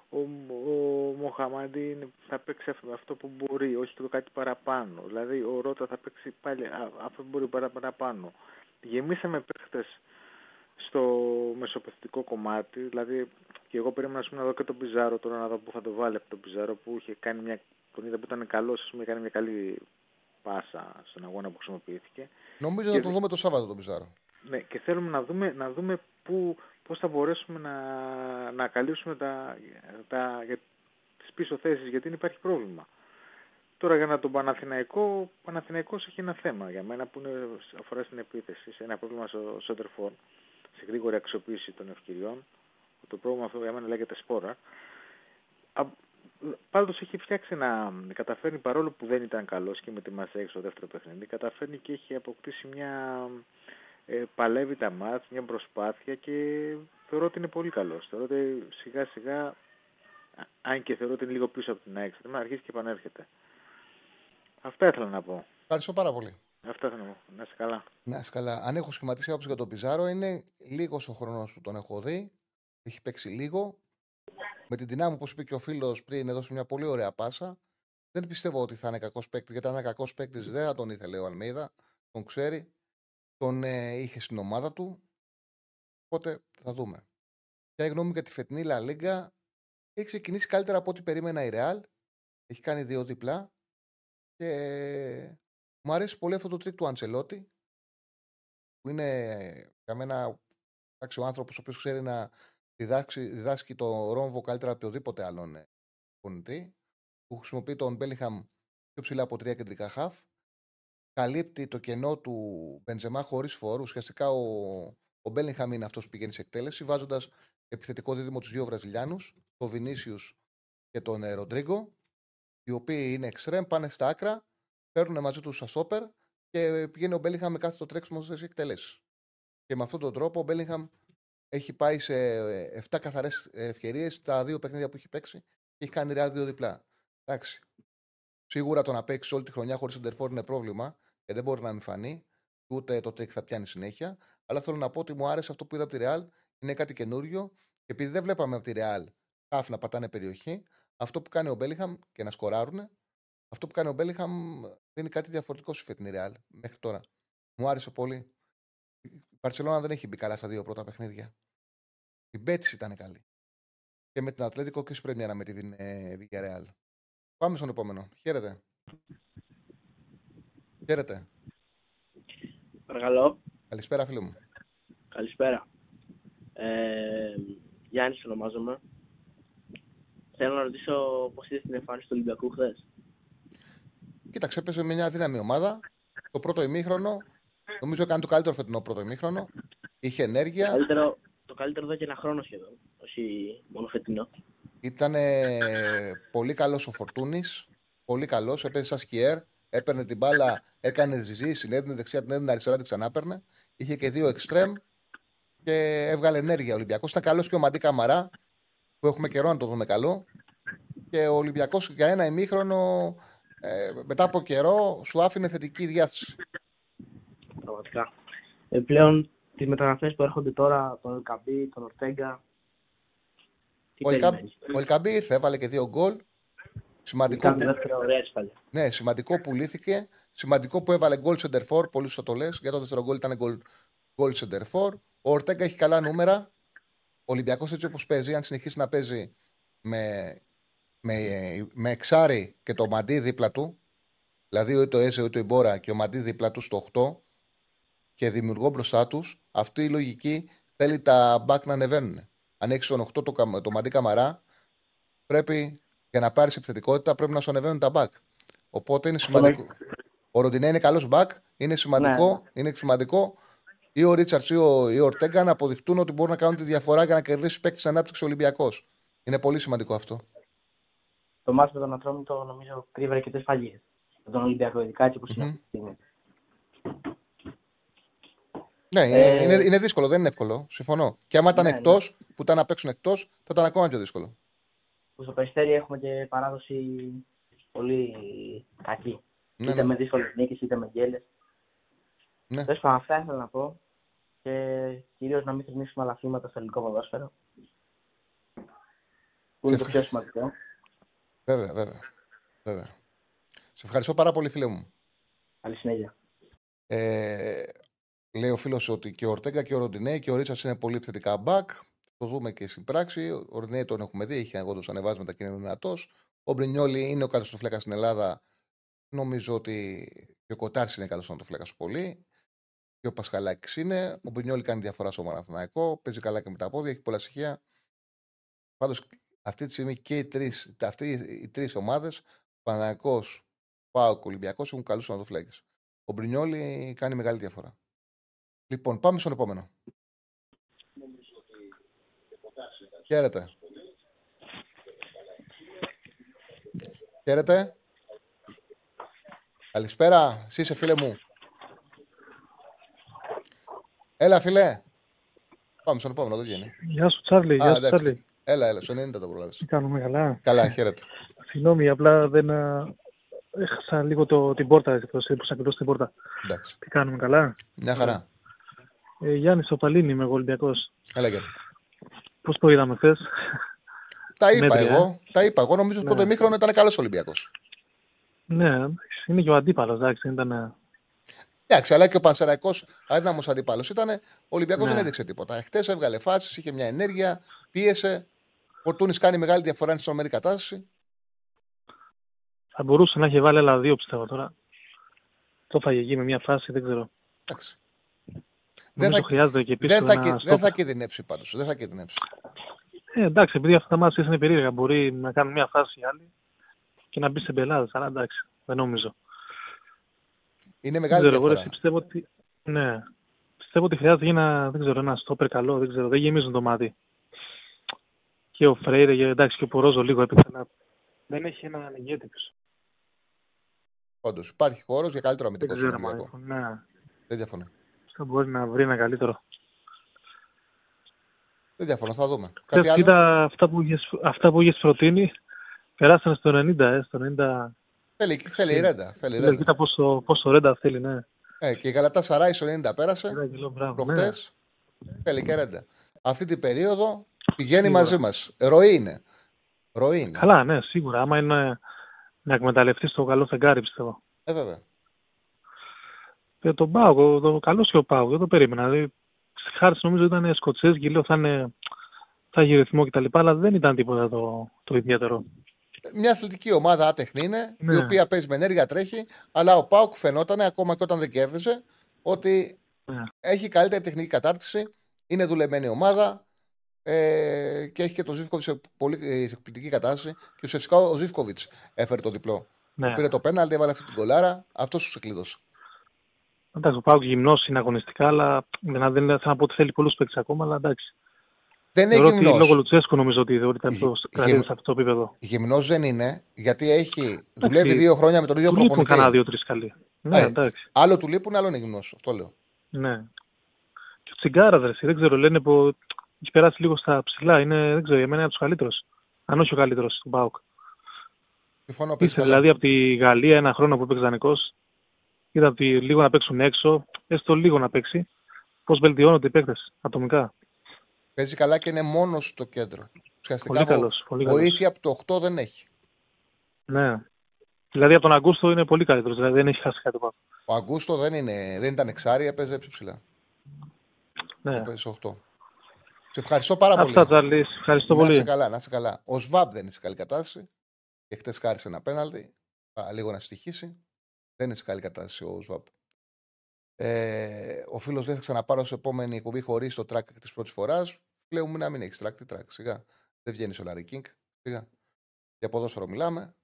ο, ο Μοχαμάντι είναι- θα παίξει αυτό, αυτό που μπορεί, όχι το κάτι παραπάνω. Δηλαδή ο Ρότα θα παίξει πάλι α- αυτό που μπορεί παρα- παραπάνω. Γεμίσαμε παίχτες στο μεσοπαιδευτικό κομμάτι. Δηλαδή, και εγώ περίμενα ας πούμε, να δω και τον Πιζάρο τώρα να δω πού θα το βάλει από τον Πιζάρο που είχε κάνει μια. Τον είδα που ήταν καλός, ας πούμε, έκανε μια καλή πάσα στον αγώνα που χρησιμοποιήθηκε. Νομίζω Και να τον δε- δούμε το Σάββατο τον Πιζάρο. Ναι, και θέλουμε να δούμε, να δούμε πού, πώς θα μπορέσουμε να, να καλύψουμε τα, τα, για τις πίσω θέσεις, γιατί υπάρχει πρόβλημα. Τώρα για να τον Παναθηναϊκό, ο Παναθηναϊκός έχει ένα θέμα για μένα που είναι, αφορά στην επίθεση, σε ένα πρόβλημα στο Σόντερφορ, σε γρήγορη αξιοποίηση των ευκαιριών. Το πρόβλημα αυτό για μένα λέγεται σπόρα. Πάντως έχει φτιάξει ένα. Καταφέρνει παρόλο που δεν ήταν καλός και με τη Μασέξ στο δεύτερο παιχνίδι, καταφέρνει και έχει αποκτήσει μια. Ε, παλεύει τα μάτς, μια προσπάθεια και θεωρώ ότι είναι πολύ καλός. Θεωρώ ότι σιγά σιγά, α- αν και θεωρώ ότι είναι λίγο πίσω από την ΑΕΚ, θα αρχίσει και επανέρχεται. Αυτά ήθελα να πω. Ευχαριστώ πάρα πολύ. Αυτά ήθελα να πω. Να είσαι καλά. Να είσαι καλά. Αν έχω σχηματίσει άποψη για τον Πιζάρο, είναι λίγος ο χρόνος που τον έχω δει. Έχει παίξει λίγο. Με την δυνάμει, όπως είπε και ο φίλος πριν, έδωσε μια πολύ ωραία πάσα. Δεν πιστεύω ότι θα είναι κακός παίκτης, γιατί αν είναι κακός παίκτης δεν θα τον ήθελε ο Αλμίδα. Τον ξέρει. Τον ε, είχε στην ομάδα του. Οπότε θα δούμε. Ποια η γνώμη μου για τη φετινή Λα Λίγκα. Έχει ξεκινήσει καλύτερα από ό,τι περίμενα η Ρεάλ. Έχει κάνει δύο διπλά. Και μου αρέσει πολύ αυτό το τρικ του Αντσελότι που είναι για μένα εντάξει, ο άνθρωπος ο οποίος ξέρει να διδάξει, διδάσκει το ρόμβο καλύτερα από οποιοδήποτε άλλον ε, προπονητή, που χρησιμοποιεί τον Μπέλιγχαμ πιο ψηλά από τρία κεντρικά χαφ. Καλύπτει το κενό του Μπενζεμά χωρίς φορ, ουσιαστικά ο, Ο Μπέλιγχαμ είναι αυτός που πηγαίνει σε εκτέλεση, βάζοντας επιθετικό δίδυμο τους δύο Βραζιλιάνους, τον Βινίσιου και τον ε, Ροντρίγκο, οι οποίοι είναι εξτρέμ, πάνε στα άκρα, παίρνουν μαζί τους στα σόπερ και πηγαίνει ο Μπέλιγχαμ με κάθε το τρέξιμο στι εκτελέσει. Και με αυτόν τον τρόπο ο Μπέλιγχαμ έχει πάει σε 7 καθαρές ευκαιρίες τα δύο παιχνίδια που έχει παίξει και έχει κάνει ρεάλ δύο διπλά. Εντάξει. Σίγουρα το να παίξεις όλη τη χρονιά χωρίς εντερφόρ είναι πρόβλημα και δεν μπορεί να μην φανεί, ούτε το τρικ θα πιάνει συνέχεια. Αλλά θέλω να πω ότι μου άρεσε αυτό που είδα από τη Ρεάλ, είναι κάτι καινούριο και επειδή δεν βλέπαμε από τη Ρεάλ χαφ να πατάνε περιοχή, αυτό που κάνει ο Μπέλιγχαμ και να σκοράρουν, αυτό που κάνει ο Μπέλιγχαμ είναι κάτι διαφορετικό στη φετινή Ρεάλ μέχρι τώρα. Μου άρεσε πολύ. Η Μπαρτσελόνα δεν έχει μπει καλά στα δύο πρώτα παιχνίδια. Η Μπέτις ήταν καλή. Και με την Ατλέτικο και στην πρεμιέρα με την ε, Ρεάλ. Πάμε στον επόμενο. Χαίρετε. Χαίρετε. Παρακαλώ. Καλησπέρα, φίλο μου. Καλησπέρα. Ε, Γιάννης ονομάζομαι. Θέλω να ρωτήσω πώς είδες την εμφάνιση του Ολυμπιακού χθες; Κοίταξε, έπεσε με μια δύναμη ομάδα. Το πρώτο ημίχρονο, νομίζω έκανε το καλύτερο φετινό πρώτο ημίχρονο. Είχε ενέργεια. Το καλύτερο, το καλύτερο εδώ και ένα χρόνο σχεδόν. Όχι μόνο φετινό. Ήταν πολύ καλός ο Φορτούνης. Πολύ καλός. Έπαιζε σαν σκιέρ. Έπαιρνε την μπάλα, έκανε ζυζί, συνέδινε δεξιά, την έδινε αριστερά, την ξανάπαιρνε. Είχε και δύο εξτρέμ και έβγαλε ενέργεια ο Ολυμπιακός. Ήταν καλός και ο Μαντί Καμαρά, που έχουμε καιρό να το δούμε καλό. Και ο Ολυμπιακός για ένα ημίχρονο, ε, μετά από καιρό, σου άφηνε θετική διάθεση. Πραγματικά. Επιπλέον, τις μεταγραφές που έρχονται τώρα, τον Ελκαμπή, τον Ορτέγκα. Ο, ο Ελκαμπή ήρθε, έβαλε και δύο γκολ. Σημαντικό που... Ναι, σημαντικό που λύθηκε. Σημαντικό που έβαλε γκολ σεντερφόρ. Πολύ σωστά το λες. Για το δεύτερο γκολ ήταν γκολ σεντερφόρ. Ο Ορτέγκα έχει καλά νούμερα. Ο Ολυμπιακός έτσι όπως παίζει, αν συνεχίσει να παίζει με, με, με εξάρι και το μαντί δίπλα του, δηλαδή ούτε το Έζε ούτε η Μπόρα και ο μαντί δίπλα του στο 8 και δημιουργώ μπροστά τους, αυτή η λογική θέλει τα μπακ να ανεβαίνουν. Αν έχεις στον 8 το, το μαντί καμαρά, πρέπει για να πάρεις επιθετικότητα πρέπει να σου ανεβαίνουν τα μπακ. Οπότε είναι σημαντικό. Ο Ροντινέ είναι καλός μπακ. Είναι σημαντικό, ναι. είναι σημαντικό ή ο Ρίτσαρτς ή ο, ή ο Ορτέγκα να αποδειχτούν ότι μπορούν να κάνουν τη διαφορά για να κερδίσει παίκτη ανάπτυξης Ολυμπιακός. Είναι πολύ σημαντικό αυτό. Το μάτι με τον Ατρόμητο νομίζω κρύβει αρκετές φαγίε. Με τον Ολυμπιακό, ειδικά έτσι όπως mm-hmm. είναι αυτή τη στιγμή. Ναι, ε... είναι, είναι δύσκολο, δεν είναι εύκολο. Συμφωνώ. Και άμα ήταν ναι, εκτός, ναι. που ήταν να παίξουν εκτός, θα ήταν ακόμα πιο δύσκολο που στο Περιστέρι έχουμε και παράδοση πολύ κακή. Ναι, είτε ναι. με δύσκολες νίκες είτε με γκέλε. Ναι. Τέλος πάντων, αυτά ήθελα να πω. Και κυρίως να μην θυμίσουμε άλλα θύματα στο ελληνικό ποδόσφαιρο. Που είναι το πιο σημαντικό. Βέβαια, βέβαια. βέβαια. Σε ευχαριστώ πάρα πολύ, φίλε μου. Καλή συνέχεια. Ε, λέει ο φίλος ότι και ο Ορτέγκα και ο Ροντινέ και ο Ρίτσα είναι πολύ επιθετικά back το δούμε και στην πράξη. Ο Ρνέι τον έχουμε δει, έχει εγώ τους ανεβάσματα και είναι δυνατός. Ο Μπρινιόλη είναι ο καταστροφλέκας στην Ελλάδα. Νομίζω ότι και ο Κοτάρη είναι καταστροφλέκας πολύ. Και ο Πασχαλάκης είναι. Ο Μπρινιόλη κάνει διαφορά στο Μαραθωναϊκό. Παίζει καλά και με τα πόδια, έχει πολλά στοιχεία. Πάντως αυτή τη στιγμή και οι τρεις οι τρεις ομάδες, Παναγιακό, Πάο και Ολυμπιακός, έχουν καλούς ονατοφλέγε. Ο Μπρινιόλη κάνει μεγάλη διαφορά. Λοιπόν, πάμε στον επόμενο. Χαίρετε. Χαίρετε. Καλησπέρα. Εσύ είσαι φίλε μου. Έλα φίλε. Πάμε στον επόμενο, δεν βγαίνει. Γεια σου Τσάρλι. Γεια σου Τσάρλι. Έλα, έλα, στο 90 το προλάβεις. Τι κάνουμε καλά; Καλά, χαίρετε. Συγγνώμη, απλά δεν... Έχασα λίγο το, την πόρτα, εκτός, έπρεπε την πόρτα. Εντάξει. Τι κάνουμε, καλά; Μια χαρά. Ε, Γιάννης Οπαλίνη, είμαι εγώ Ολυμπιακός. Έλα, Γιάννη. Πώς το είδαμε χθες; Τα είπα Μέτρια. εγώ. Τα είπα εγώ. Νομίζω ότι ναι. το πρώτο ήταν καλός Ολυμπιακός. Ναι, είναι και ο αντίπαλος. Εντάξει, ήταν. Εντάξει, αλλά και ο Πανσεραϊκός αδύναμος αντίπαλος ήταν. Ο Ολυμπιακός ναι. δεν έδειξε τίποτα. Χθες έβγαλε φάσει, είχε μια ενέργεια, πίεσε. Ο Τούνης κάνει μεγάλη διαφορά στην ισομερή κατάσταση. Θα μπορούσε να έχει βάλει άλλα δύο πιστεύω τώρα. Το φάγε εκεί με μια φάση, δεν ξέρω. Εντάξει. Δεν θα, χρειάζεται και δεν, θα, δεν θα κινδυνεύσει πάντως. Δεν θα κινδυνεύσει. Ε, εντάξει, επειδή αυτά τα μάτια είναι περίεργα, μπορεί να κάνουν μια φάση άλλη και να μπει σε μπελάδε. Αλλά εντάξει, δεν νομίζω. Είναι μεγάλη διαφορά. Εγώ πιστεύω ότι, ναι, πιστεύω ότι χρειάζεται ένα, δεν ξέρω, ένα στόπερ καλό, δεν ξέρω, δεν γεμίζουν το μάτι. Και ο Φρέιρε, εντάξει, και ο Πορόζο λίγο έπαιξε, αλλά δεν έχει ένα ηγέτη πίσω. Όντως, υπάρχει χώρος για καλύτερο αμυντικό Δεν ξέρω, ναι. Δεν διαφωνώ. Θα μπορεί να βρει ένα καλύτερο. Δεν διαφωνώ, θα δούμε. Κάτι άλλο; Κοίτα, αυτά που, είχες, αυτά που είχες προτείνει περάσανε στο 90, ε, στο 90. Θέλει, θέλει η Ρέντα. Θέλει, ρέντα. Κοίτα πόσο, πόσο Ρέντα θέλει, ναι. Ε, και η Γαλατά Σαράι στο 90 πέρασε. Προχτές. Ναι. Θέλει και Ρέντα. Αυτή την περίοδο πηγαίνει σίγουρα. μαζί μας. Ροή είναι. Ροή είναι. Καλά, ναι, σίγουρα. Άμα είναι να εκμεταλλευτείς το καλό φεγγάρι, πιστεύω. Ε, βέβαια. Και τον Πάο, το καλό και ο Πάο, δεν το περίμενα. Δηλαδή, Χάρη νομίζω ήταν Σκοτσέ, λέω θα, είναι, θα έχει ρυθμό κτλ. Αλλά δεν ήταν τίποτα το, το ιδιαίτερο. Μια αθλητική ομάδα άτεχνη είναι, ναι. η οποία παίζει με ενέργεια, τρέχει, αλλά ο Πάουκ φαινόταν ακόμα και όταν δεν κέρδισε ότι ναι. έχει καλύτερη τεχνική κατάρτιση, είναι δουλεμένη ομάδα ε, και έχει και το Ζήφκοβιτς σε πολύ εκπληκτική κατάσταση. Και ουσιαστικά ο Ζήφκοβιτς έφερε το διπλό. Ναι. Πήρε το πέναλτι, έβαλε αυτή την κολάρα, αυτός σου ξεκλείδωσε. Εντάξει, ο Πάουκ γυμνός είναι αγωνιστικά, αλλά δεν, δεν θα να πω ότι θέλει πολλούς παίκτες ακόμα, αλλά εντάξει. Δεν είναι γυμνός. Λόγω Λουτσέσκου νομίζω ότι ήταν πιο κρατήσει σε αυτό το επίπεδο. Γυμνός δεν είναι, γιατί έχει δουλεύει δύο χρόνια με τον ίδιο προπονητή. Του λείπουν κανένα δύο-τρεις καλοί. Ναι, εντάξει. Άλλο του λείπουν, άλλο είναι γυμνός. Αυτό λέω. Ναι. Και ο Τσιγκάρας, δεν ξέρω, λένε που έχει περάσει λίγο στα ψηλά. Είναι, δεν ξέρω, για μένα είναι από τους καλύτερους. Αν όχι ο καλύτερος του Πάουκ. Δηλαδή από τη Γαλλία ένα χρόνο που έπαιξε δανεικός, είδα ότι λίγο να παίξουν έξω, έστω λίγο να παίξει. Πώς βελτιώνονται οι παίκτες ατομικά; Παίζει καλά και είναι μόνος στο κέντρο. Ουσιαστικά πολύ καλός, πολύ βοήθεια από το 8 δεν έχει. Ναι. Δηλαδή από τον Αγκούστο είναι πολύ καλύτερος. Δηλαδή δεν έχει χάσει κάτι πάνω. Ο Αγκούστο δεν, είναι, δεν ήταν εξάρι, έπαιζε ψηλά. Ναι. Έπαιζε 8. Σε ευχαριστώ πάρα πολύ. Αυτά, Τζαρλί. Ευχαριστώ να πολύ. είσαι καλά, να είσαι καλά. Ο Σβάμπ δεν είναι σε καλή κατάσταση. Και χτε χάρισε ένα πέναλτι. Λίγο να στοιχήσει. Δεν είναι σε καλή κατάσταση ο Σβάμπ. Ε, ο φίλος λέει θα ξαναπάρω σε επόμενη εκπομπή χωρίς το track της πρώτης φοράς. Λέω μου να μην έχεις track, τι track. Σιγά. Δεν βγαίνει ο Λάρι Κίνγκ. Σιγά. Για ποδόσφαιρο μιλάμε.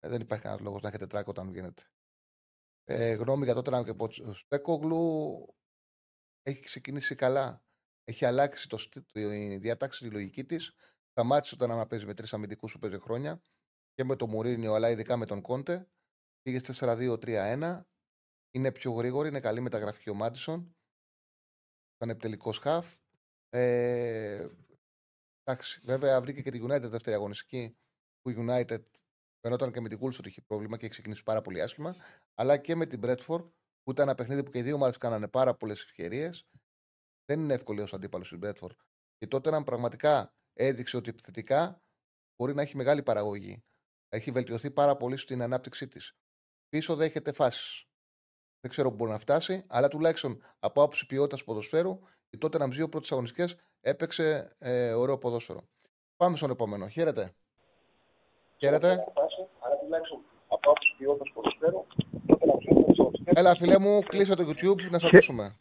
Ε, δεν υπάρχει κανένας λόγος να έχετε track όταν βγαίνετε. Ε, γνώμη για τότε να και πω. Στέκογλου έχει ξεκινήσει καλά. Έχει αλλάξει το, τη διάταξη, τη λογική της. Σταμάτησε όταν να παίζει με τρεις αμυντικούς που παίζει χρόνια και με τον Μουρίνιο, αλλά ειδικά με τον Κόντε. Πήγε 4-2-3-1 είναι πιο γρήγορη, είναι καλή μεταγραφική ο Μάντισον. Ήταν επιτελικός χαφ. Ε, εντάξει, βέβαια βρήκε και τη United δεύτερη αγωνιστική που η United φαινόταν και με την Κούλσο ότι είχε πρόβλημα και έχει ξεκινήσει πάρα πολύ άσχημα. Αλλά και με την Bradford που ήταν ένα παιχνίδι που και οι δύο ομάδες κάνανε πάρα πολλές ευκαιρίες. Δεν είναι εύκολο ως αντίπαλος η Bradford. Και τότε να πραγματικά έδειξε ότι επιθετικά μπορεί να έχει μεγάλη παραγωγή. Έχει βελτιωθεί πάρα πολύ στην ανάπτυξή της. Πίσω δέχεται φάσεις. Δεν ξέρω πού μπορεί να φτάσει, αλλά τουλάχιστον από άποψη ποιότητας ποδοσφαίρου, η τότε να δύο πρώτες αγωνιστικές έπαιξε ε, ωραίο ποδόσφαιρο. Πάμε στον επόμενο. Χαίρετε. Χαίρετε. Έλα, φίλε μου, κλείσε το YouTube να σε ακούσουμε.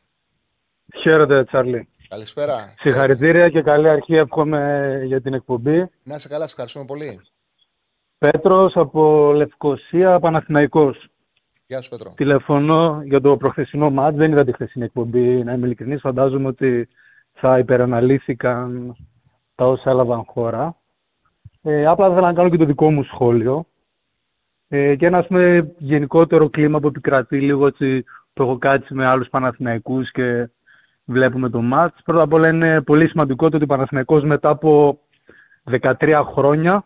Χαίρετε, Τσάρλι. Καλησπέρα. Συγχαρητήρια και καλή αρχή εύχομαι για την εκπομπή. Να είσαι καλά, σε ευχαριστούμε πολύ. Πέτρος από Λευκοσία, Παναθηναϊκός. Γεια σου, Πέτρο. Τηλεφωνώ για το προχθεσινό μάτς. Δεν είδα τη χθεσινή εκπομπή. Να είμαι ειλικρινής, φαντάζομαι ότι θα υπεραναλύθηκαν τα όσα έλαβαν χώρα. Ε, απλά ήθελα να κάνω και το δικό μου σχόλιο. Ε, και ένα πούμε, γενικότερο κλίμα που επικρατεί λίγο έτσι, που έχω κάτσει με άλλους Παναθηναϊκούς και βλέπουμε το μάτς. Πρώτα απ' όλα είναι πολύ σημαντικό το ότι ο Παναθηναϊκός μετά από 13 χρόνια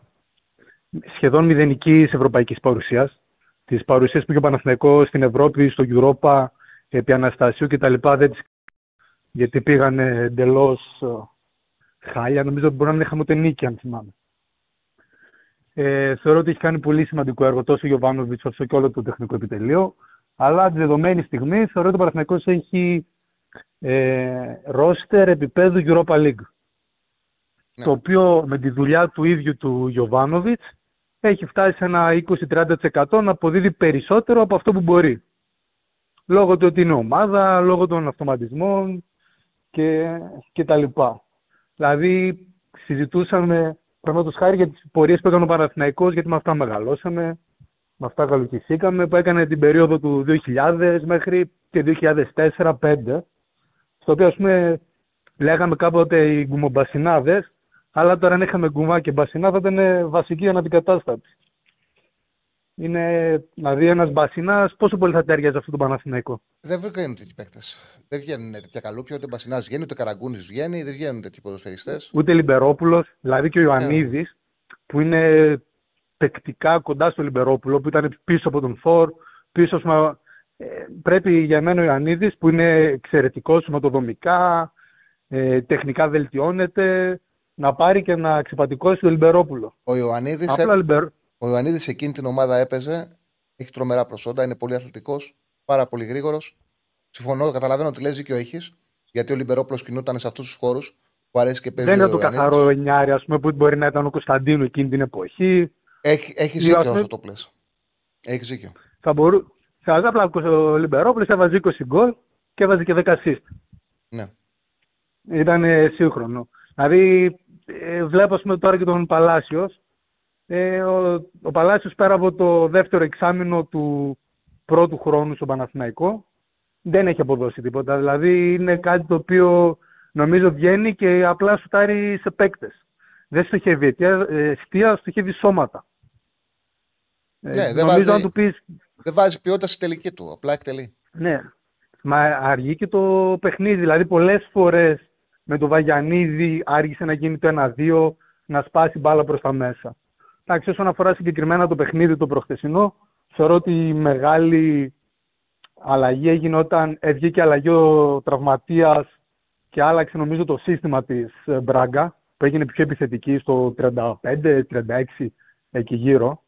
σχεδόν μηδενική ευρωπαϊκής παρουσίας τι παρουσίε που είχε ο Παναθηναϊκός στην Ευρώπη, στο Europa, επί Αναστασίου κτλ. Δεν τις... Γιατί πήγαν εντελώς ε, χάλια. Νομίζω ότι μπορεί να είναι χαμοτενίκη, αν θυμάμαι. Ε, θεωρώ ότι έχει κάνει πολύ σημαντικό έργο τόσο ο Γιωβάνοβιτς όσο και όλο το τεχνικό επιτελείο. Αλλά τη δεδομένη στιγμή θεωρώ ότι ο Παναθηναϊκός έχει ε, ρόστερ επίπεδου Europa League. Ναι. Το οποίο με τη δουλειά του ίδιου του Γιωβάνοβιτς έχει φτάσει σε ένα 20-30% να αποδίδει περισσότερο από αυτό που μπορεί. Λόγω του ότι είναι ομάδα, λόγω των αυτοματισμών και, και τα λοιπά. Δηλαδή, συζητούσαμε πραγματικά χάρη για τις πορείες που έκανε ο Παναθηναϊκός, γιατί με αυτά μεγαλώσαμε, με αυτά καλοκυσήκαμε, που έκανε την περίοδο του 2000 μέχρι και 2004-2005, στο οποίο ας πούμε λέγαμε κάποτε οι γκουμομπασινάδες, αλλά τώρα αν είχαμε γκουμά και μπασινά θα ήταν βασική αναντικατάστατη. Είναι, δηλαδή, ένας μπασινάς πόσο πολύ θα τέριαζε αυτό το Παναθηναϊκό; Δεν βγαίνουν τέτοιοι παίκτες. Δεν βγαίνουν τέτοια καλούπια, ούτε μπασινάς βγαίνει, ούτε καραγκούνης βγαίνει, δεν βγαίνουν τέτοιοι ποδοσφαιριστές. Ούτε Λιμπερόπουλος, δηλαδή και ο Ιωαννίδης, yeah. που είναι παικτικά κοντά στο Λιμπερόπουλο, που ήταν πίσω από τον Φορ, πίσω, ε, πρέπει για μένα ο Ιωαννίδης, που είναι εξαιρετικός σωματοδομικά, ε, τεχνικά βελτιώνεται, να πάρει και να ξεπατικώσει τον Λιμπερόπουλο. Ο Ιωαννίδης ε... Λιμπερ... Ο Ιωαννίδης εκείνη την ομάδα έπαιζε, έχει τρομερά προσόντα, είναι πολύ αθλητικός, πάρα πολύ γρήγορος. Συμφωνώ, καταλαβαίνω ότι λέει και ο έχεις, γιατί ο Λιμπερόπουλος κινούταν σε αυτούς τους χώρους που αρέσει και παίζει. Δεν είναι το καθαρό εννιάρι, ας πούμε, που μπορεί να ήταν ο Κωνσταντίνο εκείνη την εποχή. Έχεις, έχει ζήκιο αυτό το πλαίσιο. Έχεις ζήκιο. Θα μπορούσε. Θα απλά ο Λιμπερόπουλος έβαζε 20 γκολ και έβαζε και 10 assist. Ναι. Ήταν σύγχρονο. Δηλαδή, ε, βλέπω πούμε, τώρα και τον Παλάσιος. Ε, ο, ο Παλάσιος πέρα από το δεύτερο εξάμεινο του πρώτου χρόνου στο Παναθηναϊκό δεν έχει αποδώσει τίποτα. Δηλαδή είναι κάτι το οποίο νομίζω βγαίνει και απλά σουτάρει σε παίκτες. Δεν στοχεύει αιτία, ε, στοχεύει σώματα. Ε, ναι, δεν, βάζει, του πεις... δεν βάζει ποιότητα στη τελική του, απλά εκτελεί. Ναι, μα αργεί και το παιχνίδι. Δηλαδή πολλές φορές με το Βαγιανίδη άργησε να γίνει το 1-2, να σπάσει μπάλα προς τα μέσα. Εντάξει, όσον αφορά συγκεκριμένα το παιχνίδι το προχτεσινό, θεωρώ ότι η μεγάλη αλλαγή έγινε όταν βγήκε αλλαγή ο τραυματίας και άλλαξε νομίζω το σύστημα της ε, Μπράγκα, που έγινε πιο επιθετική στο 35-36 εκεί γύρω.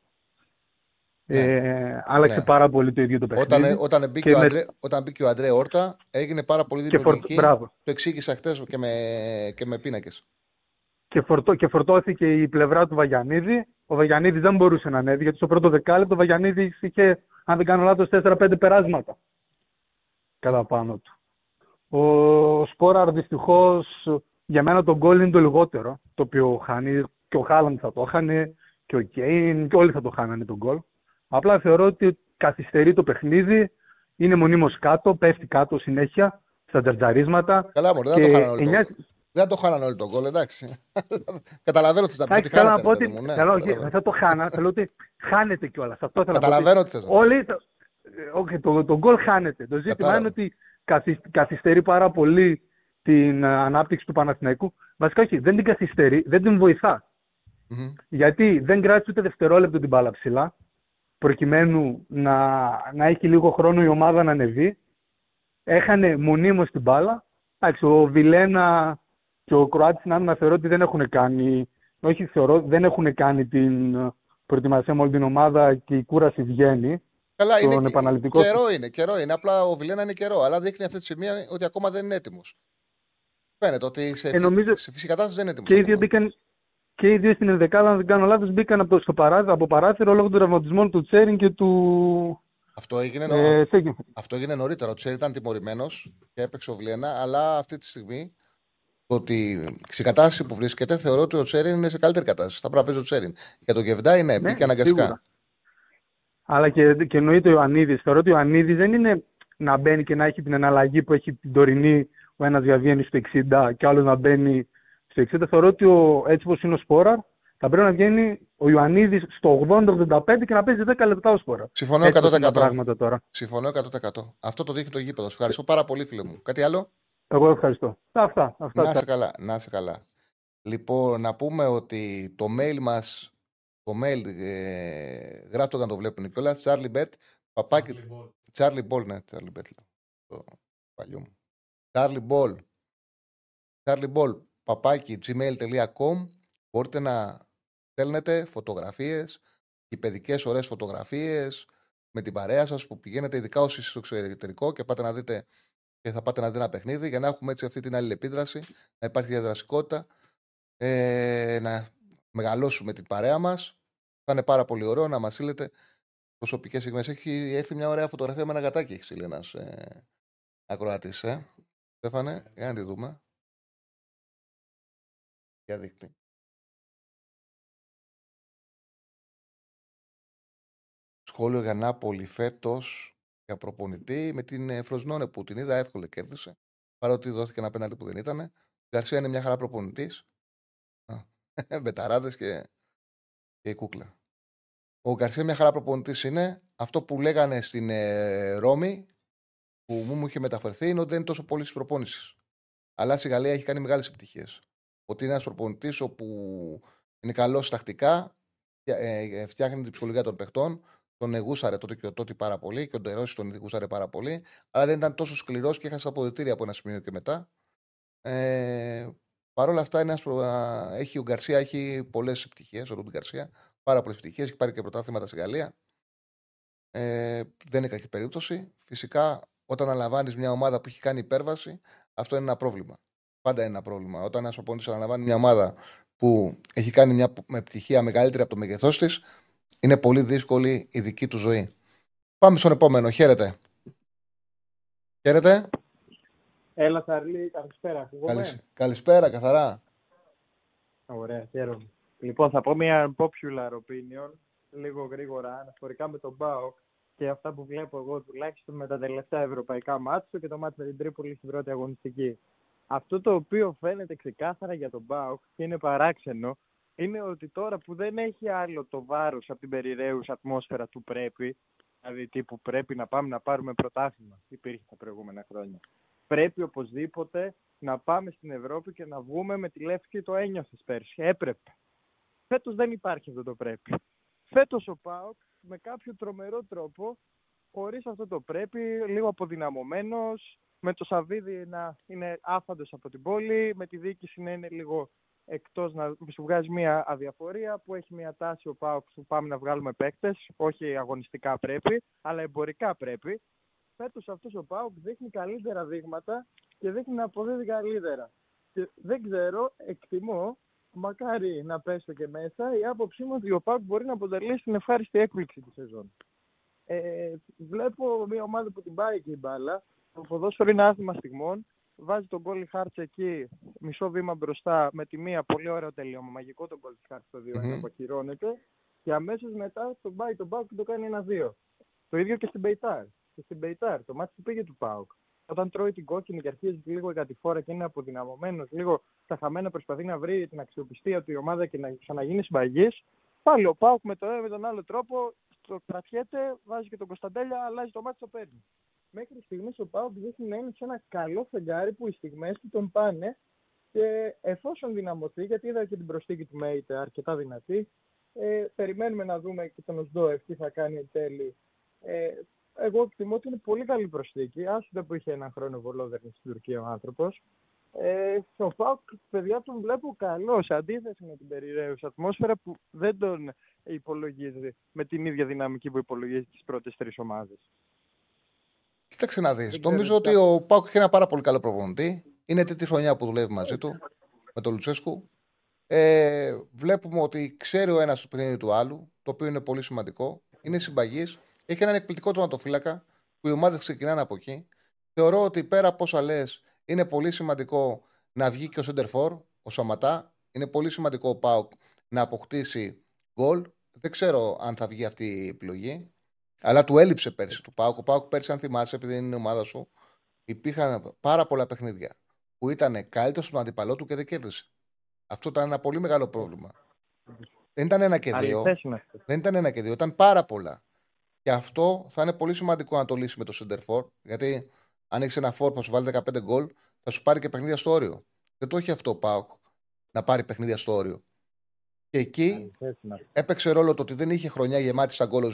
Ναι. Ε, άλλαξε ναι. πάρα πολύ το ίδιο το παιχνίδι. Όταν, όταν, μπήκε, ο Αντρέ, όταν μπήκε ο Αντρέ Όρτα, έγινε πάρα πολύ δημιουργική. Το εξήγησα χτες και με, και με πίνακες. Και, φορτώ, και φορτώθηκε η πλευρά του Βαγιανίδη. Ο Βαγιανίδης δεν μπορούσε να ανέβει, γιατί στο πρώτο δεκάλεπτο ο Βαγιανίδης είχε, αν δεν κάνω λάθος, 4-5 περάσματα κατά πάνω του. Ο Σπόραρ δυστυχώς για μένα το γκολ είναι το λιγότερο το οποίο χάνει. Και ο Χάλαντ θα το χάνε και ο Κέιν και όλοι θα το χάνανε τον γκολ. Απλά θεωρώ ότι καθυστερεί το παιχνίδι, είναι μονίμως κάτω, πέφτει κάτω συνέχεια στα τζαρτζαρίσματα. Καλά, μωρέ, δεν το χάνανε όλοι. Το... Δεν το χάνανε όλοι τον γκολ, εντάξει. [LAUGHS] Καταλαβαίνω τι θα πει. Θέλω να πω ότι. Ναι, θέλω, όχι, δεν το χάνα, θέλω ότι χάνεται κιόλας. Αυτό θέλω Καταλαβαίνω τι θες. Όλοι. Όχι, το, το γκολ χάνεται. Το ζήτημα είναι ότι καθυστερεί πάρα πολύ την ανάπτυξη του Παναθηναϊκού. Βασικά όχι, δεν την καθυστερεί, δεν την βοηθά. Mm-hmm. Γιατί δεν κράτησε ούτε δευτερόλεπτο την μπάλα ψηλά προκειμένου να, να έχει λίγο χρόνο η ομάδα να ανεβεί. Έχανε μονίμως την μπάλα. Εντάξει, ο Βιλένα και ο Κροάτης να θεωρώ ότι δεν έχουν κάνει, όχι θεωρώ, δεν έχουν κάνει την προετοιμασία με όλη την ομάδα και η κούραση βγαίνει. Καλά, είναι επαναληπτικό... καιρό είναι, καιρό είναι. Απλά ο Βιλένα είναι καιρό, αλλά δείχνει αυτή τη στιγμή ότι ακόμα δεν είναι έτοιμος. Φαίνεται ότι σε, ε, νομίζω... σε φυσική κατάσταση δεν είναι έτοιμος. Και οι δύο μπήκαν, και οι δύο στην Ενδεκάδα, αν δεν κάνω λάθος, μπήκαν από, το, στο παράθυρο, από παράθυρο λόγω των τραυματισμών του Τσέριν και του. Αυτό έγινε, ε, αυτό έγινε νωρίτερα. Ο Τσέριν ήταν τιμωρημένος και έπαιξε ο Βλένα, αλλά αυτή τη στιγμή ότι στην κατάσταση που βρίσκεται θεωρώ ότι ο Τσέριν είναι σε καλύτερη κατάσταση. Θα πρέπει να παίζει ο Τσέριν. Για τον Κεβδά είναι, ναι, αναγκαστικά. Σίγουρα. Αλλά και, και εννοείται ο Ιωαννίδης. Θεωρώ ότι ο Ιωαννίδης δεν είναι να μπαίνει και να έχει την εναλλαγή που έχει την τωρινή ο ένας διαβαίνει στο 60 και άλλος να μπαίνει στο 60 θεωρώ ότι ο, έτσι όπως είναι ο Σπόρα, θα πρέπει να βγαίνει ο Ιωαννίδης στο 80-85 και να παίζει 10 λεπτά ο Σπόρα. Συμφωνώ 100%. Τώρα. Συμφωνώ 100%. Αυτό το δείχνει το γήπεδο. ευχαριστώ πάρα πολύ, φίλε μου. Κάτι άλλο; Εγώ ευχαριστώ. Αυτά. αυτά να είσαι καλά. Να είσαι καλά. Λοιπόν, να πούμε ότι το mail μας. Το mail ε, γράφτο να το βλέπουν κιόλας. Charlie Bet. Παπάκι. Charlie Ball, ναι, Charlie Bet. Το παλιό μου. Charlie Ball. Charlie Ball παπάκι gmail.com μπορείτε να στέλνετε φωτογραφίες, παιδικές ωραίες φωτογραφίες με την παρέα σας που πηγαίνετε ειδικά όσοι στο εξωτερικό και πάτε να δείτε και θα πάτε να δείτε ένα παιχνίδι για να έχουμε έτσι αυτή την αλληλεπίδραση, να υπάρχει διαδραστικότητα, ε, να μεγαλώσουμε την παρέα μας. Θα είναι πάρα πολύ ωραίο να μας στείλετε προσωπικές στιγμές. Έχει έρθει μια ωραία φωτογραφία με ένα γατάκι, έχει στείλει ένας ε, ακροατής. Ε. Στέφανε, για να τη δούμε για Σχόλιο για Νάπολη φέτος για προπονητή. Με την ε, Φροσνόνε που την είδα εύκολα κέρδισε. Παρότι δόθηκε ένα πέναλτι που δεν ήταν. Ο Γκαρσία είναι μια χαρά προπονητής. [LAUGHS] Μπεταράδε και, και η κούκλα. Ο Γκαρσία μια χαρά προπονητής είναι. Αυτό που λέγανε στην ε, Ρώμη, που μου, μου είχε μεταφερθεί, είναι ότι δεν είναι τόσο πολύ τη προπόνηση. Αλλά στη Γαλλία έχει κάνει μεγάλες επιτυχίες. Ότι είναι ένας προπονητής όπου είναι καλός τακτικά, ε, ε, φτιάχνει την ψυχολογία των παιχτών, τον εγούσαρε τότε και ο Τότι πάρα πολύ και ο Ντερόση τον εγούσαρε πάρα πολύ, αλλά δεν ήταν τόσο σκληρός και έχασε αποδητήρια από ένα σημείο και μετά. Ε, Παρ' όλα αυτά, ένας, έχει, ο Γκαρσία έχει πολλές επιτυχίες, ο Ρούντι Γκαρσία. Πάρα πολλές επιτυχίες. Έχει πάρει και πρωτάθληματα στη Γαλλία. Ε, δεν είναι κακή περίπτωση. Φυσικά, όταν αναλαμβάνεις μια ομάδα που έχει κάνει υπέρβαση, αυτό είναι ένα πρόβλημα. Πάντα είναι ένα πρόβλημα. Όταν ένας προπονητής αναλαμβάνει μια ομάδα που έχει κάνει μια επιτυχία μεγαλύτερη από το μέγεθός της, είναι πολύ δύσκολη η δική του ζωή. Πάμε στον επόμενο. Χαίρετε. Χαίρετε. Έλα, Σαρλί, καλησπέρα. Καλησπέρα, καθαρά. Ωραία, χαίρομαι. Λοιπόν, θα πω μια popular opinion, λίγο γρήγορα, αναφορικά με τον Μπάο και αυτά που βλέπω εγώ τουλάχιστον με τα τελευταία ευρωπαϊκά μάτια και το μάτι με την Τρίπολη στην πρώτη αγωνιστική. Αυτό το οποίο φαίνεται ξεκάθαρα για τον Μπάουκ και είναι παράξενο είναι ότι τώρα που δεν έχει άλλο το βάρος από την περιραίουσα ατμόσφαιρα του πρέπει, δηλαδή τύπου πρέπει να πάμε να πάρουμε πρωτάθλημα, υπήρχε τα προηγούμενα χρόνια. Πρέπει οπωσδήποτε να πάμε στην Ευρώπη και να βγούμε με τη Λεύκη το ένιωθε πέρσι. Έπρεπε. Φέτος δεν υπάρχει αυτό το πρέπει. Φέτος ο Πάοκ με κάποιο τρομερό τρόπο, χωρίς αυτό το πρέπει, λίγο αποδυναμωμένος, με το Σαββίδι να είναι άφαντος από την πόλη, με τη διοίκηση να είναι λίγο εκτός να σου βγάζει μια αδιαφορία που έχει μια τάση ο Πάοκ που πάμε να βγάλουμε παίκτες. Όχι αγωνιστικά πρέπει, αλλά εμπορικά πρέπει. Φέτος αυτός ο Πάοκ δείχνει καλύτερα δείγματα και δείχνει να αποδίδει καλύτερα. Και δεν ξέρω, εκτιμώ, μακάρι να πέσω και μέσα, η άποψή μου ότι ο ΠΑΟΚ μπορεί να αποτελέσει την ευχάριστη έκπληξη της σεζόν. Ε, βλέπω μια ομάδα που την πάει και η μπάλα. Το ποδόσφαιρο είναι άθλημα στιγμών βάζει το γκολ η Χαρτς εκεί, μισό βήμα μπροστά, με τη μία πολύ ωραίο τελείωμα. Μαγικό το γκολ η Χαρτς το 2-1 mm-hmm. που ακυρώνεται. Και αμέσως μετά τον πάει τον ΠΑΟΚ και το κάνει 1-2. Το ίδιο και στην Μπεϊτάρ. Και στην Μπεϊτάρ, το ματς που πήγε του ΠΑΟΚ. Όταν τρώει την κόκκινη και αρχίζει λίγο για τη φόρα και είναι αποδυναμωμένος, λίγο στα χαμένα προσπαθεί να βρει την αξιοπιστία του η ομάδα και να ξαναγίνει συμπαγής. Πάλι ο Πάουκ με, το, με τον άλλο τρόπο το κρατιέται, βάζει και τον Κωνσταντέλια, αλλάζει το μάτι, το παίρνει μέχρι στιγμής ο Πάουκ δείχνει να είναι σε ένα καλό φεγγάρι που οι στιγμές του τον πάνε και εφόσον δυναμωθεί, γιατί είδα και την προσθήκη του Μέιτε αρκετά δυνατή, ε, περιμένουμε να δούμε και τον Οσδόεφ τι θα κάνει εν τέλει. Ε, εγώ εκτιμώ ότι είναι πολύ καλή προσθήκη, άσχετα που είχε ένα χρόνο βολόδερνη στην Τουρκία ο άνθρωπος. Ε, στο ΦΑΟΚ, παιδιά, τον βλέπω καλός, σε αντίθεση με την περιραίουσα ατμόσφαιρα που δεν τον υπολογίζει με την ίδια δυναμική που υπολογίζει τις πρώτες τρεις ομάδες. Κοίταξε να δεις. Νομίζω ότι ο Πάουκ έχει ένα πάρα πολύ καλό προπονητή. Είναι τρίτη χρονιά που δουλεύει μαζί του με τον Λουτσέσκου. Ε, βλέπουμε ότι ξέρει ο ένας το παιχνίδι του άλλου, το οποίο είναι πολύ σημαντικό. Είναι συμπαγής. Έχει έναν εκπληκτικό τροματοφύλακα που οι ομάδες ξεκινάνε από εκεί. Θεωρώ ότι πέρα από όσα λες, είναι πολύ σημαντικό να βγει και ο Σέντερφορ, ο Σαματά. Είναι πολύ σημαντικό ο Πάουκ να αποκτήσει γκολ. Δεν ξέρω αν θα βγει αυτή η επιλογή. Αλλά του έλειψε πέρσι του Πάουκ. Ο Πάουκ πέρσι, αν θυμάσαι, επειδή είναι η ομάδα σου, υπήρχαν πάρα πολλά παιχνίδια που ήταν καλύτερο στον αντιπαλό του και δεν κέρδισε. Αυτό ήταν ένα πολύ μεγάλο πρόβλημα. Δεν ήταν ένα και δύο. Δεν ήταν ένα και δύο, ήταν πάρα πολλά. Και αυτό θα είναι πολύ σημαντικό να το λύσει με το Center Γιατί αν έχεις ένα φόρ που σου βάλει 15 γκολ, θα σου πάρει και παιχνίδια στο όριο. Δεν το έχει αυτό ο Πάουκ να πάρει παιχνίδια στο όριο. Και εκεί έπαιξε ρόλο το ότι δεν είχε χρονιά γεμάτη σαν γκολ ο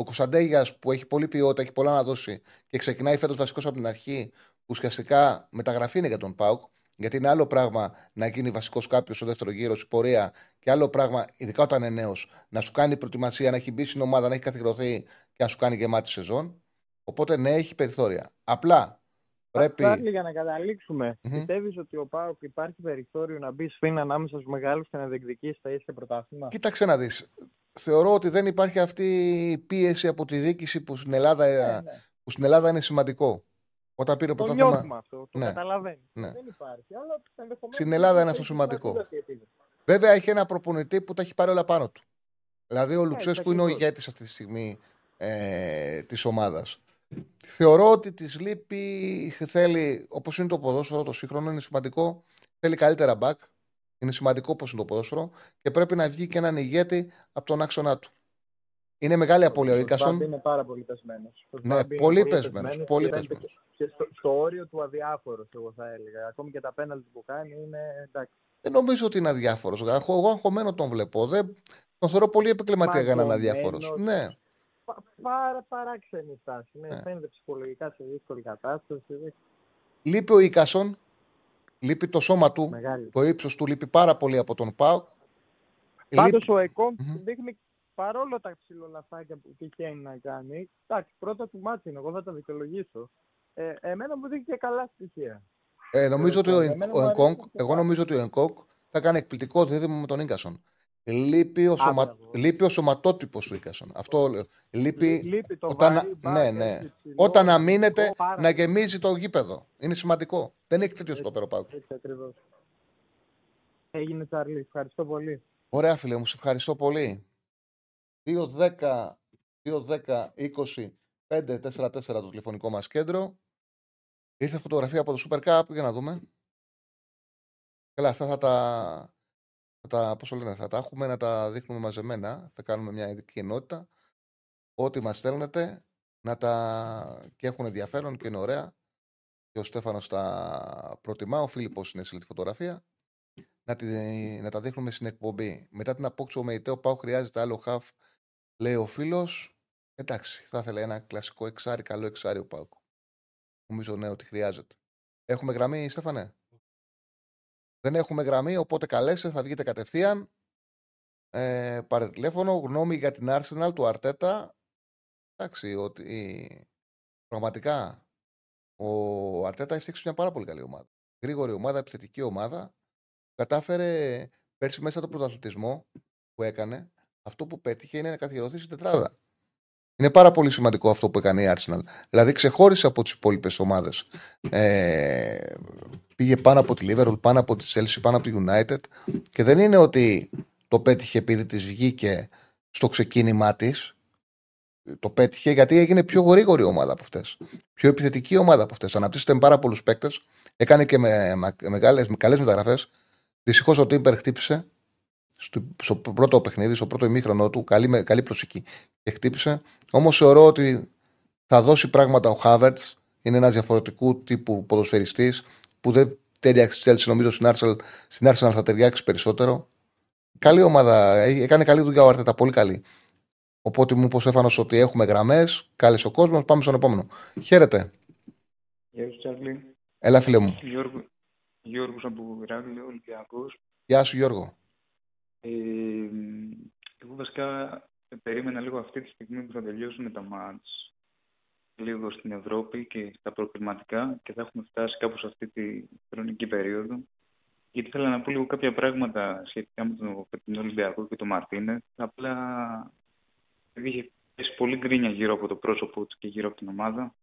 ο Κωνσταντέγιας που έχει πολλή ποιότητα, έχει πολλά να δώσει και ξεκινάει φέτος βασικός από την αρχή, ουσιαστικά μεταγραφή είναι για τον Πάουκ. Γιατί είναι άλλο πράγμα να γίνει βασικός κάποιος στο δεύτερο γύρο, στην πορεία, και άλλο πράγμα, ειδικά όταν είναι νέος, να σου κάνει προετοιμασία, να έχει μπει στην ομάδα, να έχει καθιερωθεί και να σου κάνει γεμάτη σεζόν. Οπότε ναι, έχει περιθώρια. Απλά πρέπει. Πάλι για να καταλήξουμε, mm-hmm. πιστεύεις ότι ο Πάουκ υπάρχει περιθώριο να μπει σφίν ανάμεσα στους μεγάλους και να διεκδικήσει τα ίσια πρωτάθλημα; Κοίταξε να δεις θεωρώ ότι δεν υπάρχει αυτή η πίεση από τη διοίκηση που στην Ελλάδα, ναι, ναι. Που στην Ελλάδα είναι σημαντικό. Όταν πήρε το θέμα. αυτό, το ναι. καταλαβαίνει. Ναι. Δεν υπάρχει. Αλλά στην Ελλάδα είναι αυτό σημαντικό. Βέβαια έχει ένα προπονητή που τα έχει πάρει όλα πάνω του. Δηλαδή ο ναι, Λουτσέσκου είναι ο ηγέτης αυτή τη στιγμή ε, της ομάδας. Θεωρώ ότι τη λείπει, θέλει, όπως είναι το ποδόσφαιρο, το σύγχρονο είναι σημαντικό, θέλει καλύτερα back. Είναι σημαντικό όπω είναι το ποδόσφαιρο και πρέπει να βγει και έναν ηγέτη από τον άξονα του. Είναι μεγάλη απώλεια ο Ίκασον. Είναι πάρα πολύ πεσμένος. Ναι, πολύ πεσμένος. Πολύ πεσμένος. Στο, στο όριο του αδιάφορος, εγώ θα έλεγα. Ακόμη και τα πέναλτι που κάνει είναι εντάξει. Δεν νομίζω ότι είναι αδιάφορος. Εγώ αγχωμένος τον βλέπω. Δεν... Τον θεωρώ πολύ επαγγελματία για να είναι αδιάφορος. Ναι. Πάρα παράξενη στάση. Ναι, ναι. Φαίνεται ψυχολογικά σε δύσκολη κατάσταση. Λείπει ο Ίκασον. Λείπει το σώμα του. Μεγάλη. Το ύψος του λείπει πάρα πολύ από τον Πάουκ. Πάντως ο εκομ mm-hmm. δείχνει παρόλο τα ξυλολαθάκια που τυχαίνει να κάνει. Εντάξει, πρώτα του μάτι είναι, εγώ θα τα δικαιολογήσω. Ε, εμένα μου δείχνει και καλά στοιχεία. Ε, νομίζω ότι ο, Ενκόκ, εγώ νομίζω ότι ο Ενκόκ θα κάνει εκπληκτικό δίδυμο με τον Ίγκασον. Λείπει ο, σωμα... λείπει ο σωματότυπος του Ίκασον. Αυτό λέω. Λείπει, λείπει το όταν, ναι, ναι. όταν αμήνεται να γεμίζει το γήπεδο. Είναι σημαντικό. Δεν έχει τέτοιο σκοπέρο πάω. Έγινε Τσάρλι. Ευχαριστώ πολύ. Ωραία φίλε μου. Σε ευχαριστώ πολύ. 2-10, 2-10, 20, 5-4-4 το τηλεφωνικό μας κέντρο. Ήρθε φωτογραφία από το Super Cup για να δούμε. Καλά, αυτά θα τα, θα τα, πώς λένε, θα τα έχουμε να τα δείχνουμε μαζεμένα. Θα κάνουμε μια ειδική ενότητα. Ό,τι μας στέλνετε να τα και έχουν ενδιαφέρον και είναι ωραία. Και ο Στέφανος τα προτιμά. Ο Φίλιππος είναι σε τη φωτογραφία. Να, τη, να τα δείχνουμε στην εκπομπή. Μετά την απόκτηση ο Μεϊτέο Πάου χρειάζεται άλλο χαφ, λέει ο φίλος. Εντάξει, θα ήθελα ένα κλασικό εξάρι, καλό εξάρι ο Πάουκ. Νομίζω ναι ότι χρειάζεται. Έχουμε γραμμή, Στέφανε; Δεν έχουμε γραμμή, οπότε καλέστε, θα βγείτε κατευθείαν. Ε, πάρετε τηλέφωνο. Γνώμη για την Arsenal του Αρτέτα. Εντάξει, ότι πραγματικά ο Αρτέτα έχει μια πάρα πολύ καλή ομάδα. Γρήγορη ομάδα, επιθετική ομάδα. Κατάφερε πέρσι μέσα το πρωταθλητισμό που έκανε. Αυτό που πέτυχε είναι να καθιερωθεί τετράδα. Είναι πάρα πολύ σημαντικό αυτό που έκανε η Arsenal. Δηλαδή ξεχώρισε από τις υπόλοιπες ομάδες. Ε, πήγε πάνω από τη Liverpool, πάνω από τη Chelsea, πάνω από τη United. Και δεν είναι ότι το πέτυχε επειδή της βγήκε στο ξεκίνημά της. Το πέτυχε γιατί έγινε πιο γρήγορη ομάδα από αυτές. Πιο επιθετική ομάδα από αυτές. Αναπτύσσεται με πάρα πολλούς παίκτες. Έκανε και με, με, με καλές μεταγραφές. Δυστυχώς ο Τίμπερ χτύπησε στο, στο πρώτο παιχνίδι, στο πρώτο ημίχρονο του, καλή, καλή προσοχή και χτύπησε. Όμως θεωρώ ότι θα δώσει πράγματα ο Χάβερτ. Είναι ένας διαφορετικού τύπου ποδοσφαιριστής που δεν ταιριάξει στη Chelsea. Νομίζω στην Arsenal, στην Arsenal θα ταιριάξει περισσότερο. Καλή ομάδα. Έκανε καλή δουλειά ο Αρτέτα. Πολύ καλή. Οπότε μου είπες ο ότι έχουμε γραμμές. Κάλεσε ο κόσμος. Πάμε στον επόμενο. Χαίρετε. Γεια σου, Τσάρλι. Έλα, φίλε μου. Γιώργο, Γιώργος από Ηράκλειο, Ολυμπιακός. Γεια σου, Γιώργο. Ε, εγώ βασικά περίμενα λίγο αυτή τη στιγμή που θα τελειώσουν τα μάτς λίγο στην Ευρώπη και στα προκριματικά και θα έχουμε φτάσει κάπου σε αυτή τη χρονική περίοδο. Γιατί ήθελα να πω λίγο κάποια πράγματα σχετικά με τον Πετρινό Ολυμπιακό και τον Μαρτίνες. Απλά είχε πέσει πολύ γκρίνια γύρω από το πρόσωπό του και γύρω από την ομάδα.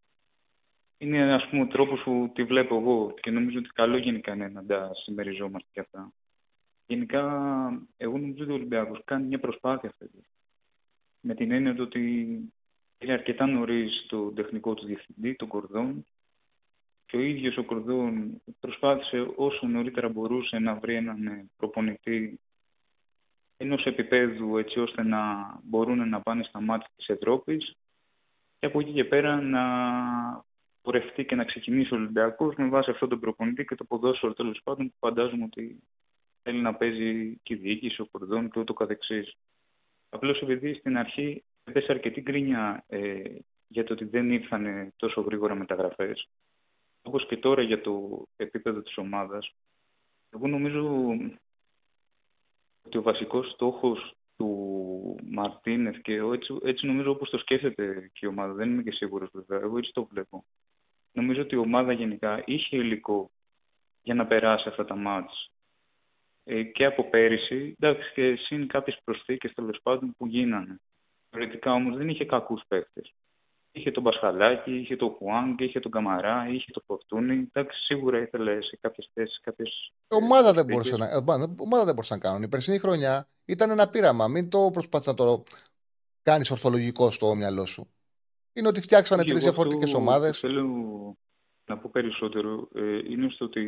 Είναι ας πούμε ο τρόπος που τη βλέπω εγώ και νομίζω ότι καλό γενικά είναι να τα συμμεριζόμαστε και αυτά. Γενικά, εγώ νομίζω ότι ο Ολυμπιακός κάνει μια προσπάθεια φέτο. Με την έννοια ότι είναι αρκετά νωρίς το τεχνικό του διευθυντή, τον Κορδόν, και ο ίδιος ο Κορδόν προσπάθησε όσο νωρίτερα μπορούσε να βρει έναν προπονητή ενός επίπεδου έτσι ώστε να μπορούν να πάνε στα μάτια της Ευρώπης και από εκεί και πέρα να πορευτεί και να ξεκινήσει ο Ολυμπιακός με βάση αυτόν τον προπονητή και το ποδόσφαιρο τέλος πάντων που φαντάζομαι ότι θέλει να παίζει και η διοίκηση, ο Κορδόν και ούτω καθεξής. Απλώς επειδή στην αρχή έπεσε αρκετή γκρίνια ε, για το ότι δεν ήρθαν τόσο γρήγορα μεταγραφές, όπως και τώρα για το επίπεδο της ομάδας, εγώ νομίζω ότι ο βασικός στόχος του Μαρτίνεθ και έτσι, έτσι νομίζω όπως το σκέφτεται και η ομάδα, δεν είμαι και σίγουρος βέβαια, εγώ έτσι το βλέπω. Νομίζω ότι η ομάδα γενικά είχε υλικό για να περάσει αυτά τα μάτς ε, και από πέρυσι, εντάξει, και συν κάποιες προσθήκες τέλος πάντων που γίνανε. Θεωρητικά όμως δεν είχε κακούς παίκτες. Είχε τον Πασχαλάκη, είχε τον Χουάνγκ, είχε τον Καμαρά, είχε τον Φορτούνη. Εντάξει, σίγουρα ήθελε σε κάποιες θέσεις κάποιες. Ομάδα, δεν μπορούσε να, ομάδα δεν μπορούσε να κάνουν. Η περσινή χρονιά ήταν ένα πείραμα. Μην το προσπάθησα να το. κάνεις ορθολογικό στο μυαλό σου. Είναι ότι φτιάξανε τρεις διαφορετικές ομάδες. Θέλω να πω περισσότερο. Ε, είναι στο ότι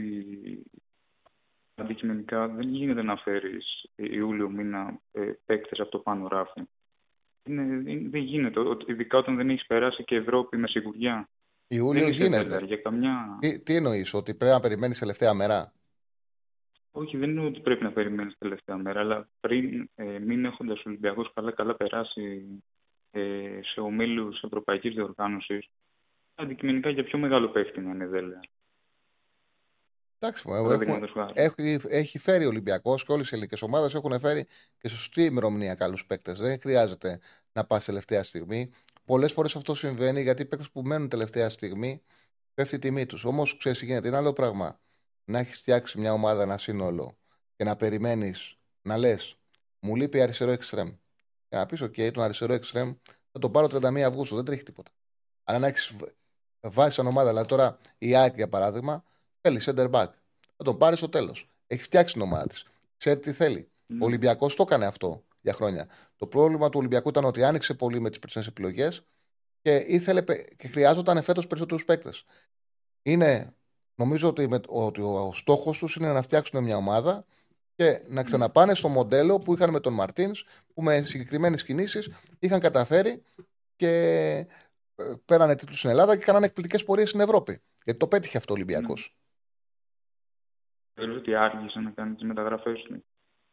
αντικειμενικά δεν γίνεται να φέρεις Ιούλιο μήνα ε, παίκτες από το πάνω ράφι. Είναι, δεν γίνεται, ειδικά όταν δεν έχεις περάσει και Ευρώπη με σιγουριά. Ιούλιο γίνεται. Για καμιά... Τι, τι εννοείς, ότι πρέπει να περιμένεις τελευταία μέρα; Όχι, δεν είναι ότι πρέπει να περιμένεις τελευταία μέρα, αλλά πριν ε, μην έχοντας ο Ολυμπιακό καλά-καλά περάσει ε, σε ομίλους Ευρωπαϊκής Διοργάνωσης, αντικειμενικά για πιο μεγάλο παίχτη να είναι δέλεα. Εντάξει, έχει, έχει φέρει ο Ολυμπιακό και όλε οι ελληνικέ ομάδε έχουν φέρει και σε σωστή ημερομηνία καλού παίκτε. Δεν χρειάζεται να πα τελευταία στιγμή. Πολλέ φορέ αυτό συμβαίνει γιατί οι παίκτε που μένουν τελευταία στιγμή πέφτει η τιμή του. Όμω ξέρει τι γίνεται. Είναι άλλο πράγμα να έχει φτιάξει μια ομάδα, ένα σύνολο και να περιμένει να λε, μου λείπει αριστερό εξτρέμ. Και να πει: OK, τον αριστερό εξτρέμ θα το πάρω 31 Αυγούστου, δεν τρέχει τίποτα. Αλλά να έχει βάσει σαν ομάδα, δηλαδή τώρα η ΑΕΚ για παράδειγμα, θέλει center back. Θα τον πάρεις στο τέλος. Έχει φτιάξει την ομάδα της. Ξέρει τι θέλει. Mm. Ο Ολυμπιακός το έκανε αυτό για χρόνια. Το πρόβλημα του Ολυμπιακού ήταν ότι άνοιξε πολύ με τις περσινές επιλογές και, ήθελε, και χρειάζονταν φέτος περισσότερους παίκτες. Είναι, νομίζω ότι, με, ότι ο στόχος τους είναι να φτιάξουν μια ομάδα και να ξαναπάνε στο μοντέλο που είχαν με τον Μαρτίνς, που με συγκεκριμένες κινήσεις είχαν καταφέρει και ε, πέρανε τίτλους στην Ελλάδα και κάνανε εκπληκτικές πορείες στην Ευρώπη. Γιατί το πέτυχε αυτό ο Ολυμπιακός. Θεωρώ ότι άργησε να κάνεις τις μεταγραφές του.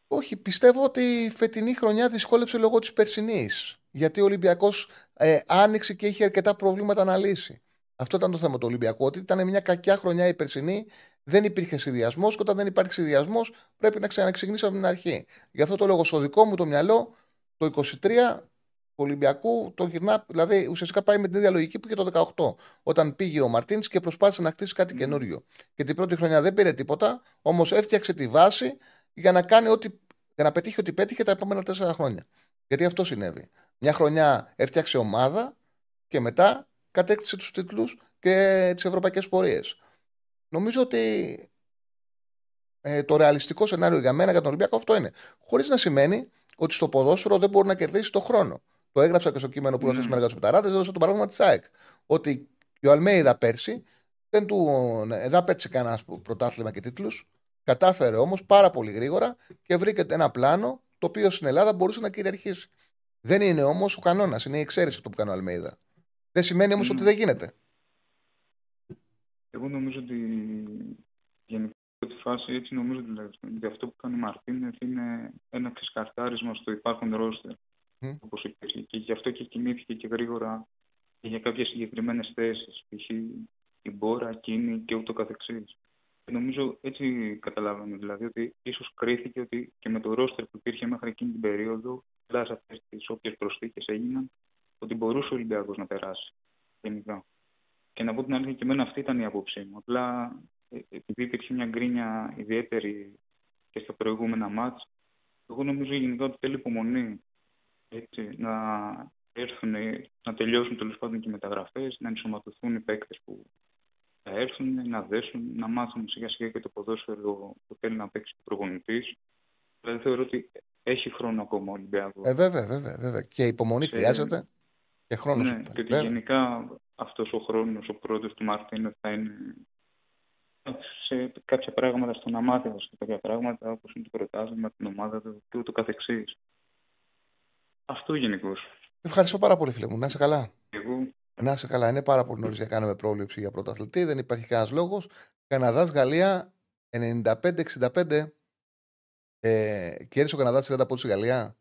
Όχι, πιστεύω ότι η φετινή χρονιά δυσκόλεψε λόγω της περσινής. Γιατί ο Ολυμπιακός ε, άνοιξε και είχε αρκετά προβλήματα να λύσει. Αυτό ήταν το θέμα του Ολυμπιακού. Ότι ήταν μια κακιά χρονιά η περσινή, δεν υπήρχε συνδυασμός και όταν δεν υπάρχει συνδυασμός πρέπει να ξαναξεκινήσει από την αρχή. Γι' αυτό το λόγο στο δικό μου το μυαλό το 23 του Ολυμπιακού το γυρνά, δηλαδή ουσιαστικά πάει με την ίδια λογική που και το 18. Όταν πήγε ο Μαρτίνς και προσπάθησε να χτίσει κάτι mm. καινούριο. Και την πρώτη χρονιά δεν πήρε τίποτα, όμως έφτιαξε τη βάση για να, κάνει ό,τι, για να πετύχει ό,τι πέτυχε τα επόμενα τέσσερα χρόνια. Γιατί αυτό συνέβη. Μια χρονιά έφτιαξε ομάδα και μετά κατέκτησε τους τίτλους και τις ευρωπαϊκές πορείες. Νομίζω ότι ε, το ρεαλιστικό σενάριο για μένα για τον Ολυμπιακό αυτό είναι. Χωρίς να σημαίνει ότι στο ποδόσφαιρο δεν μπορεί να κερδίσει το χρόνο. Το έγραψα και στο κείμενο που έδωσα mm. με τους Betarades, έδωσα το παράδειγμα της ΑΕΚ. Ότι ο Αλμέιδα πέρσι δεν, του, ε, δεν απέτυχε κανένας πρωτάθλημα και τίτλους. Κατάφερε όμως πάρα πολύ γρήγορα και βρήκε ένα πλάνο το οποίο στην Ελλάδα μπορούσε να κυριαρχήσει. Δεν είναι όμως ο κανόνας, είναι η εξαίρεση αυτό που κάνει ο Αλμέιδα. Δεν σημαίνει όμως mm. ότι δεν γίνεται. Εγώ νομίζω ότι γενικά τη φάση έτσι νομίζω ότι αυτό που κάνει ο Μαρτίνεθ είναι ένα ξεσκαρτάρισμα στο υπάρχον ρόστερ. Mm. Όπως υπήρχε. Και γι' αυτό και κινήθηκε και γρήγορα και για κάποιες συγκεκριμένες θέσεις. Π.χ. η Μπόρα, Κίνη και ούτω καθεξής. Και νομίζω έτσι καταλάβαμε δηλαδή ότι ίσως κρίθηκε ότι και με το ρόστερ που υπήρχε μέχρι εκείνη την περίοδο, σε αυτές τις όποιες προσθήκες έγιναν, ότι μπορούσε ο Ολυμπιακός να περάσει γενικά. Και να πω την αλήθεια, και εμένα αυτή ήταν η άποψή μου. Απλά ε, επειδή υπήρχε μια γκρίνια ιδιαίτερη και στα προηγούμενα μάτς, εγώ νομίζω γενικά ότι θέλει υπομονή έτσι, να έρθουν, να τελειώσουν τέλος πάντων και οι μεταγραφές, να ενσωματωθούν οι παίκτες που θα έρθουν, να δέσουν, να μάθουν σιγά σιγά και το ποδόσφαιρο που θέλει να παίξει ο προπονητής. Δηλαδή θεωρώ ότι έχει χρόνο ακόμα ο Ολυμπιακός. Ε, βέβαια, βέβαια, βέβαια. Και υπομονή χρειάζεται και χρόνος. Ναι, και ότι γενικά αυτός ο χρόνος, ο πρώτος του Μαρτίνο θα είναι σε κάποια πράγματα στο να μάθει σε κάποια πράγματα όπως είναι το πρωτάθλημα, την ομάδα του και ούτω καθεξής. Αυτό γενικώς. Ευχαριστώ πάρα πολύ, φίλε μου. Να είσαι καλά. Εγώ. Να είσαι καλά. Είναι πάρα πολύ νωρίς για να κάνουμε πρόβλεψη για πρωταθλητή. Δεν υπάρχει κανένας λόγος. Καναδάς, Γαλλία 95-65. Ε, κέρδισε ο Καναδάς 30 πόντους στη Γαλλία.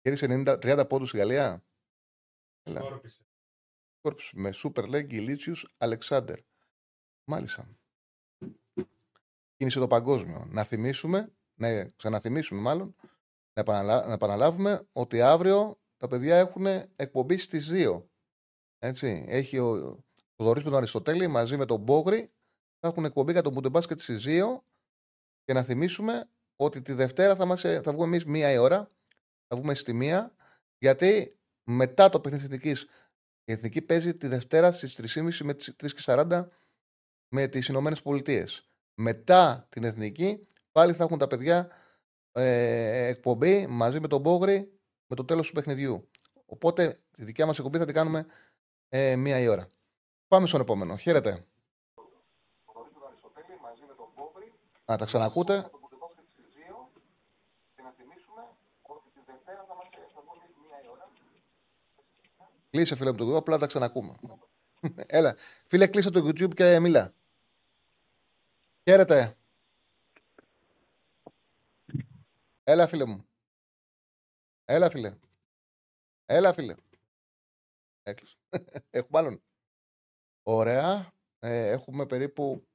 Κέρδισε 30 πόντους στη Γαλλία. Σκόρπισε. Με Super League Ηλίτσιους Αλεξάνδερ. Μάλιστα. Κίνησε το παγκόσμιο. Να θυμίσουμε, να ξαναθυμίσουμε μάλλον, να, επαναλάβουμε ότι αύριο τα παιδιά έχουν εκπομπή στις 2. Έτσι. Έχει ο, ο Δωρής με τον Αριστοτέλη μαζί με τον Μπόγρη θα έχουν εκπομπή για τον Μπουντεμπάσκετ στις 2 και να θυμίσουμε ότι τη Δευτέρα θα, μας, θα βγούμε εμείς μία η ώρα. Θα βγούμε στη μία γιατί μετά το παιχνίδι εθνικής η εθνική παίζει τη Δευτέρα στις 3.30 με τις 3.40 με τις Ηνωμένες Πολιτείες. Μετά την εθνική πάλι θα έχουν τα παιδιά ε, εκπομπή μαζί με τον Μπόγρη με το τέλος του παιχνιδιού. Οπότε τη δικιά μας εκπομπή θα την κάνουμε ε, μία η ώρα. Πάμε στον επόμενο. Χαίρετε. Να τα ξανακούτε. Κλείσε φίλε μου το YouTube, απλά τα ξανακούμε. Έλα. Φίλε, κλείσε το YouTube και μίλα. Χαίρετε. Έλα φίλε μου. Έλα φίλε. Έλα φίλε. Έκλεισε. [LAUGHS] Έχουμε άλλον. Ωραία. Ε, έχουμε περίπου.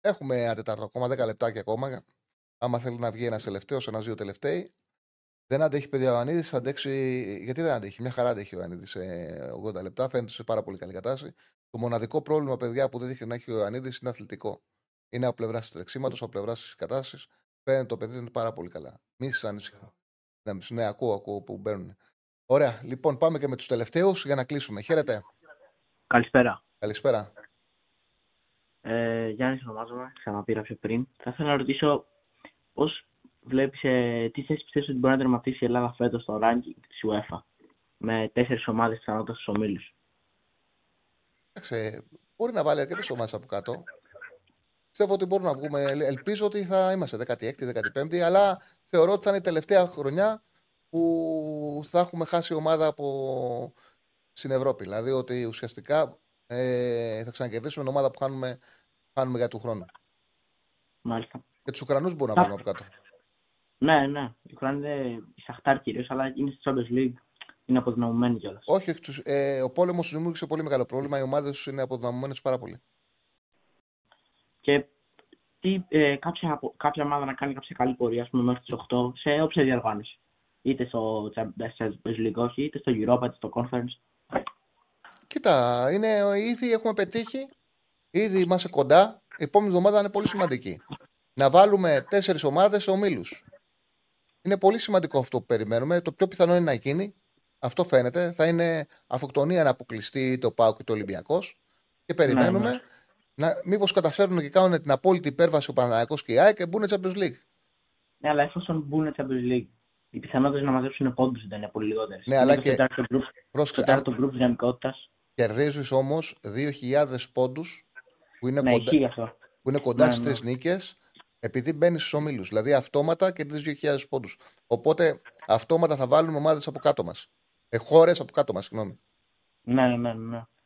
Έχουμε ένα τετάρτο ακόμα, 10 λεπτάκια ακόμα. Άμα θέλει να βγει ένας τελευταίος, ένα-δύο τελευταίοι. Δεν αντέχει παιδιά ο Ανίδης, θα αντέξει. Γιατί δεν αντέχει, μια χαρά αντέχει ο Ανίδης σε 80 λεπτά. Φαίνεται σε πάρα πολύ καλή κατάσταση. Το μοναδικό πρόβλημα, παιδιά, που δεν δείχνει να έχει ο Ανίδης είναι αθλητικό. Είναι από πλευράς της τρεξίματο, από πλευράς της κατάστασης. Φαίνεται το παιδί είναι πάρα πολύ καλά. Μη σας ανησυχώ. Ναι, ακούω, ακούω που μπαίνουν. Ωραία, λοιπόν, πάμε και με τους τελευταίους για να κλείσουμε. Χαίρετε. Καλησπέρα. Καλησπέρα. Ε, Γιάννης, ονομάζομαι, ξαναπήρα πιο πριν. Θα ήθελα να ρωτήσω πώς βλέπεις, ε, τι θέση πιστεύεις ότι μπορεί να τερματίσει η Ελλάδα φέτος στο ranking της UEFA με τέσσερις ομάδες πιθανότητα στου ομίλους; μπορεί να βάλει αρκετές ομάδες από κάτω. Πιστεύω ότι μπορούμε να βγούμε. Ελπίζω ότι θα είμαστε 16η, 15η, αλλά θεωρώ ότι θα είναι η τελευταία χρονιά που θα έχουμε χάσει ομάδα από στην Ευρώπη. Δηλαδή ότι ουσιαστικά ε, θα ξανακερδίσουμε την ομάδα που χάνουμε, χάνουμε για του χρόνου. Μάλιστα. Και τους Ουκρανούς μπορούμε να βάλουμε από κάτω. Ναι, ναι. Οι Ουκρανοί είναι η Σαχτάρ κυρίως, αλλά είναι στη Champions League. Είναι αποδυναμωμένοι κιόλας. Όχι, ε, ο πόλεμος τους δημιούργησε πολύ μεγάλο πρόβλημα. Οι ομάδες τους είναι αποδυναμωμένες πάρα πολύ. Και τι, ε, κάποια, κάποια ομάδα να κάνει κάποια καλή πορεία, ας πούμε, μέχρι τις 8 σε όποια διοργάνωση. Είτε στο Champions League, όχι, είτε στο Europa, είτε στο Conference. Κοίτα, είναι, ήδη έχουμε πετύχει, ήδη είμαστε κοντά. Η επόμενη εβδομάδα είναι πολύ σημαντική. Να βάλουμε τέσσερις ομάδες σε ομίλους. Είναι πολύ σημαντικό αυτό που περιμένουμε. Το πιο πιθανό είναι να γίνει. Αυτό φαίνεται. Θα είναι αυτοκτονία να αποκλειστεί το ΠΑΟ και το Ολυμπιακός. Και περιμένουμε ναι, ναι. Να μήπως καταφέρουν και κάνουν την απόλυτη υπέρβαση ο Παναδιακό και η ΑΕΚ και μπουν Champions League. Ναι, αλλά εφόσον μπουν Champions League, οι πιθανότητες να μαζέψουν πόντους δεν είναι πολύ λιγότερες. Ναι, αλλά και. Στο τέταρτο γκρουπ δυναμικότητα. Κερδίζεις όμως 2.000 πόντους που είναι ναι, κοντά, που είναι κοντά ναι, στις τρεις ναι. νίκες επειδή μπαίνεις στους ομίλους. Δηλαδή αυτόματα κερδίζεις 2.000 πόντους. Οπότε αυτόματα θα βάλουμε ομάδες από κάτω μας. Ε, Χώρες από κάτω μας, συγγνώμη. Ναι, ναι, ναι, ναι. Και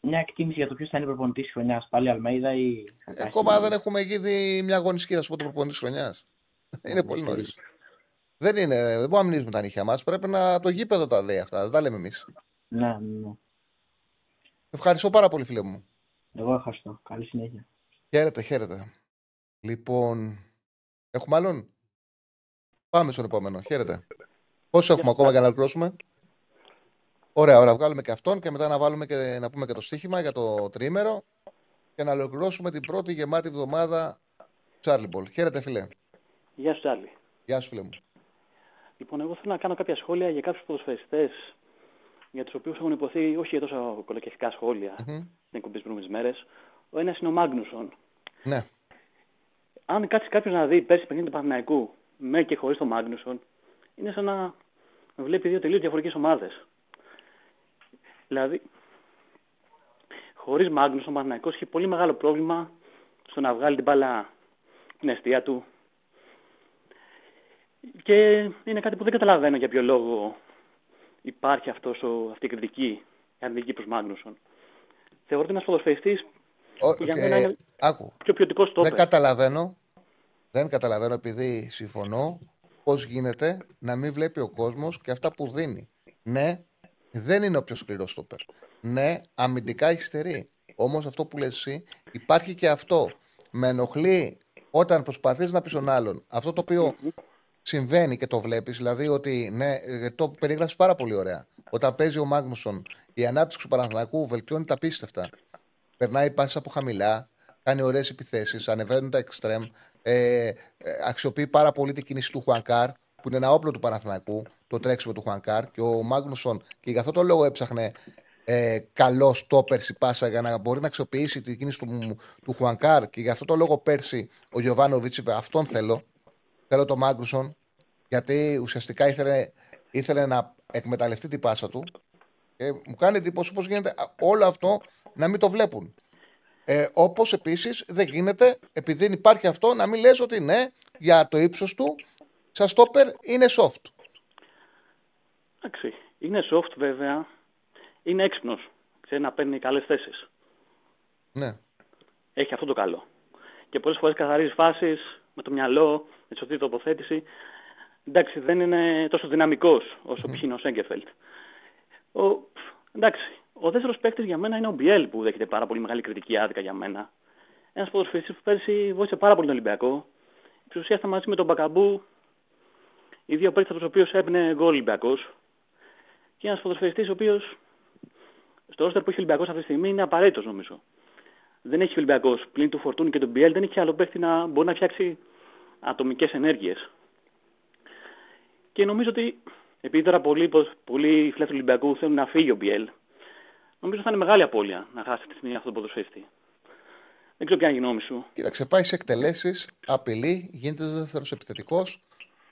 μια εκτίμηση για το ποιος θα είναι προπονητής της χρονιάς. Πάλι Αλμέιδα ή. Ακόμα δεν έχουμε γίνει μια αγωνιστική, θα σου πω το προπονητής τη χρονιά. είναι πολύ νωρίς. Δεν είναι, δεν μπορούμε να μιλήσουμε τα νύχια μας. Πρέπει να το γήπεδο τα λέει αυτά. Δεν τα λέμε εμείς. Ναι, ναι. Ευχαριστώ πάρα πολύ, φίλε μου. Εγώ ευχαριστώ. Καλή συνέχεια. Χαίρετε, χαίρετε. Λοιπόν, έχουμε άλλον; Πάμε στον επόμενο. Χαίρετε. Πόσο έχουμε ακόμα για να ολοκληρώσουμε; Ωραία, ωραία. Βγάλουμε και αυτόν και μετά να, βάλουμε και, να πούμε και το στοίχημα για το τρίμερο και να ολοκληρώσουμε την πρώτη γεμάτη εβδομάδα Τσάρλιμπολ. Χαίρετε, φιλέ. Γεια σου, Τσάρλι. Γεια σου, φίλε μου. Λοιπόν, εγώ θέλω να κάνω κάποια σχόλια για κάποιους ποδοσφαιριστές για τους οποίους έχουν υποθεί όχι για τόσο κολοκευτικά σχόλια mm-hmm. στην εκπομπή προηγούμενε μέρες. Ο ένας είναι ο Μάγνουσον. Ναι αν κάτσει κάποιος να δει πέρσι παιχνίδι του Παναθηναϊκού με και χωρίς τον Μάγνουσον, είναι σαν να βλέπει δύο τελείως διαφορετικές ομάδες. Δηλαδή, χωρίς Μάγνουσον, ο Παναθηναϊκός έχει πολύ μεγάλο πρόβλημα στο να βγάλει την μπάλα την αιστεία του. Και είναι κάτι που δεν καταλαβαίνω για ποιο λόγο υπάρχει αυτός ο, αυτή η κριτική, η αρνητική προς Μάγνουσον. Θεωρώ ότι ένας ποδοσφαιριστής που για μένα είναι άκου. πιο ποιοτικός Δεν καταλαβαίνω. Δεν καταλαβαίνω επειδή συμφωνώ πώς γίνεται να μην βλέπει ο κόσμος και αυτά που δίνει. Ναι, δεν είναι ο πιο σκληρός στόπερ. Ναι, αμυντικά έχει στερεί. Όμως αυτό που λες εσύ υπάρχει και αυτό. Με ενοχλεί όταν προσπαθείς να πεις τον άλλον αυτό το οποίο συμβαίνει και το βλέπεις, δηλαδή ότι ναι, ε, το περιγράφεις πάρα πολύ ωραία. Όταν παίζει ο Μάγνουσον, η ανάπτυξη του Παναθηνακού βελτιώνει τα πίστευτα περνάει πάση από χαμηλά, κάνει ωραίες επιθέσεις, ανεβαίνουν τα εξτρέμ, ε, ε, αξιοποιεί πάρα πολύ την κίνηση του Χουανκάρ, που είναι ένα όπλο του Παναθηνακού, το τρέξιμο του Χουανκάρ. Και ο Μάγνουσον, και γι' αυτό το λόγο έψαχνε ε, καλό στόπερ η πάσα για να μπορεί να αξιοποιήσει την κίνηση του, του Χουανκάρ. Και γι' αυτό το λόγο πέρσι ο Γιωβάνοβιτς είπε: Αυτόν θέλω. Θέλω τον Μάγνουσον, γιατί ουσιαστικά ήθελε, ήθελε να εκμεταλλευτεί την πάσα του. Και μου κάνει εντύπωση πώς γίνεται όλο αυτό να μην το βλέπουν. Ε, Όπως επίσης δεν γίνεται, επειδή υπάρχει αυτό, να μην λες ότι ναι, για το ύψος του, σαν στόπερ είναι soft. Εντάξει. Είναι soft βέβαια. Είναι έξυπνος. Ξέρει να παίρνει καλές θέσεις. Ναι. Έχει αυτό το καλό. Και πολλές φορές καθαρίζεις φάσεις με το μυαλό, με τη σωστή τοποθέτηση. Εντάξει, δεν είναι τόσο δυναμικός όσο mm. π.χ. είναι ο Σέγκεφελτ. Ο, εντάξει, ο δεύτερος παίκτης για μένα είναι ο Μπιέλ που δέχεται πάρα πολύ μεγάλη κριτική άδικα για μένα. Ένας ποδοσφαιριστής που πέρσι βοήθησε πάρα πολύ τον Ολυμπιακό. Στην ουσίας μαζί με τον Μπακαμπού, οι δύο παίκτε από του οποίου έπαιρνε γκολ Ολυμπιακός. Και ένας ποδοσφαιριστής ο οποίος στο ρόστερ που έχει ο Ολυμπιακός αυτή τη στιγμή είναι απαραίτητος νομίζω. Δεν έχει ο Ολυμπιακός πλην του Φορτούνη και του Μπιέλ, δεν έχει άλλο παίκτη να μπορεί να φτιάξει ατομικές ενέργειες. Και νομίζω ότι επειδή τώρα πολλοί, πολλοί φιλάθλοι του Ολυμπιακού θέλουν να φύγει ο Μπιέλ, νομίζω θα είναι μεγάλη απώλεια να χάσει τη στιγμή αυτό το ποδοσφαιριστή. Δεν ξέρω ποια είναι η γνώμη σου. Κοίταξε, πάει σε εκτελέσεις, απειλή, γίνεται δεύτερος επιθετικός.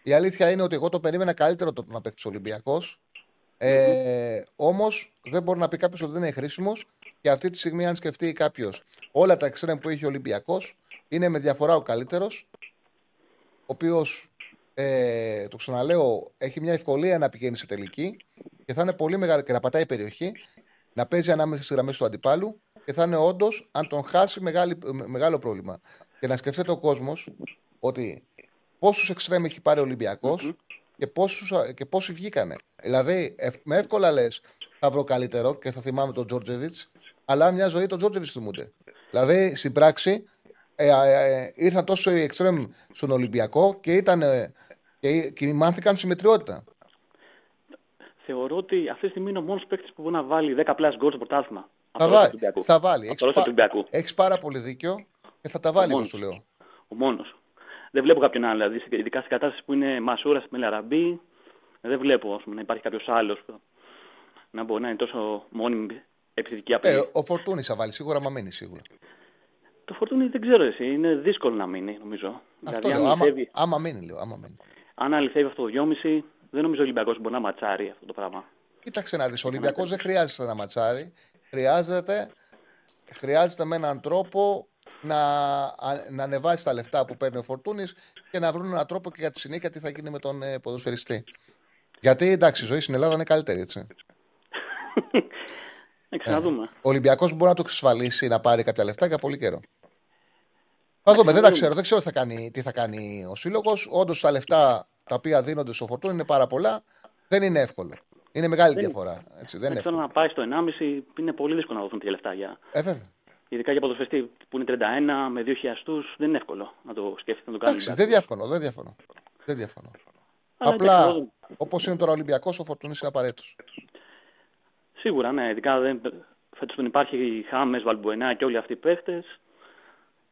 Η αλήθεια είναι ότι εγώ το περίμενα καλύτερο το να παίξει ο Ολυμπιακός. Ε, Όμως δεν μπορεί να πει κάποιος ότι δεν είναι χρήσιμος και αυτή τη στιγμή, αν σκεφτεί κάποιος όλα τα εξτρέμ που έχει ο Ολυμπιακός, είναι με διαφορά ο καλύτερος. Ο οποίος, ε, το ξαναλέω, έχει μια ευκολία να πηγαίνει σε τελική και θα είναι πολύ μεγάλη και να πατάει περιοχή, να παίζει ανάμεσα στις γραμμές του αντιπάλου και θα είναι όντως, αν τον χάσει, μεγάλη, μεγάλο πρόβλημα. Και να σκεφτείτε ο κόσμος ότι πόσους εξτρέμ έχει πάρει ο ολυμπιακο και, και πόσοι βγήκανε. Δηλαδή, με εύκολα λες, θα βρω καλύτερο και θα θυμάμαι τον Τζόρτζεβιτς, αλλά μια ζωή τον Τζόρτζεβιτς θυμούνται. Δηλαδή, στην πράξη, ε, ε, ε, ήρθαν τόσο οι εξτρέμ στον Ολυμπιακό και, ήταν, και, και μάθηκαν συμμετριότητα. Θεωρώ ότι αυτή τη στιγμή είναι ο μόνος παίκτης που μπορεί να βάλει 10 πλάσ γκολ στο πρωτάθλημα. Θα, βάλει, θα βάλει. Έχεις πάρα πολύ δίκιο και θα τα βάλει, όπως σου λέω. Ο μόνος. Δεν βλέπω κάποιον άλλο. Δηλαδή, ειδικά στην κατάσταση που είναι Μασούρα με Λαραμπή, δεν βλέπω πούμε, να υπάρχει κάποιος άλλος που να μπορεί να είναι τόσο μόνιμη επιθετική απειλή. Ε, ο Φορτούνης θα βάλει σίγουρα, μα μείνει σίγουρα. Το Φορτούνη δεν ξέρω εσύ. Είναι δύσκολο να μείνει, νομίζω. Αυτό δηλαδή, λέω. Άμα, αληθεύει... άμα μείνει, λέω. Άμα μείνει. Αν αληθεύει αυτό το 2,5, δεν νομίζω ο Ολυμπιακός μπορεί να ματσάρει αυτό το πράγμα. Κοίταξε να δεις. Ο Ολυμπιακός δεν χρειάζεται να ματσάρει. Χρειάζεται, χρειάζεται με έναν τρόπο να, να ανεβάσει τα λεφτά που παίρνει ο Φορτούνης και να βρουν έναν τρόπο και για τη συνέχεια τι θα γίνει με τον ε, ποδοσφαιριστή. Γιατί εντάξει, η ζωή στην Ελλάδα είναι καλύτερη, έτσι. [LAUGHS] ε, ο Ολυμπιακός μπορεί να το εξασφαλίσει να πάρει κάποια λεφτά για πολύ καιρό. Θα δούμε, δεν τα ξέρω. Δεν ξέρω τι θα κάνει, τι θα κάνει ο σύλλογος. Όντως τα λεφτά τα οποία δίνονται στο Φορτούνη είναι πάρα πολλά. Δεν είναι εύκολο. Είναι μεγάλη δεν, διαφορά. Έτσι, δεν είναι να πάει στο 1,5 είναι πολύ δύσκολο να δοθούν τέτοια λεφτά για. Ε, βέβαια. Ειδικά για ποδοσφαιστή που είναι 31 με 2 χιλιαστού, δεν είναι εύκολο να το σκέφτεται να το κάνει. Εντάξει, δεν διαφωνώ. Δεν διαφωνώ. Δεν διαφωνώ. Απλά όπως είναι τώρα ο Ολυμπιακός, ο Φορτούνης είναι απαραίτητος. Σίγουρα, ναι. Ειδικά δεν... φέτος δεν υπάρχει Χάμες, Βαλμπουενά και όλοι αυτοί οι παίχτες.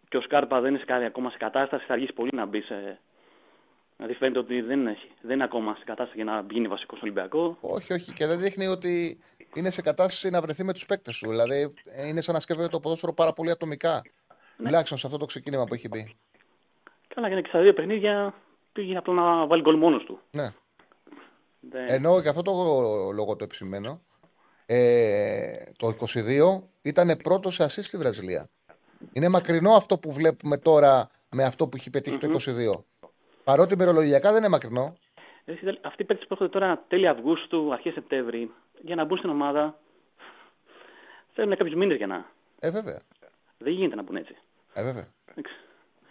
Και ο Σκάρπα δεν είναι σε, ακόμα σε κατάσταση. Θα αργήσει πολύ να μπει σε. Δηλαδή φαίνεται ότι δεν, έχει, δεν είναι ακόμα σε κατάσταση για να γίνει βασικός στον Ολυμπιακός. Όχι, όχι. Και δεν δείχνει ότι είναι σε κατάσταση να βρεθεί με τους παίκτες σου. Δηλαδή είναι σαν να σκέφτεται το ποδόσφαιρο πάρα πολύ ατομικά. Ναι. Τουλάχιστον σε αυτό το ξεκίνημα που έχει μπει. Καλά, για και στα δύο παιχνίδια πήγε απλά να βάλει γκολ μόνος του. Ναι. Δεν... Ενώ και αυτό το λόγο το επισημένο, ε, το 22 ήταν πρώτο σε assist στη Βραζιλία. Είναι μακρινό αυτό που βλέπουμε τώρα με αυτό που έχει πετύχει το 22. Παρότι μερολογιακά δεν είναι μακρινό. Αυτοί οι παίκτες που έρχονται τώρα τέλη Αυγούστου, αρχές Σεπτέμβρη, για να μπουν στην ομάδα, θέλουν κάποιους μήνες για να. Ε, βέβαια. Δεν γίνεται να μπουν έτσι. Ε, βέβαια.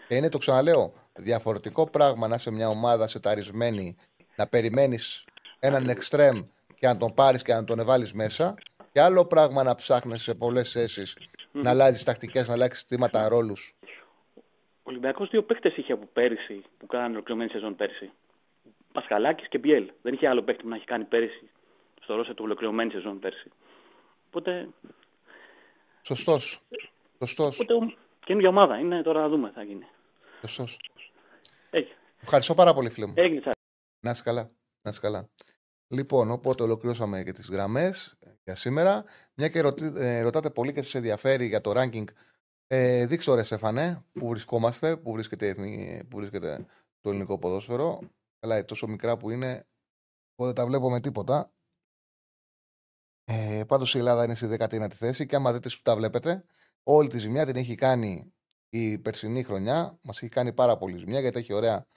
Και είναι το ξαναλέω, διαφορετικό πράγμα να είσαι μια ομάδα σεταρισμένη, να περιμένεις έναν εξτρέμ και να τον πάρεις και να τον βάλεις μέσα. Και άλλο πράγμα να ψάχνει σε πολλές θέσεις να αλλάζεις τακτικές, να αλλάξεις στήματα, ρόλους. Ο Ολυμπιακός δύο παίχτε είχε από πέρυσι που κάνανε ολοκληρωμένη σεζόν πέρυσι. Πασχαλάκης και Μπιέλ. Δεν είχε άλλο παίχτη που να έχει κάνει πέρυσι στο Ρώσο του ολοκληρωμένη σεζόν πέρυσι. Οπότε. Σωστός. Σωστός. Οπότε καινούργια ομάδα είναι τώρα να δούμε θα γίνει. Σωστός. Ευχαριστώ πάρα πολύ, φίλε μου. Έγινε. Να είσαι καλά. Να είσαι καλά. Λοιπόν, οπότε ολοκληρώσαμε και τις γραμμές για σήμερα. Μια και ε, ρωτάτε πολύ και σας ενδιαφέρει για το ranking. Ε, δείξτε ρε Στέφανε, πού βρισκόμαστε, πού βρίσκεται, πού βρίσκεται το ελληνικό ποδόσφαιρο. Καλά, τόσο μικρά που είναι, εγώ δεν τα βλέπω με τίποτα. Ε, Πάντως η Ελλάδα είναι στη 19η θέση και άμα δείτε που τα βλέπετε, όλη τη ζημιά την έχει κάνει η περσινή χρονιά. Μας έχει κάνει πάρα πολύ ζημιά γιατί έχει, ωραία,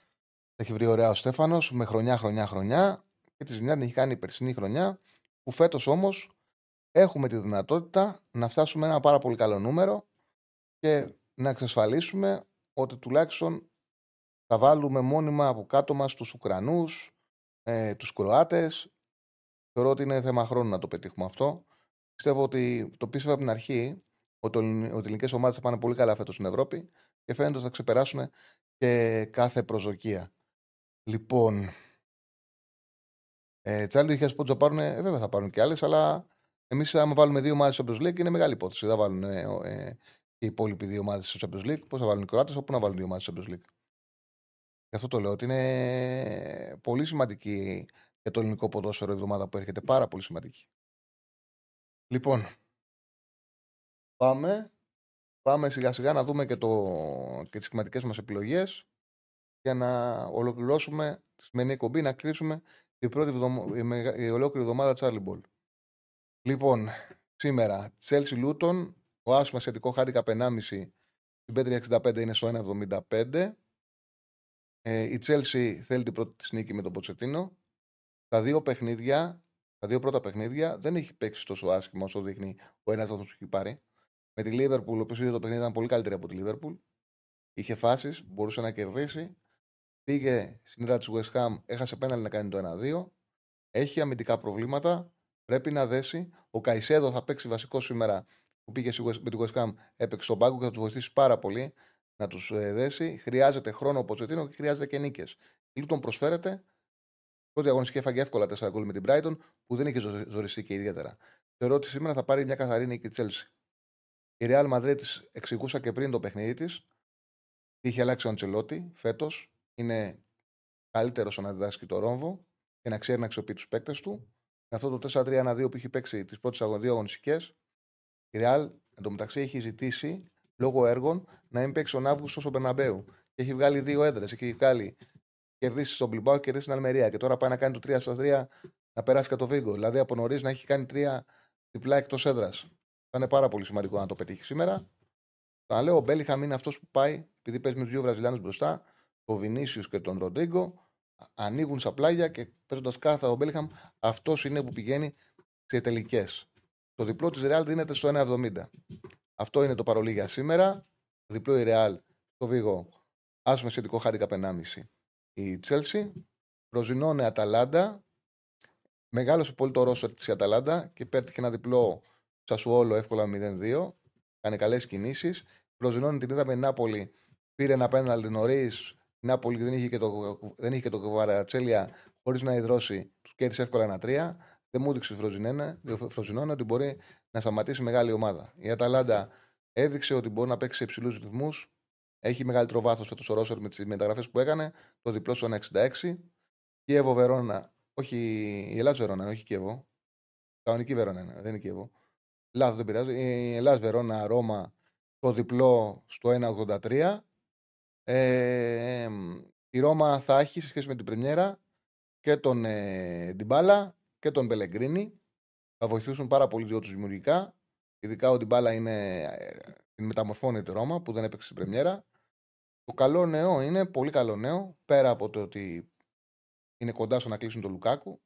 έχει βρει ωραία ο Στέφανος με χρονιά, χρονιά, χρονιά. Και τη ζημιά την έχει κάνει η περσινή χρονιά. Που φέτος όμως έχουμε τη δυνατότητα να φτάσουμε ένα πάρα πολύ καλό νούμερο και να εξασφαλίσουμε ότι τουλάχιστον θα βάλουμε μόνιμα από κάτω μας τους Ουκρανούς, ε, τους Κροάτες. Θεωρώ ότι είναι θέμα χρόνου να το πετύχουμε αυτό. Πιστεύω ότι το πίστευα από την αρχή ότι, οι ελληνικές ομάδες θα πάνε πολύ καλά φέτος στην Ευρώπη και φαίνεται ότι θα ξεπεράσουν και κάθε προσδοκία. Λοιπόν, ε, τι άλλε πόντου θα πάρουν, ε, βέβαια θα πάρουν και άλλες, αλλά εμείς, άμα βάλουμε δύο ομάδες στο Champions League, είναι μεγάλη υπόθεση. Θα βάλουν ε, ε, και οι υπόλοιποι δύο ομάδες στο Champions League. Πώς θα βάλουν οι Κροάτες, όπου να βάλουν δύο ομάδες στο Champions League. Γι' αυτό το λέω ότι είναι πολύ σημαντική για το ελληνικό ποδόσφαιρο η εβδομάδα που έρχεται. Πάρα πολύ σημαντική. Λοιπόν, πάμε. Πάμε σιγά σιγά να δούμε και, το, και τις κλιματικές μας επιλογές για να ολοκληρώσουμε τη σημερινή εκπομπή, να κλείσουμε η, πρώτη η, η ολόκληρη εβδομάδα Charlie Ball. Λοιπόν, σήμερα Chelsea Luton, ο άσμα σχετικό χάρηκα 1,5, την 565 είναι στο 1,75. Ε, η Chelsea θέλει την πρώτη της νίκη με τον Ποτσετίνο. Τα δύο παιχνίδια, τα δύο πρώτα παιχνίδια δεν έχει παίξει τόσο άσχημα όσο δείχνει ο ένας βαθμός που έχει πάρει. Με τη Liverpool, ο οποίος το παιχνίδι ήταν πολύ καλύτερη από τη Liverpool. Είχε φάσεις, μπορούσε να κερδίσει. Πήγε στην έδρα της West Ham, έχασε πέναλ να κάνει το 1-2. Έχει αμυντικά προβλήματα. Πρέπει να δέσει. Ο Καϊσέδο θα παίξει βασικό σήμερα που πήγε με τη West Ham, έπαιξε στον πάγκο και θα τους βοηθήσει πάρα πολύ να τους ε, δέσει. Χρειάζεται χρόνο ο Ποτσετίνο και χρειάζεται και νίκες. Η Λούτον προσφέρεται. Πρώτη αγωνιστική έφαγε εύκολα 4 γκολ με την Brighton που δεν είχε ζοριστεί και ιδιαίτερα. Θεωρώ ότι σήμερα θα πάρει μια καθαρή νίκη Chelsea. Η Real Madrid της εξηγούσα και πριν το παιχνίδι της. Είχε αλλάξει ο Αντσελότη φέτος. Είναι καλύτερος στο να διδάσκει το ρόμβο και να ξέρει να αξιοποιεί τους παίκτες του. Με αυτό το 4-3-1-2 που έχει παίξει τις πρώτες δύο αγωνιστικές, η Real εντωμεταξύ έχει ζητήσει λόγω έργων να μην παίξει τον Αύγουστο στο Μπερναμπέου. Και έχει βγάλει δύο έδρες. Έχει βγάλει κερδίσει στον Μπλιμπάου και κερδίσει στην Αλμερία. Και τώρα πάει να κάνει το 3 3 να περάσει και το Βίγκο. Δηλαδή από νωρίς να έχει κάνει τρία διπλά εκτός έδρας. Θα είναι πάρα πολύ σημαντικό να το πετύχει σήμερα. Το λέω, ο Μπέλιχαμ είναι αυτός που πάει, επειδή παίζει με τους δύο Βραζιλιάνους μπροστά, ο Βινίσιους και τον Ροντρίγκο, ανοίγουν στα πλάγια και παίζοντας κάθε ο Μπέλιχαμ, αυτός είναι που πηγαίνει σε τελικές. Το διπλό της Ρεάλ δίνεται στο 1,70. Αυτό είναι το παρολί για σήμερα. Το διπλό η Ρεάλ στο Βίγο. Άσουμε σχετικό χάρη 1,5. Η Τσέλσι. Προζηνώνε Αταλάντα. Μεγάλωσε πολύ το ρόσο της Αταλάντα και πέτυχε ένα διπλό Σασουόλο εύκολα 0-2. Κάνει καλές κινήσεις. Προζηνώνει την είδαμε Νάπολη. Πήρε ένα πέναλτι νωρίς. Η Νάπολη δεν είχε και το, δεν είχε και το Κοβαρατσέλια χωρίς να υδρώσει. Τους κέρδισε εύκολα ένα 3. Δεν μου έδειξε Φροζινόνα ότι μπορεί να σταματήσει μεγάλη ομάδα. Η Αταλάντα έδειξε ότι μπορεί να παίξει σε υψηλούς ρυθμούς. Έχει μεγαλύτερο βάθος φέτος ο Ρόσερ με τις μεταγραφές που έκανε. Το διπλό στο 1,66. Κιέβο Βερόνα. Όχι, η Ελλάδα Βερόνα, όχι Κιέβο. Κανονική Βερόνα είναι, δεν είναι Κιέβο. Λάθος δεν πειράζει. Η Ελλάδα Βερόνα Ρώμα το διπλό στο 1,83. Ε, η Ρώμα θα έχει σε σχέση με την Πρεμιέρα και τον ε, Ντιμπάλα και τον Μπελεγκρίνη. Θα βοηθήσουν πάρα πολύ δύο του δημιουργικά. Ειδικά ο Ντιμπάλα είναι, ε, μεταμορφώνει τη Ρώμα που δεν έπαιξε στην Πρεμιέρα. Το καλό νέο είναι πολύ καλό νέο. Πέρα από το ότι είναι κοντά στο να κλείσουν τον Λουκάκου.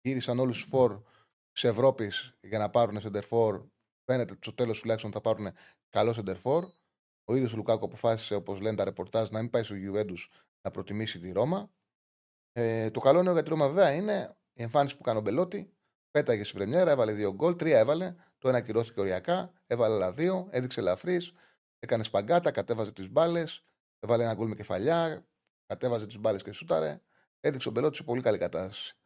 Γύρισαν όλους τους φορ της Ευρώπης για να πάρουν σεντερφόρ. Φαίνεται στο τέλος τουλάχιστον θα πάρουν καλό σεντερφόρ. Ο ίδιος ο Λουκάκου αποφάσισε, όπως λένε τα ρεπορτάζ, να μην πάει στο Γιουβέντους να προτιμήσει τη Ρώμα. Ε, το καλό νέο για τη Ρώμα βέβαια είναι η εμφάνιση που κάνει ο Μπελότη. Πέταγε στην Πρεμιέρα, έβαλε δύο γκολ, τρία έβαλε. Το ένα κυρώθηκε οριακά, έβαλε άλλα δύο, έδειξε ελαφρύς, έκανε σπαγκάτα, κατέβαζε τις μπάλες, έβαλε ένα γκολ με κεφαλιά, κατέβαζε τις μπάλες και σούταρε. Έδειξε ο Μπελότη σε πολύ καλή κατάσταση.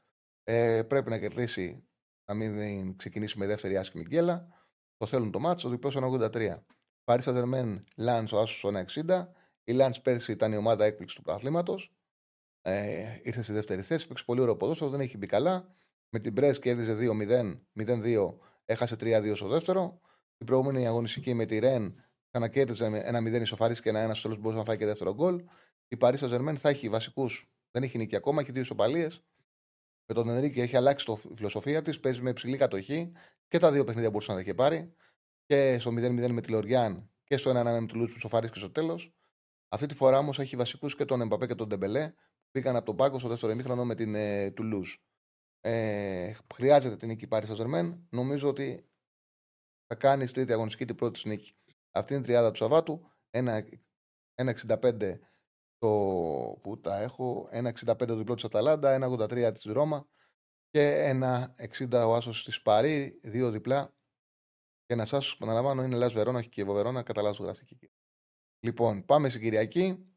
Ε, πρέπει να κερδίσει, να μην ξεκινήσει με δεύτερη άσχημη γκέλα. Το θέλουν το μάτσο, διπλός 83. Πάρει Σαντερμέν, Λάντ ο Άσος 1,60. Η Λάντ πέρσι ήταν η ομάδα έκπληξη του πρωταθλήματο. Ε, ήρθε στη δεύτερη θέση, παίξει πολύ ωραίο ποδόσφαιρο, δεν έχει μπει καλά. Με την Πρέσ κέρδιζε 2-0, 0-2, έχασε 3-2 στο δεύτερο. Την προηγούμενη αγωνιστική με τη Ρεν ξανακέρδιζε ένα 0 ισοφαρή και ένα 1 στο τέλος μπορούσε να φάει και δεύτερο γκολ. Η Παρί Σεν Ζερμέν θα έχει βασικούς, δεν έχει νίκη ακόμα, έχει δύο ισοπαλίες. με τον Ενρίκη έχει αλλάξει το φιλοσοφία της. Παίζει με υψηλή κατοχή και τα δύο παιχνίδια μπορούσε να τα έχει πάρει. Και στο 0-0 με τη Λοριάν και στο 1-1 με την Τουλούζ που ισοφάρισε και στο τέλος. Αυτή τη φορά όμως έχει βασικούς και τον Εμπαπέ και τον Ντεμπελέ που πήγαν από τον πάγκο στο δεύτερο ημίχρονο με την ε, Τουλούζ. Ε, χρειάζεται την νίκη πάρει στο Νομίζω ότι θα κάνει στη τρίτη αγωνιστική την πρώτη νίκη. Αυτή είναι η τριάδα του Σαββάτου. 1,65 το που τα έχω, 1,65 το διπλό της Αταλάντα, 1,83 της Ρώμα και 1,60 ο Άσος της Παρή, δύο διπλά. Και ένα Άσος που αναλαμβάνω είναι Λα Βερόνα, όχι και Βερόνα, κατά λάθος γραφτική. Λοιπόν, πάμε στην Κυριακή.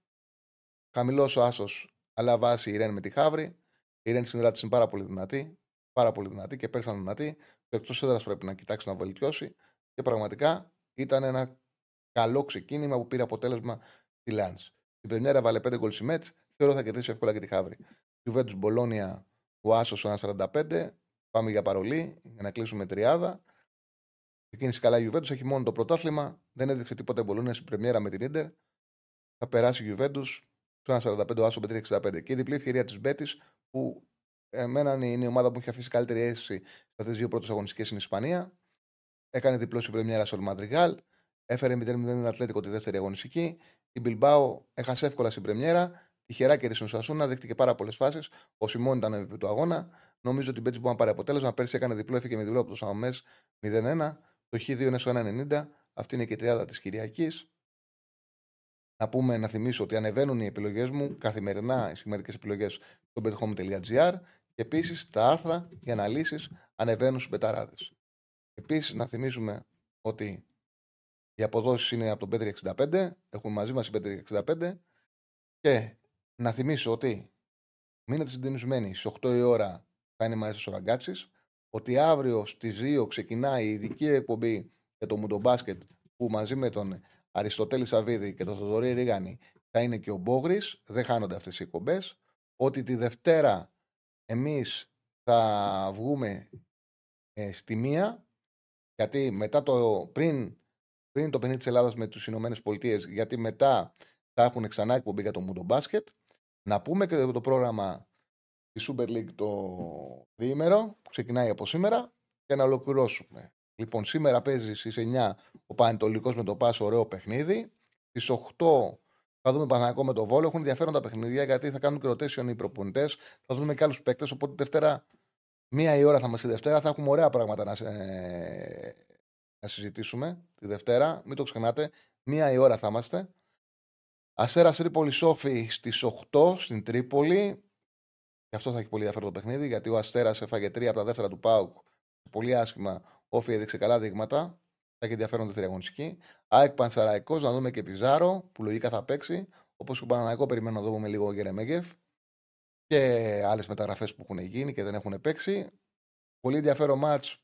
Χαμηλός ο Άσος, αλλά βάση η Ρεν με τη Χαύρη. Η Ρεν στην είναι πάρα πολύ δυνατή. Πάρα πολύ δυνατή και πέρσαν δυνατή. Το εκτός έδρα πρέπει να κοιτάξει να βελτιώσει. Και πραγματικά ήταν ένα καλό ξεκίνημα που πήρε αποτέλεσμα τη Λάντ. Την Πρεμιέρα βάλε 5 γκολ Μέτς. Θεωρώ θα κερδίσει εύκολα και τη Χαύρη. Juventus Μπολόνια, ο Άσο 1,45. Πάμε για παρολί για να κλείσουμε τριάδα. Ξεκίνησε καλά η Juventus, έχει μόνο το πρωτάθλημα. Δεν έδειξε τίποτα Μπολόνια στην Πρεμιέρα με την ντερ. Θα περάσει η Juventus στο 1,45 ο Άσο με 3,65. Και η διπλή ευκαιρία της Μπέτης που εμένα είναι η ομάδα που έχει αφήσει καλύτερη αίσθηση σε αυτέ τι δύο πρώτες αγωνιστικές στην Ισπανία. Έκανε διπλό στην Πρεμιέρα στο Μαδριγάλ. Έφερε 0-0 την Ατλέτικο τη δεύτερη αγωνιστική. Η Μπιλμπάο έχασε εύκολα στην Πρεμιέρα. Τυχερά κέρδισε ο Σασούνα, δέχτηκε πάρα πολλές φάσεις. Ο Σιμών ήταν MVP του αγώνα. Νομίζω ότι η Μπέτζη μπορεί να πάρει αποτέλεσμα. Πέρσι έκανε διπλό, έφυγε με διπλό από το Σαμαμές 0-1. Το Χ2 είναι στο 1,90. Αυτή είναι και η τριάδα της Κυριακής. Να πούμε, να θυμίσω ότι ανεβαίνουν οι επιλογές μου καθημερινά, οι σημαντικές επιλογές στο bethome.gr και επίσης τα άρθρα, οι αναλύσεις ανεβαίνουν στους μπεταράδες. Επίσης, να θυμίσουμε ότι οι αποδόσεις είναι από τον Πέτρι 65. Έχουμε μαζί μας η Πέτρι 65. Και να θυμίσω ότι μείνετε συντονισμένοι στις 8 η ώρα θα είναι μαζί ο Ραγκάτση. Ότι αύριο στις 2 ξεκινάει η ειδική εκπομπή για το Μουντομπάσκετ που μαζί με τον Αριστοτέλη Σαββίδη και τον Θοδωρή Ρίγανη θα είναι και ο Μπόγρης. Δεν χάνονται αυτές οι εκπομπές. Ότι τη Δευτέρα εμείς θα βγούμε ε, στη μία γιατί μετά το πριν πριν το 50 της Ελλάδας με τι Ηνωμένες Πολιτείες, γιατί μετά θα έχουν ξανά εκπομπή για το Mundo Basket. Να πούμε και το πρόγραμμα της Super League το διήμερο, που ξεκινάει από σήμερα, και να ολοκληρώσουμε. Λοιπόν, σήμερα παίζεις στι 9 ο Πανετολικός με το Πάσο, ωραίο παιχνίδι. Στις 8 θα δούμε Παναγικό με το Βόλο. Έχουν ενδιαφέροντα παιχνίδια γιατί θα κάνουν και rotation οι προπονητές. Θα δούμε και άλλους παίκτες. Οπότε Δευτέρα, μία η ώρα θα είμαστε Δευτέρα. Θα έχουμε ωραία πράγματα να, να συζητήσουμε τη Δευτέρα. Μην το ξεχνάτε. Μία η ώρα θα είμαστε. Αστέρα Τρίπολη Σόφι στις 8 στην Τρίπολη. Και αυτό θα έχει πολύ ενδιαφέρον το παιχνίδι, γιατί ο Αστέρας έφαγε τρία από τα δεύτερα του Πάουκ. Πολύ άσχημα. Όφη έδειξε καλά δείγματα. Θα έχει ενδιαφέρον δεύτερη αγωνιστική. ΑΕΚ Πανσαραϊκός, να δούμε και Πιζάρο, που λογικά θα παίξει. Όπως και ο Παναναϊκό, περιμένω να δούμε λίγο Γερεμέγεφ. Και άλλες μεταγραφές που έχουν γίνει και δεν έχουν παίξει. Πολύ ενδιαφέρον μάτς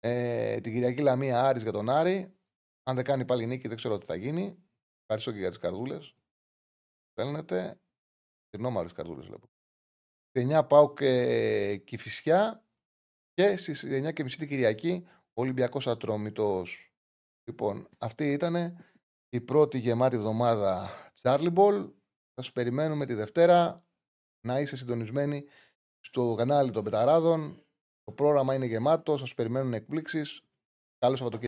ε, την Κυριακή Λαμία Άρης για τον Άρη. Αν δεν κάνει πάλι νίκη, δεν ξέρω τι θα γίνει. Ευχαριστώ και για τις καρδούλες. Θέλετε. Τυρνόμαρε καρδούλες βλέπω. Στι 9 πάω και Κυφυσιά και στις 9 και μισή την Κυριακή Ολυμπιακός Ατρόμητος. Λοιπόν, αυτή ήταν η πρώτη γεμάτη εβδομάδα Charlie Ball. Θα σας περιμένουμε τη Δευτέρα να είστε συντονισμένοι στο κανάλι των Πεταράδων το πρόγραμμα είναι γεμάτο, σας περιμένουν εκπλήξεις. Καλό Σαββατοκύριακο.